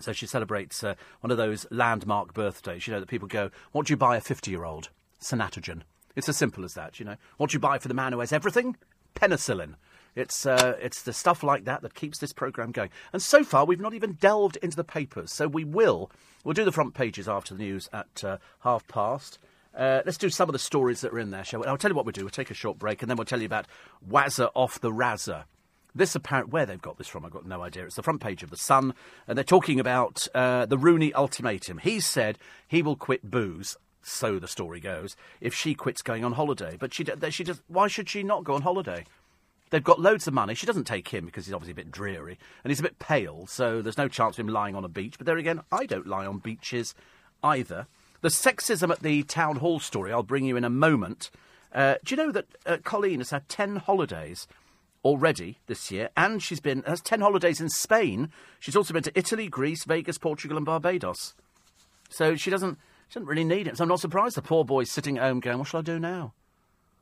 Speaker 2: So she celebrates uh, one of those landmark birthdays, you know, that people go, What do you buy a 50 year old? Sanatogen. It's as simple as that, you know. What do you buy for the man who has everything? Penicillin. It's, uh, it's the stuff like that that keeps this programme going. And so far, we've not even delved into the papers. So we will. We'll do the front pages after the news at uh, half past. Uh, let's do some of the stories that are in there, shall we? I'll tell you what we'll do. We'll take a short break and then we'll tell you about Wazza off the Razza. This apparent where they've got this from, I've got no idea. It's the front page of the Sun, and they're talking about uh, the Rooney ultimatum. He said he will quit booze, so the story goes, if she quits going on holiday. But she, she just, why should she not go on holiday? They've got loads of money. She doesn't take him because he's obviously a bit dreary and he's a bit pale, so there's no chance of him lying on a beach. But there again, I don't lie on beaches either. The sexism at the town hall story, I'll bring you in a moment. Uh, do you know that uh, Colleen has had 10 holidays already this year, and she's been has 10 holidays in Spain. She's also been to Italy, Greece, Vegas, Portugal, and Barbados. So she doesn't, she doesn't really need it. So I'm not surprised the poor boy's sitting at home going, What shall I do now?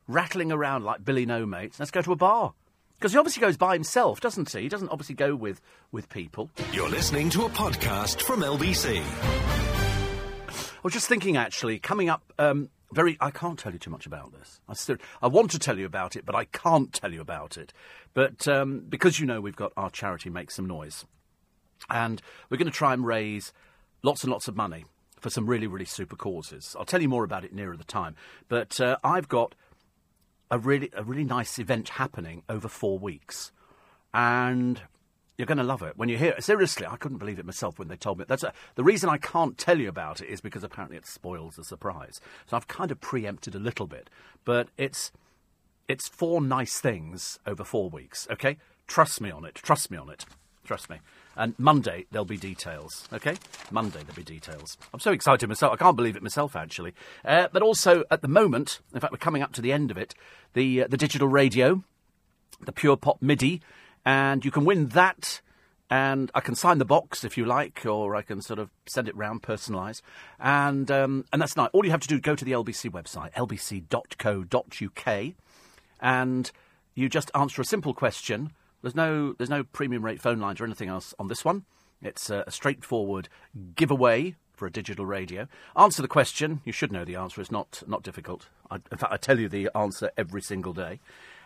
Speaker 2: rattling around like Billy No Mates. Let's go to a bar. Because he obviously goes by himself, doesn't he? He doesn't obviously go with, with people.
Speaker 1: You're listening to a podcast from LBC.
Speaker 2: I was just thinking, actually, coming up um, very. I can't tell you too much about this. I still, I want to tell you about it, but I can't tell you about it. But um, because you know we've got our charity make some noise, and we're going to try and raise lots and lots of money for some really, really super causes. I'll tell you more about it nearer the time. But uh, I've got a really, a really nice event happening over four weeks, and you're going to love it when you hear it. Seriously, I couldn't believe it myself when they told me. That's a, the reason I can't tell you about it is because apparently it spoils the surprise. So I've kind of preempted a little bit, but it's it's four nice things over four weeks. Okay, trust me on it. Trust me on it. Trust me. And Monday there'll be details. Okay, Monday there'll be details. I'm so excited myself. I can't believe it myself actually. Uh, but also at the moment, in fact, we're coming up to the end of it. The uh, the digital radio, the Pure Pop MIDI and you can win that. And I can sign the box if you like, or I can sort of send it round, personalised, and um, and that's nice. All you have to do is go to the LBC website, lbc.co.uk, and you just answer a simple question. There's no there's no premium rate phone lines or anything else on this one. It's a, a straightforward giveaway for a digital radio. Answer the question. You should know the answer. It's not not difficult. I, in fact, I tell you the answer every single day,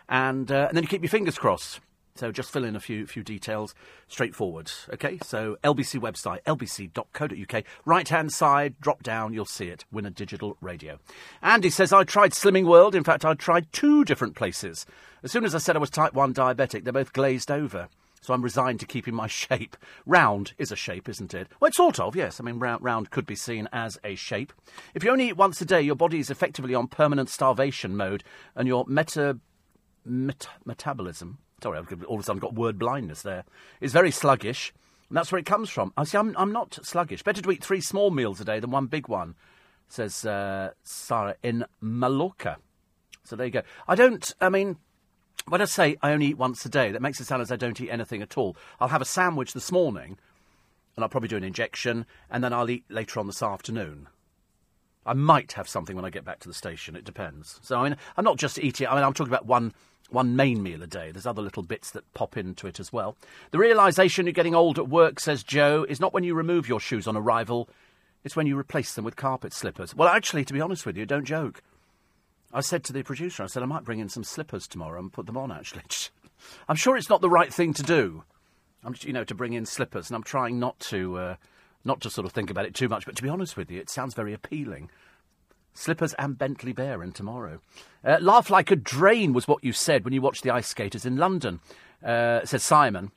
Speaker 2: and uh, and then you keep your fingers crossed. So just fill in a few few details, straightforward. Okay, so LBC website, lbc.co.uk, right hand side, drop down, you'll see it. Win a digital radio. Andy says, I tried Slimming World. In fact, I tried two different places. As soon as I said I was type 1 diabetic, they both glazed over. So I'm resigned to keeping my shape. Round is a shape, isn't it? Well, it's sort of, yes. I mean, round, round could be seen as a shape. If you only eat once a day, your body is effectively on permanent starvation mode, and your meta, met, metabolism Sorry, I've all of a sudden got word blindness there. It's very sluggish, and that's where it comes from. I see, I'm, I'm not sluggish. Better to eat three small meals a day than one big one, says uh, Sarah in Mallorca. So there you go. I don't, I mean, when I say I only eat once a day, that makes it sound as I don't eat anything at all. I'll have a sandwich this morning, and I'll probably do an injection, and then I'll eat later on this afternoon. I might have something when I get back to the station. It depends. So I mean, I'm not just eating. I mean, I'm talking about one one main meal a day. There's other little bits that pop into it as well. The realization you're getting old at work, says Joe, is not when you remove your shoes on arrival. It's when you replace them with carpet slippers. Well, actually, to be honest with you, don't joke. I said to the producer, I said I might bring in some slippers tomorrow and put them on. Actually, I'm sure it's not the right thing to do. I'm, you know, to bring in slippers, and I'm trying not to, uh, not to sort of think about it too much. But to be honest with you, it sounds very appealing. Slippers and Bentley Bear in tomorrow. Uh, laugh like a drain was what you said when you watched the ice skaters in London, uh, says Simon.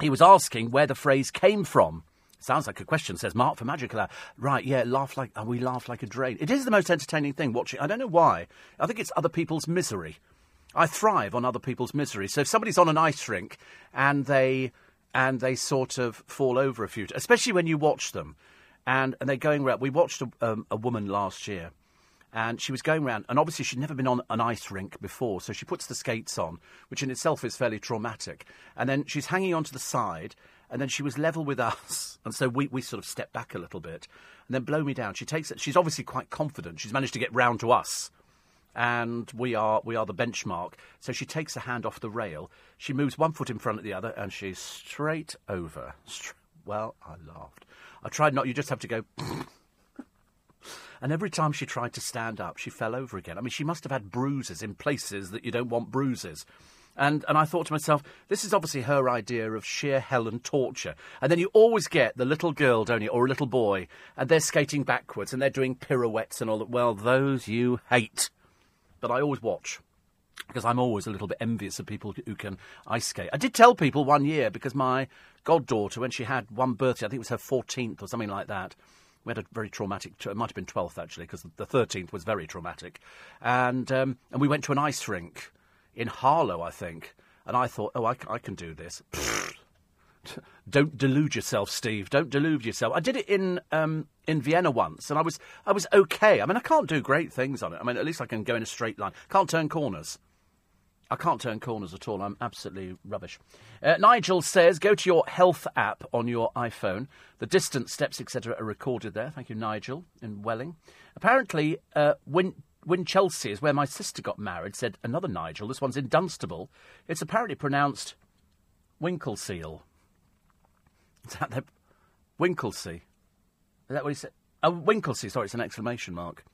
Speaker 2: He was asking where the phrase came from. Sounds like a question, says Mark for Magical Hour. Right, yeah, laugh like uh, we laugh like a drain. It is the most entertaining thing watching. I don't know why. I think it's other people's misery. I thrive on other people's misery. So if somebody's on an ice rink and they and they sort of fall over a few, especially when you watch them, and and they're going around. We watched a, um, a woman last year and she was going around, and obviously she'd never been on an ice rink before, so she puts the skates on, which in itself is fairly traumatic. And then she's hanging onto the side, and then she was level with us, and so we, we sort of stepped back a little bit, and then blow me down. She takes it. She's obviously quite confident. She's managed to get round to us, and we are we are the benchmark. So she takes her hand off the rail. She moves one foot in front of the other, and she's straight over. well, I laughed. I tried not. You just have to go. And every time she tried to stand up, she fell over again. I mean, she must have had bruises in places that you don't want bruises. And, and I thought to myself, this is obviously her idea of sheer hell and torture. And then you always get the little girl, don't you, or a little boy, and they're skating backwards and they're doing pirouettes and all that. Well, those you hate. But I always watch because I'm always a little bit envious of people who can ice skate. I did tell people one year because my goddaughter, when she had one birthday, I think it was her 14th or something like that, we had a very traumatic. It might have been twelfth actually, because the thirteenth was very traumatic, and um, and we went to an ice rink in Harlow, I think, and I thought, oh, I, I can do this. Don't delude yourself, Steve. Don't delude yourself. I did it in um, in Vienna once, and I was I was okay. I mean, I can't do great things on it. I mean, at least I can go in a straight line. Can't turn corners. I can't turn corners at all. I'm absolutely rubbish. Uh, Nigel says, go to your health app on your iPhone. The distance, steps, etc. are recorded there. Thank you, Nigel, in Welling. Apparently, uh, Winchelsea is where my sister got married, said another Nigel. This one's in Dunstable. It's apparently pronounced Winkleseel. Is that the Winklesea? Is that what he said? Oh, Winklesea. Sorry, it's an exclamation mark.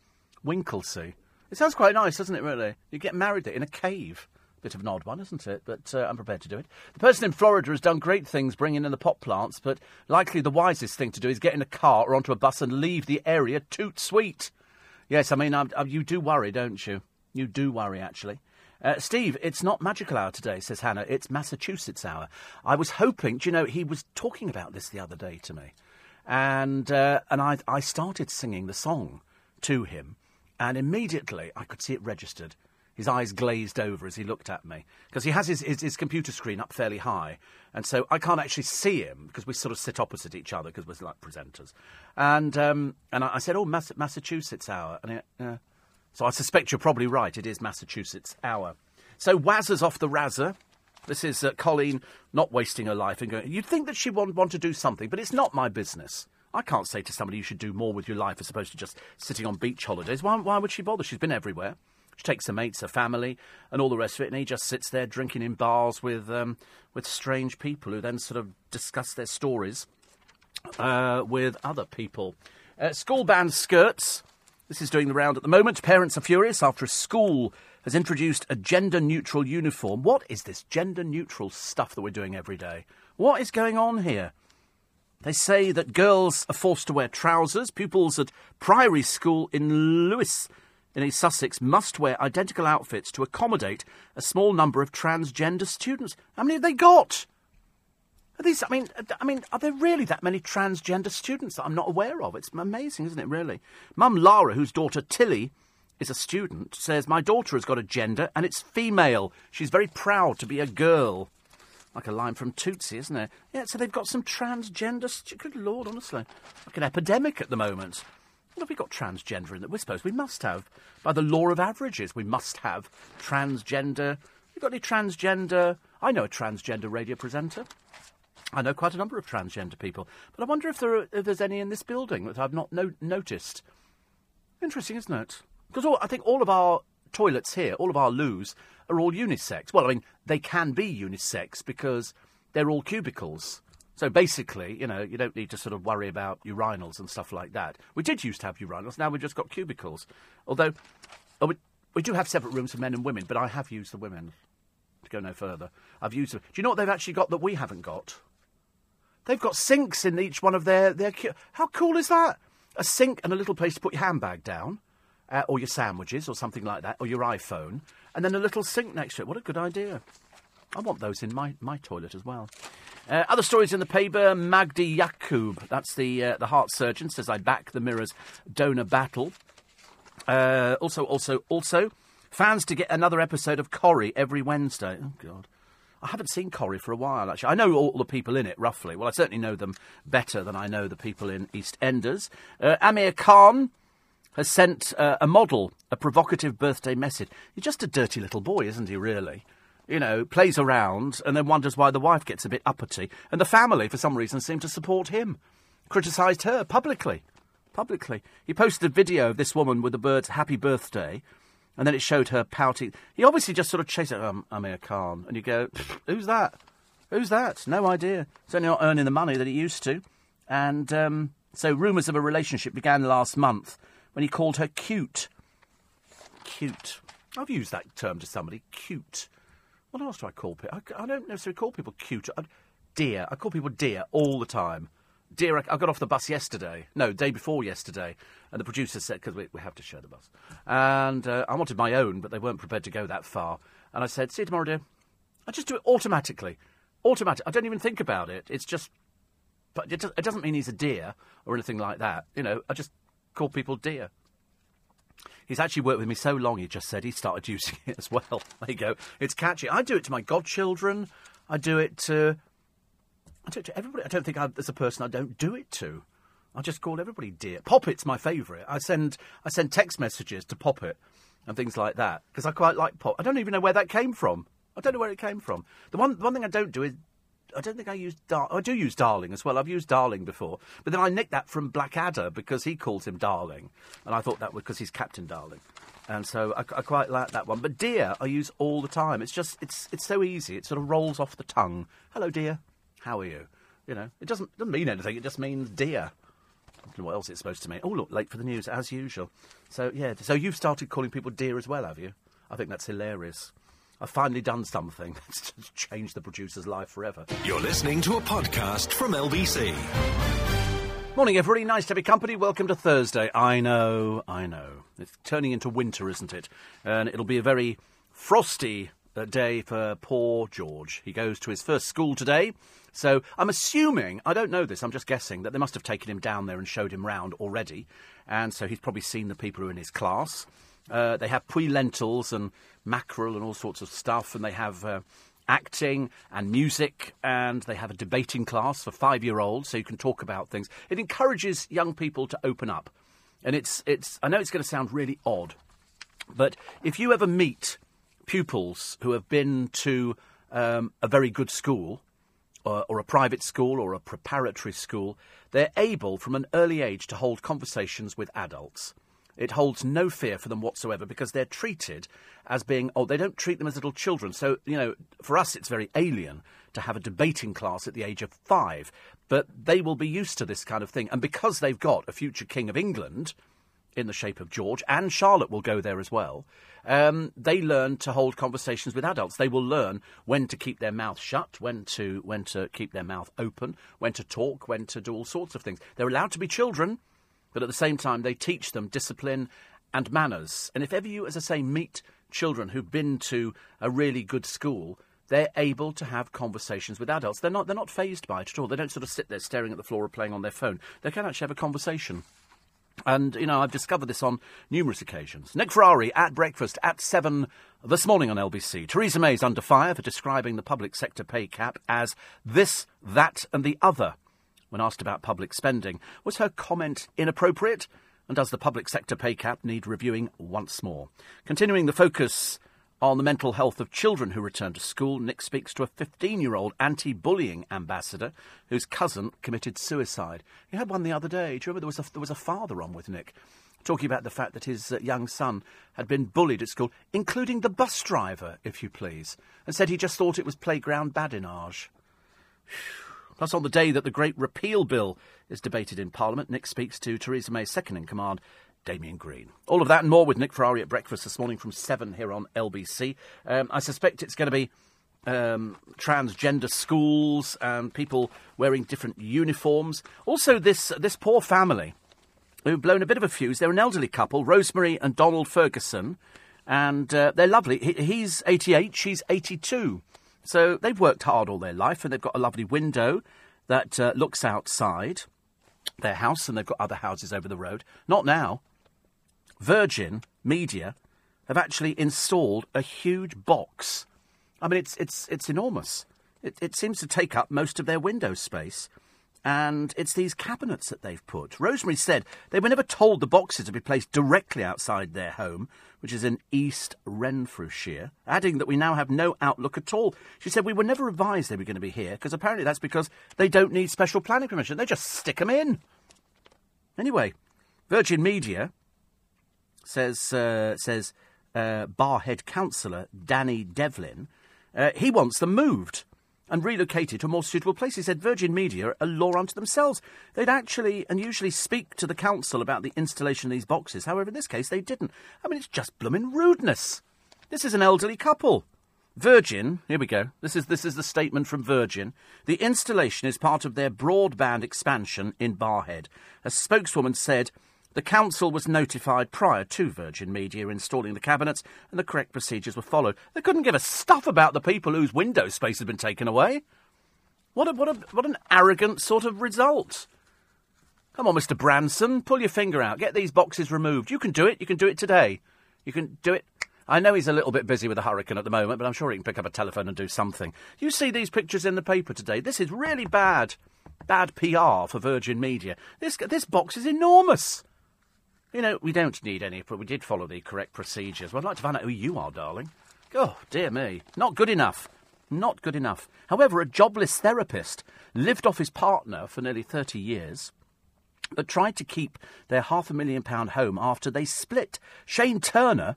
Speaker 2: Winklesea. It sounds quite nice, doesn't it? Really, you get married there in a cave. Bit of an odd one, isn't it? But uh, I'm prepared to do it. The person in Florida has done great things bringing in the pot plants, but likely the wisest thing to do is get in a car or onto a bus and leave the area toot sweet. Yes, I mean, I'm, I'm, you do worry, don't you? You do worry, actually. Uh, Steve, it's not magical hour today, says Hannah. It's Massachusetts hour. I was hoping, do you know, he was talking about this the other day to me. And, uh, and I, I started singing the song to him, and immediately I could see it registered. His eyes glazed over as he looked at me because he has his, his, his, computer screen up fairly high, and so I can't actually see him because we sort of sit opposite each other because we're like presenters. And um, and I, I said, "Oh, Mass- Massachusetts hour," and he, uh, so I suspect you're probably right. It is Massachusetts hour. So Wazzers off the razzer. This is uh, Colleen not wasting her life and going. You'd think that she would want to do something, but it's not my business. I can't say to somebody you should do more with your life as opposed to just sitting on beach holidays. Why, why would she bother? She's been everywhere. She takes her mates, her family, and all the rest of it, and he just sits there drinking in bars with um, with strange people who then sort of discuss their stories uh, with other people. Uh, school band skirts. This is doing the round at the moment. Parents are furious after a school has introduced a gender neutral uniform. What is this gender neutral stuff that we're doing every day? What is going on here? They say that girls are forced to wear trousers. Pupils at Priory School in Lewes in East Sussex must wear identical outfits to accommodate a small number of transgender students. How many have they got? Are these, I mean, I mean, are there really that many transgender students that I'm not aware of? It's amazing, isn't it? Really. Mum Lara, whose daughter Tilly is a student, says my daughter has got a gender and it's female. She's very proud to be a girl. Like a line from Tootsie, isn't it? Yeah, so they've got some transgender. Stu- Good lord, honestly, like an epidemic at the moment. What have we got transgender in that? We're suppose we must have, by the law of averages, we must have transgender. You got any transgender? I know a transgender radio presenter. I know quite a number of transgender people, but I wonder if, there are, if there's any in this building that I've not no- noticed. Interesting, isn't it? Because I think all of our toilets here, all of our loos, are all unisex. Well, I mean, they can be unisex because they're all cubicles. So basically, you know, you don't need to sort of worry about urinals and stuff like that. We did used to have urinals, now we've just got cubicles. Although, oh, we, we do have separate rooms for men and women, but I have used the women. To go no further, I've used them. Do you know what they've actually got that we haven't got? They've got sinks in each one of their their. Cu- How cool is that? A sink and a little place to put your handbag down, uh, or your sandwiches, or something like that, or your iPhone, and then a little sink next to it. What a good idea! I want those in my, my toilet as well. Uh, other stories in the paper. Magdi Yacoub, that's the uh, the heart surgeon, says I back the Mirror's donor battle. Uh, also, also, also, fans to get another episode of Corrie every Wednesday. Oh God. I haven't seen Corrie for a while, actually. I know all the people in it, roughly. Well, I certainly know them better than I know the people in EastEnders. Uh, Amir Khan has sent uh, a model a provocative birthday message. He's just a dirty little boy, isn't he, really? You know, plays around and then wonders why the wife gets a bit uppity. And the family, for some reason, seem to support him. Criticised her publicly. Publicly. He posted a video of this woman with the bird's happy birthday and then it showed her pouting. He obviously just sort of chased it, um, Amir Khan. And you go, who's that? Who's that? No idea. Certainly not earning the money that he used to. And um, so rumours of a relationship began last month when he called her cute. Cute. I've used that term to somebody. Cute. What else do I call people? I, I don't necessarily call people cute. I, dear. I call people dear all the time. Dear, I, I got off the bus yesterday. No, day before yesterday. And the producer said, because we, we have to share the bus. And uh, I wanted my own, but they weren't prepared to go that far. And I said, see you tomorrow, dear. I just do it automatically. Automatic. I don't even think about it. It's just. But it, it doesn't mean he's a dear or anything like that. You know, I just call people dear. He's actually worked with me so long, he just said he started using it as well. There you go. It's catchy. I do it to my godchildren. I do it to. I do it to everybody. I don't think I, there's a person I don't do it to. I just call everybody dear. Poppet's my favourite. I send I send text messages to Poppet and things like that because I quite like Pop. I don't even know where that came from. I don't know where it came from. The one the one thing I don't do is I don't think I use Dar- oh, I do use Darling as well. I've used Darling before, but then I nicked that from Blackadder because he calls him Darling, and I thought that was because he's Captain Darling. And so I, I quite like that one. But dear, I use all the time. It's just, it's, it's so easy. It sort of rolls off the tongue. Hello, dear. How are you? You know, it doesn't, doesn't mean anything. It just means dear. I don't know what else it's supposed to mean. Oh, look, late for the news, as usual. So, yeah, so you've started calling people dear as well, have you? I think that's hilarious. I've finally done something that's changed the producer's life forever.
Speaker 1: You're listening to a podcast from LBC.
Speaker 2: Morning, everybody. Nice to be company. Welcome to Thursday. I know, I know. It's turning into winter, isn't it? And it'll be a very frosty uh, day for poor George. He goes to his first school today. So I'm assuming, I don't know this, I'm just guessing, that they must have taken him down there and showed him round already. And so he's probably seen the people who are in his class. Uh, they have puy lentils and mackerel and all sorts of stuff, and they have uh, acting and music, and they have a debating class for five year olds, so you can talk about things. It encourages young people to open up. And it's, it's I know it's going to sound really odd, but if you ever meet pupils who have been to um, a very good school, or, or a private school, or a preparatory school, they're able from an early age to hold conversations with adults. It holds no fear for them whatsoever because they're treated as being, oh, they don't treat them as little children. So, you know, for us, it's very alien to have a debating class at the age of five. But they will be used to this kind of thing. And because they've got a future King of England in the shape of George, and Charlotte will go there as well, um, they learn to hold conversations with adults. They will learn when to keep their mouth shut, when to, when to keep their mouth open, when to talk, when to do all sorts of things. They're allowed to be children but at the same time, they teach them discipline and manners. And if ever you, as I say, meet children who've been to a really good school, they're able to have conversations with adults. They're not, they're not phased by it at all. They don't sort of sit there staring at the floor or playing on their phone. They can actually have a conversation. And, you know, I've discovered this on numerous occasions. Nick Ferrari at breakfast at 7 this morning on LBC. Theresa May's under fire for describing the public sector pay cap as this, that, and the other when asked about public spending. Was her comment inappropriate? And does the public sector pay cap need reviewing once more? Continuing the focus on the mental health of children who return to school, Nick speaks to a 15 year old anti bullying ambassador whose cousin committed suicide. He had one the other day. Do you remember there was a, there was a father on with Nick? Talking about the fact that his uh, young son had been bullied at school, including the bus driver, if you please, and said he just thought it was playground badinage. Plus, on the day that the Great Repeal Bill is debated in Parliament, Nick speaks to Theresa May's second in command, Damian Green. All of that and more with Nick Ferrari at breakfast this morning from 7 here on LBC. Um, I suspect it's going to be um, transgender schools and people wearing different uniforms. Also, this, this poor family who've blown a bit of a fuse. They're an elderly couple, Rosemary and Donald Ferguson, and uh, they're lovely. He, he's 88, she's 82. So they've worked hard all their life, and they've got a lovely window that uh, looks outside their house, and they've got other houses over the road. Not now. Virgin Media have actually installed a huge box. I mean, it's it's it's enormous. It, it seems to take up most of their window space and it's these cabinets that they've put. Rosemary said they were never told the boxes to be placed directly outside their home, which is in East Renfrewshire, adding that we now have no outlook at all. She said we were never advised they were going to be here, because apparently that's because they don't need special planning permission. They just stick them in. Anyway, Virgin Media says, uh, says uh, Barrhead councillor Danny Devlin, uh, he wants them moved and relocated to a more suitable place. He said Virgin Media are a law unto themselves. They'd actually and usually speak to the council about the installation of these boxes. However, in this case, they didn't. I mean, it's just blooming rudeness. This is an elderly couple. Virgin, here we go. This is this is the statement from Virgin. The installation is part of their broadband expansion in Barrhead. A spokeswoman said the council was notified prior to Virgin Media installing the cabinets, and the correct procedures were followed. They couldn't give a stuff about the people whose window space had been taken away. What a, what a, what an arrogant sort of result. Come on, Mr. Branson, pull your finger out. Get these boxes removed. You can do it. You can do it today. You can do it. I know he's a little bit busy with a hurricane at the moment, but I'm sure he can pick up a telephone and do something. You see these pictures in the paper today. This is really bad. Bad PR for Virgin Media. This, this box is enormous. You know, we don't need any, but we did follow the correct procedures. Well, I'd like to find out who you are, darling. Oh, dear me. Not good enough. Not good enough. However, a jobless therapist lived off his partner for nearly 30 years but tried to keep their half a million pound home after they split. Shane Turner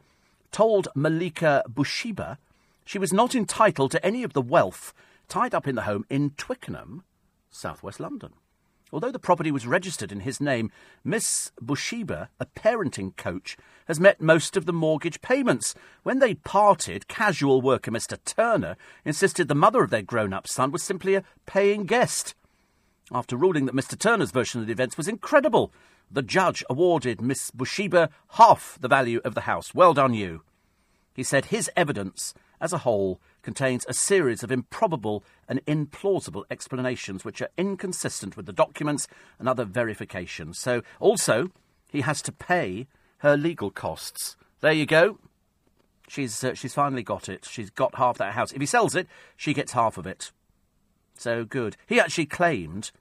Speaker 2: told Malika Bushiba she was not entitled to any of the wealth tied up in the home in Twickenham, southwest London. Although the property was registered in his name, Miss Bushiba, a parenting coach, has met most of the mortgage payments. When they parted, casual worker Mr. Turner insisted the mother of their grown up son was simply a paying guest. After ruling that Mr. Turner's version of the events was incredible, the judge awarded Miss Bushiba half the value of the house. Well done, you. He said his evidence, as a whole, contains a series of improbable and implausible explanations which are inconsistent with the documents and other verifications. So, also, he has to pay her legal costs. There you go. She's, uh, she's finally got it. She's got half that house. If he sells it, she gets half of it. So good. He actually claimed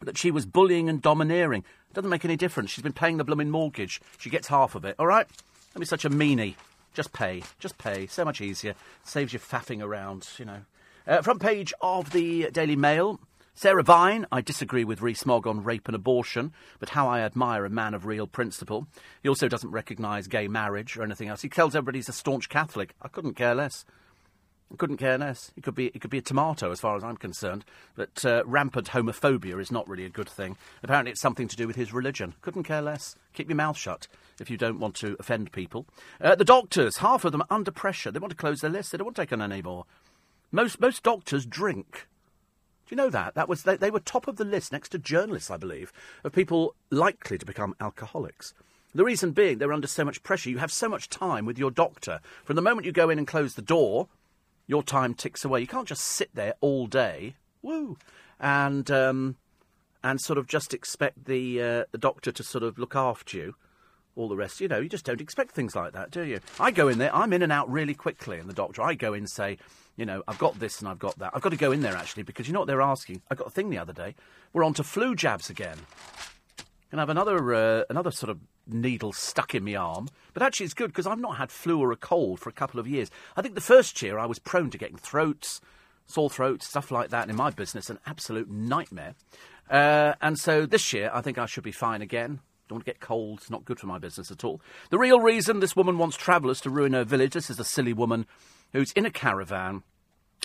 Speaker 2: that she was bullying and domineering. Doesn't make any difference. She's been paying the blooming mortgage. She gets half of it. All right? Don't be such a meanie. Just pay. Just pay. So much easier. Saves you faffing around, you know. Uh, front page of the Daily Mail. Sarah Vine, I disagree with Rees-Mogg on rape and abortion, but how I admire a man of real principle. He also doesn't recognise gay marriage or anything else. He tells everybody he's a staunch Catholic. I couldn't care less. Couldn't care less. It could be it could be a tomato as far as I'm concerned. But uh, rampant homophobia is not really a good thing. Apparently, it's something to do with his religion. Couldn't care less. Keep your mouth shut if you don't want to offend people. Uh, the doctors, half of them are under pressure. They want to close their list. They don't want to take on any more. Most most doctors drink. Do you know that? That was they, they were top of the list next to journalists, I believe, of people likely to become alcoholics. The reason being they're under so much pressure. You have so much time with your doctor. From the moment you go in and close the door, your time ticks away. You can't just sit there all day, woo, and um, and sort of just expect the uh, the doctor to sort of look after you. All the rest, you know, you just don't expect things like that, do you? I go in there, I'm in and out really quickly, and the doctor, I go in say, you know, I've got this and I've got that. I've got to go in there actually because you know what they're asking. I got a thing the other day. We're on to flu jabs again. And I have another uh, another sort of needle stuck in my arm. But actually, it's good because I've not had flu or a cold for a couple of years. I think the first year I was prone to getting throats, sore throats, stuff like that. In my business, an absolute nightmare. Uh, and so this year, I think I should be fine again. Don't want to get cold. It's not good for my business at all. The real reason this woman wants travellers to ruin her village. This is a silly woman who's in a caravan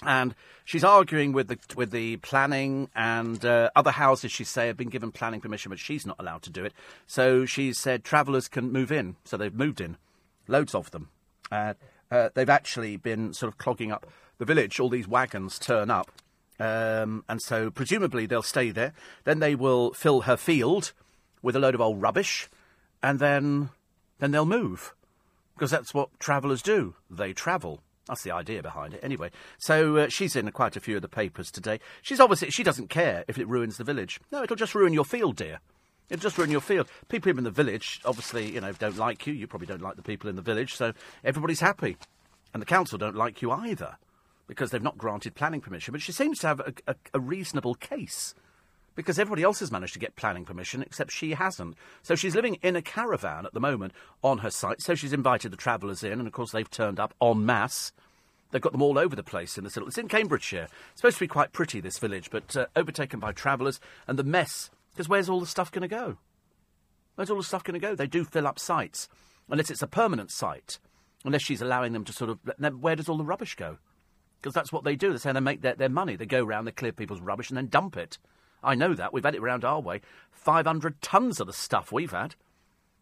Speaker 2: and she's arguing with the with the planning and uh, other houses. She say have been given planning permission, but she's not allowed to do it. So she said travellers can move in. So they've moved in, loads of them. Uh, uh, they've actually been sort of clogging up the village. All these wagons turn up, um, and so presumably they'll stay there. Then they will fill her field with a load of old rubbish, and then then they'll move because that's what travellers do. They travel. That's the idea behind it, anyway. So uh, she's in quite a few of the papers today. She's obviously she doesn't care if it ruins the village. No, it'll just ruin your field, dear. It'll just ruin your field. People in the village, obviously, you know, don't like you. You probably don't like the people in the village, so everybody's happy, and the council don't like you either because they've not granted planning permission. But she seems to have a, a, a reasonable case because everybody else has managed to get planning permission except she hasn't. So she's living in a caravan at the moment on her site. So she's invited the travellers in, and of course they've turned up en masse. They've got them all over the place in this little. It's in Cambridgeshire. It's supposed to be quite pretty, this village, but uh, overtaken by travellers and the mess. Because where's all the stuff going to go? Where's all the stuff going to go? They do fill up sites, unless it's a permanent site. Unless she's allowing them to sort of. Then where does all the rubbish go? Because that's what they do. They say they make their, their money. They go around, they clear people's rubbish, and then dump it. I know that. We've had it round our way. 500 tons of the stuff we've had.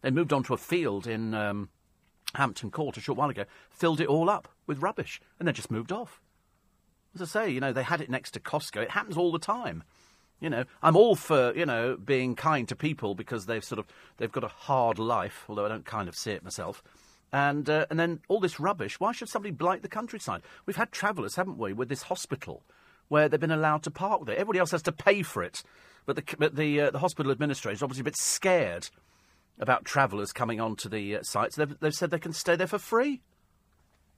Speaker 2: They moved on to a field in um, Hampton Court a short while ago, filled it all up with rubbish, and then just moved off. As I say, you know, they had it next to Costco. It happens all the time. You know, I'm all for you know being kind to people because they've sort of they've got a hard life, although I don't kind of see it myself. And uh, and then all this rubbish. Why should somebody blight the countryside? We've had travellers, haven't we, with this hospital where they've been allowed to park there. Everybody else has to pay for it, but the but the uh, the hospital administrator is obviously a bit scared about travellers coming onto the uh, site. So they've, they've said they can stay there for free.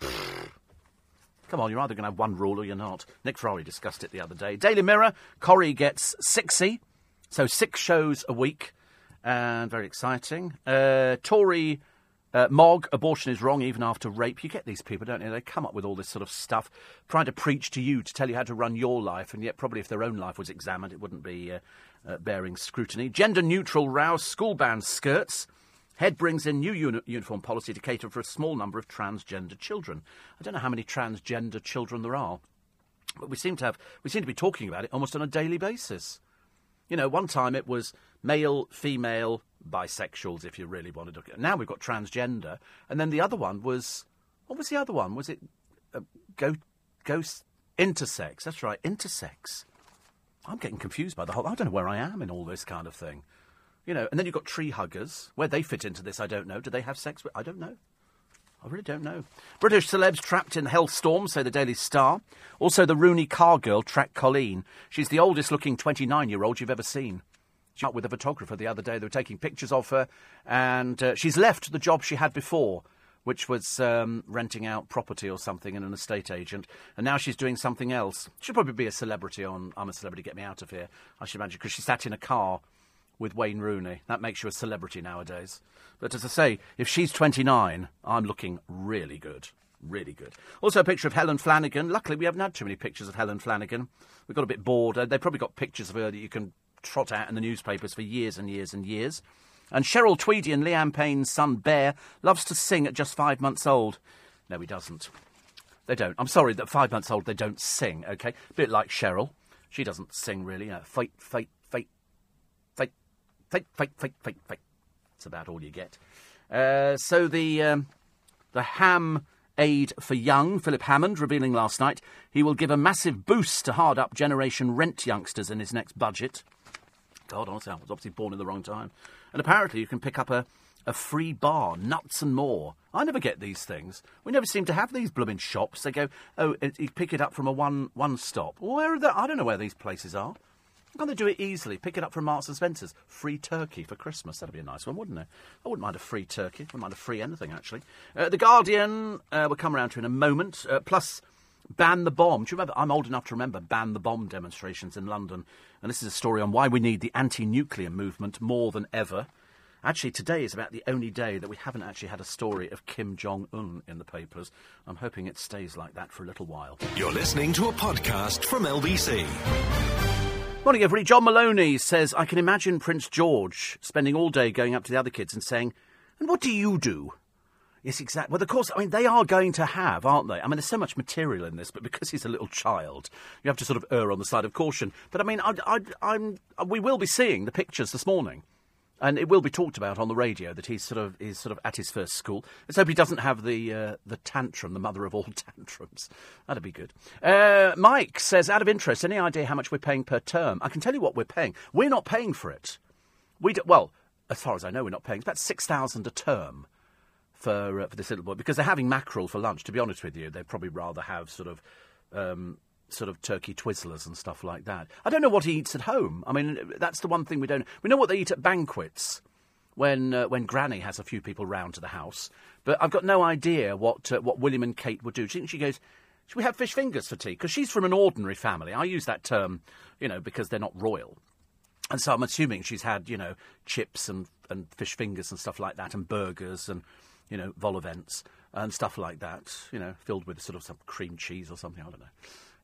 Speaker 2: Come on, you're either going to have one rule or you're not. Nick Ferrari discussed it the other day. Daily Mirror, Corrie gets 60, so six shows a week, and very exciting. Uh, Tory uh, Mogg, abortion is wrong even after rape. You get these people, don't you? They come up with all this sort of stuff, trying to preach to you to tell you how to run your life, and yet probably if their own life was examined, it wouldn't be uh, uh, bearing scrutiny. Gender neutral row, school bans skirts. Head brings in new uni- uniform policy to cater for a small number of transgender children. I don't know how many transgender children there are, but we seem to have we seem to be talking about it almost on a daily basis. You know, one time it was male, female, bisexuals, if you really wanted to. Now we've got transgender, and then the other one was what was the other one? Was it uh, go ghost intersex? That's right, intersex. I'm getting confused by the whole. I don't know where I am in all this kind of thing. You know, and then you've got tree huggers. Where they fit into this, I don't know. Do they have sex with? I don't know. I really don't know. British celebs trapped in hellstorm, say the Daily Star. Also, the Rooney car girl tracked Colleen. She's the oldest looking 29 year old you've ever seen. She with a photographer the other day. They were taking pictures of her, and uh, she's left the job she had before, which was um, renting out property or something in an estate agent, and now she's doing something else. She'll probably be a celebrity on I'm a Celebrity, Get Me Out of Here, I should imagine, because she sat in a car with Wayne Rooney. That makes you a celebrity nowadays. But as I say, if she's 29, I'm looking really good. Really good. Also, a picture of Helen Flanagan. Luckily, we haven't had too many pictures of Helen Flanagan. We got a bit bored. They've probably got pictures of her that you can trot out in the newspapers for years and years and years. And Cheryl Tweedy and Liam Payne's son Bear loves to sing at just five months old. No, he doesn't. They don't. I'm sorry that five months old they don't sing. Okay, a bit like Cheryl. She doesn't sing really. You know, fight, fight, fight, fight, fight, fight, fight, fight, fight. That's about all you get. Uh, so the um, the Ham Aid for Young, Philip Hammond, revealing last night he will give a massive boost to hard up generation rent youngsters in his next budget. God, honestly, I was obviously born in the wrong time. And apparently, you can pick up a, a free bar, nuts and more. I never get these things. We never seem to have these blooming shops. They go, oh, you pick it up from a one one stop. Where are they? I don't know where these places are. Can't they do it easily? Pick it up from Marks and Spencer's. Free turkey for Christmas. That'd be a nice one, wouldn't it? I wouldn't mind a free turkey. I wouldn't mind a free anything, actually. Uh, the Guardian, uh, we'll come around to in a moment. Uh, plus, ban the bomb. Do you remember? I'm old enough to remember ban the bomb demonstrations in London. And this is a story on why we need the anti nuclear movement more than ever. Actually, today is about the only day that we haven't actually had a story of Kim Jong un in the papers. I'm hoping it stays like that for a little while.
Speaker 1: You're listening to a podcast from LBC.
Speaker 2: Morning, everybody. John Moloney says, I can imagine Prince George spending all day going up to the other kids and saying, And what do you do? Yes, exactly. Well, of course, I mean, they are going to have, aren't they? I mean, there's so much material in this, but because he's a little child, you have to sort of err on the side of caution. But I mean, I, I'm, we will be seeing the pictures this morning. And it will be talked about on the radio that he's sort of is sort of at his first school. Let's hope he doesn't have the uh, the tantrum, the mother of all tantrums. That'd be good. Uh, Mike says, out of interest, any idea how much we're paying per term? I can tell you what we're paying. We're not paying for it. We do, well, as far as I know, we're not paying. It's about six thousand a term for uh, for this little boy because they're having mackerel for lunch. To be honest with you, they'd probably rather have sort of. Um, sort of turkey twizzlers and stuff like that. I don't know what he eats at home. I mean, that's the one thing we don't. We know what they eat at banquets when uh, when Granny has a few people round to the house, but I've got no idea what uh, what William and Kate would do. She, she goes. Should we have fish fingers for tea? Because she's from an ordinary family. I use that term, you know, because they're not royal. And so I'm assuming she's had, you know, chips and, and fish fingers and stuff like that, and burgers and, you know, vol au vents and stuff like that, you know, filled with sort of some cream cheese or something, I don't know.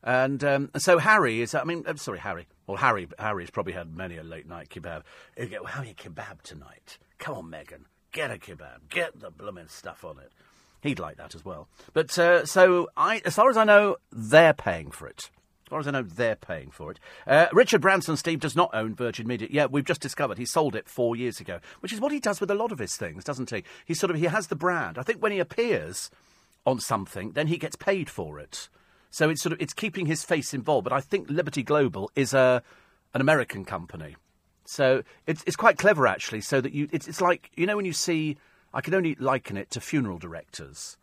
Speaker 2: And um, so Harry is, I mean, I'm sorry, Harry. Well, Harry, Harry's probably had many a late night kebab. He'll go, have you kebab tonight? Come on, Meghan, get a kebab, get the blooming stuff on it. He'd like that as well. But uh, so, I, as far as I know, they're paying for it. As far as I know, they're paying for it. Uh, Richard Branson, Steve, does not own Virgin Media. Yeah, we've just discovered he sold it four years ago, which is what he does with a lot of his things, doesn't he? He sort of he has the brand. I think when he appears on something, then he gets paid for it. So it's sort of it's keeping his face involved. But I think Liberty Global is a an American company, so it's it's quite clever actually. So that you it's it's like you know when you see I can only liken it to funeral directors,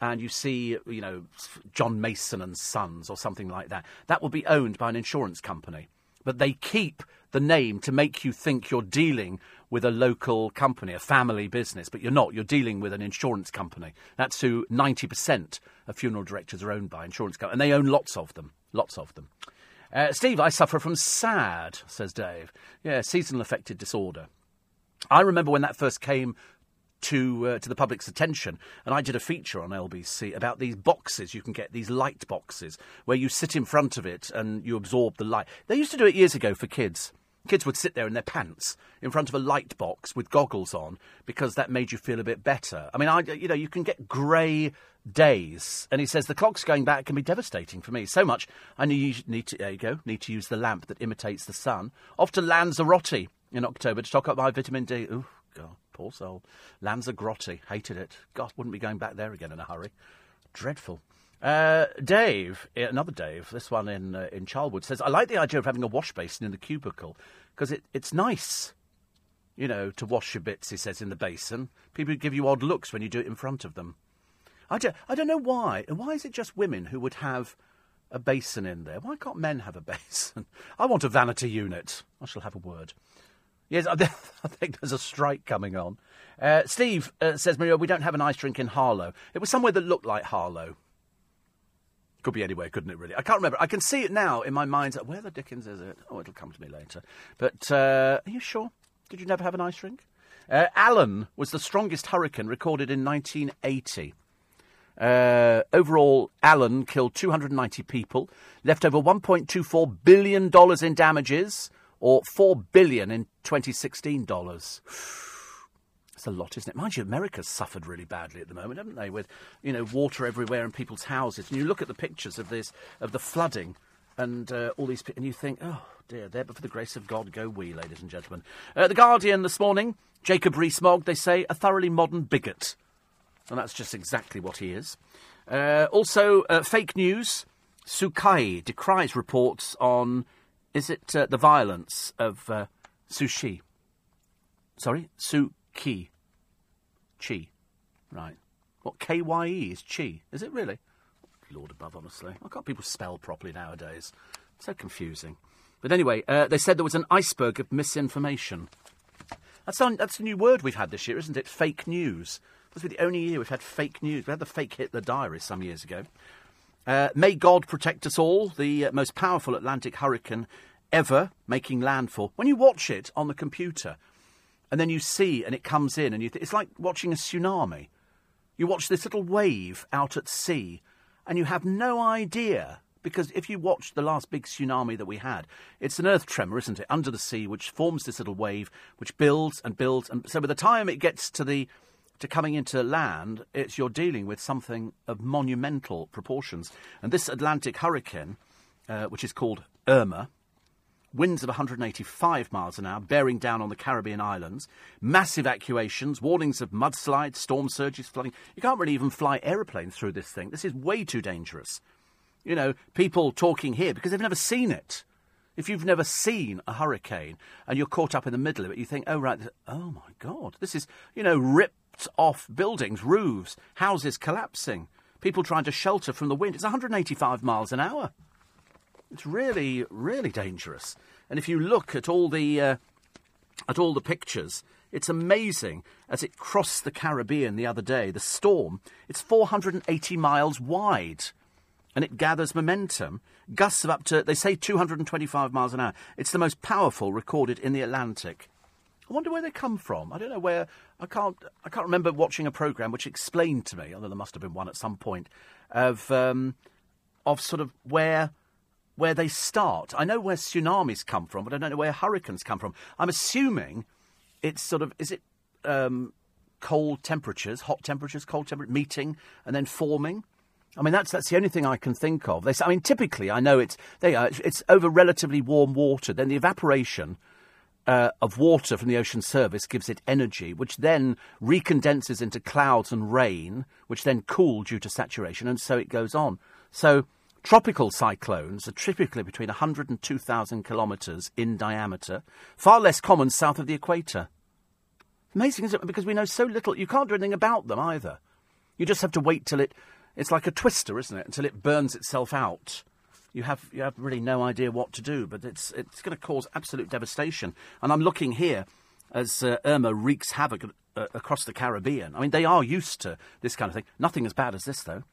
Speaker 2: and you see you know John Mason and Sons or something like that. That will be owned by an insurance company, but they keep the name to make you think you're dealing with a local company, a family business, but you're not. You're dealing with an insurance company. That's who 90% of funeral directors are owned by insurance companies, and they own lots of them. Lots of them. Uh, Steve, I suffer from SAD, says Dave. Yeah, seasonal affective disorder. I remember when that first came to uh, to the public's attention, and I did a feature on LBC about these boxes you can get, these light boxes, where you sit in front of it and you absorb the light. They used to do it years ago for kids. Kids would sit there in their pants in front of a light box with goggles on because that made you feel a bit better. I mean, I, you know, you can get grey days, and he says the clocks going back can be devastating for me. So much I need, need to there you go need to use the lamp that imitates the sun. Off to Lanzarote in October to stock up my vitamin D. Oh God, poor soul. Lanzarote, hated it. God, wouldn't be going back there again in a hurry. Dreadful. Uh, Dave, eh, another Dave, this one in uh, in Charlwood says, "I like the idea of having a wash basin in the cubicle because it, it's nice, you know, to wash your bits." He says in the basin. People give you odd looks when you do it in front of them. I don't, I don't know why. Why is it just women who would have a basin in there? Why can't men have a basin? I want a vanity unit. I shall have a word. Yes, I think there's a strike coming on. Uh, Steve uh, says, Maria, we don't have an ice drink in Harlow. It was somewhere that looked like Harlow. Could be anywhere, couldn't it, really? I can't remember. I can see it now in my mind. Where the dickens is it? Oh, it'll come to me later. But uh, are you sure? Did you never have an ice drink? Uh, Alan was the strongest hurricane recorded in 1980. Uh, overall, Alan killed 290 people, left over 1.24 billion dollars in damages, or four billion in 2016 dollars. It's a lot, isn't it? Mind you, America's suffered really badly at the moment, haven't they? With you know water everywhere in people's houses, and you look at the pictures of this of the flooding and uh, all these, and you think, oh dear, there, but for the grace of God, go we, ladies and gentlemen. Uh, the Guardian this morning, Jacob Rees-Mogg, they say, a thoroughly modern bigot, and that's just exactly what he is. Uh, also, uh, fake news. Sukai decries reports on, is it uh, the violence of uh, Sushi? Sorry, Su Ki. Chi. Right. What, K-Y-E is Chi? Is it really? Lord above, honestly. Why can't people spell properly nowadays? So confusing. But anyway, uh, they said there was an iceberg of misinformation. That's, on, that's a new word we've had this year, isn't it? Fake news. Be the only year we've had fake news. We had the fake Hitler diary some years ago. Uh, may God protect us all, the uh, most powerful Atlantic hurricane ever making landfall. When you watch it on the computer, and then you see and it comes in and you th- it's like watching a tsunami you watch this little wave out at sea and you have no idea because if you watch the last big tsunami that we had it's an earth tremor isn't it under the sea which forms this little wave which builds and builds and so by the time it gets to the to coming into land it's you're dealing with something of monumental proportions and this atlantic hurricane uh, which is called irma winds of 185 miles an hour bearing down on the Caribbean islands, massive evacuations, warnings of mudslides, storm surges, flooding. You can't really even fly aeroplanes through this thing. This is way too dangerous. You know, people talking here because they've never seen it. If you've never seen a hurricane and you're caught up in the middle of it, you think, oh, right, oh my God, this is, you know, off buildings, roofs, houses collapsing, people trying to shelter from the wind. It's 185 miles an hour. It's really, really dangerous. And if you look at all the uh, at all the pictures, it's amazing. As it crossed the Caribbean the other day, the storm, it's 480 miles wide, and it gathers momentum. Gusts of up to they say 225 miles an hour. It's the most powerful recorded in the Atlantic. I wonder where they come from. I don't know where. I can't. I can't remember watching a program which explained to me, although there must have been one at some point, of um, of sort of where where they start. I know where tsunamis come from, but I don't know where hurricanes come from. I'm assuming it's sort of is it um, cold temperatures, hot temperatures, cold temperature meeting and then forming. I mean that's that's the only thing I can think of. They, I mean typically I know it's they are it's, it's over relatively warm water. Then the evaporation. Uh, of water from the ocean surface gives it energy, which then recondenses into clouds and rain, which then cool due to saturation, and so it goes on. So Tropical cyclones are typically between 100 and 2,000 kilometres in diameter, far less common south of the equator. Amazing, isn't it? Because we know so little. You can't do anything about them either. You just have to wait till it. It's like a twister, isn't it? Until it burns itself out. You have you have really no idea what to do, but it's it's going to cause absolute devastation. And I'm looking here as uh, Irma wreaks havoc uh, across the Caribbean. I mean, they are used to this kind of thing. Nothing as bad as this, though.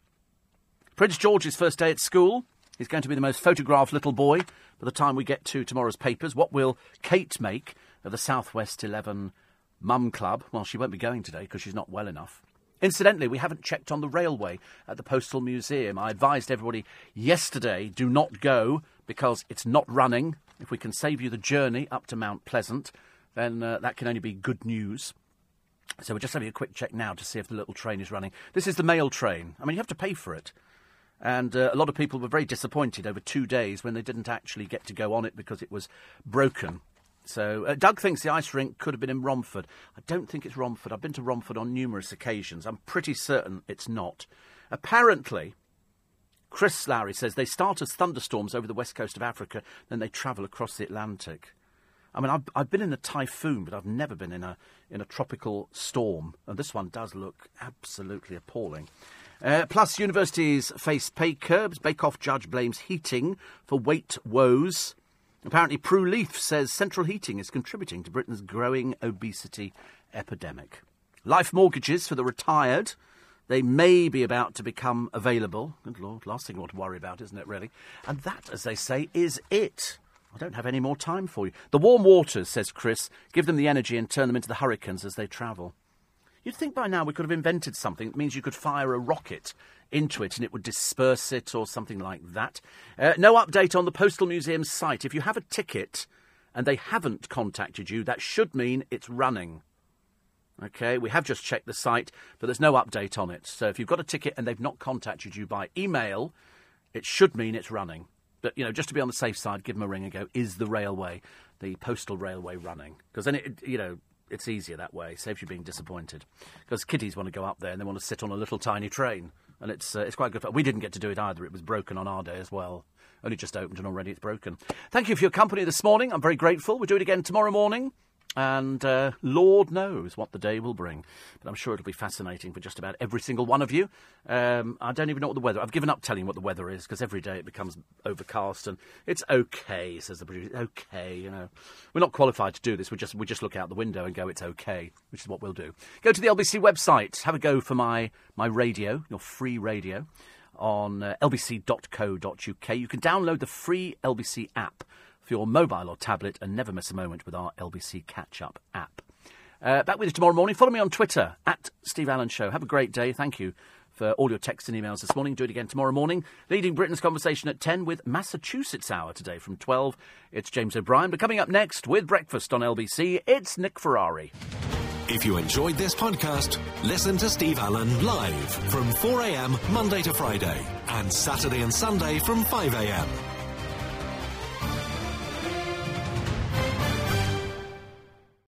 Speaker 2: Prince George's first day at school. He's going to be the most photographed little boy by the time we get to tomorrow's papers. What will Kate make of the Southwest 11 Mum Club? Well, she won't be going today because she's not well enough. Incidentally, we haven't checked on the railway at the Postal Museum. I advised everybody yesterday do not go because it's not running. If we can save you the journey up to Mount Pleasant, then uh, that can only be good news. So we're just having a quick check now to see if the little train is running. This is the mail train. I mean, you have to pay for it. And uh, a lot of people were very disappointed over two days when they didn't actually get to go on it because it was broken. So uh, Doug thinks the ice rink could have been in Romford. I don't think it's Romford. I've been to Romford on numerous occasions. I'm pretty certain it's not. Apparently, Chris Lowry says they start as thunderstorms over the west coast of Africa, then they travel across the Atlantic. I mean, I've, I've been in a typhoon, but I've never been in a in a tropical storm, and this one does look absolutely appalling. Uh, plus, universities face pay curbs. Bake Off judge blames heating for weight woes. Apparently, Prue Leith says central heating is contributing to Britain's growing obesity epidemic. Life mortgages for the retired. They may be about to become available. Good Lord, last thing you want to worry about, isn't it, really? And that, as they say, is it. I don't have any more time for you. The warm waters, says Chris, give them the energy and turn them into the hurricanes as they travel. You'd think by now we could have invented something that means you could fire a rocket into it and it would disperse it or something like that. Uh, no update on the Postal Museum's site. If you have a ticket and they haven't contacted you, that should mean it's running. Okay, we have just checked the site, but there's no update on it. So if you've got a ticket and they've not contacted you by email, it should mean it's running. But, you know, just to be on the safe side, give them a ring and go, is the railway, the postal railway running? Because then, it, you know, it's easier that way. Saves you being disappointed. Because kiddies want to go up there and they want to sit on a little tiny train. And it's, uh, it's quite good. Fun. We didn't get to do it either. It was broken on our day as well. Only just opened and already it's broken. Thank you for your company this morning. I'm very grateful. We'll do it again tomorrow morning. And uh, Lord knows what the day will bring. But I'm sure it'll be fascinating for just about every single one of you. Um, I don't even know what the weather. I've given up telling what the weather is because every day it becomes overcast and it's okay, says the producer. Okay, you know, we're not qualified to do this. We just we just look out the window and go, it's okay, which is what we'll do. Go to the LBC website, have a go for my my radio, your free radio, on uh, lbc.co.uk. You can download the free LBC app for your mobile or tablet and never miss a moment with our LBC Catch Up app. Uh, back with you tomorrow morning. Follow me on Twitter at Steve Allen Show. Have a great day. Thank you for all your texts and emails this morning. Do it again tomorrow morning. Leading Britain's conversation at 10 with Massachusetts Hour today from 12. It's James O'Brien. But coming up next with breakfast on LBC, it's Nick Ferrari.
Speaker 1: If you enjoyed this podcast, listen to Steve Allen live from 4am Monday to Friday and Saturday and Sunday from 5am.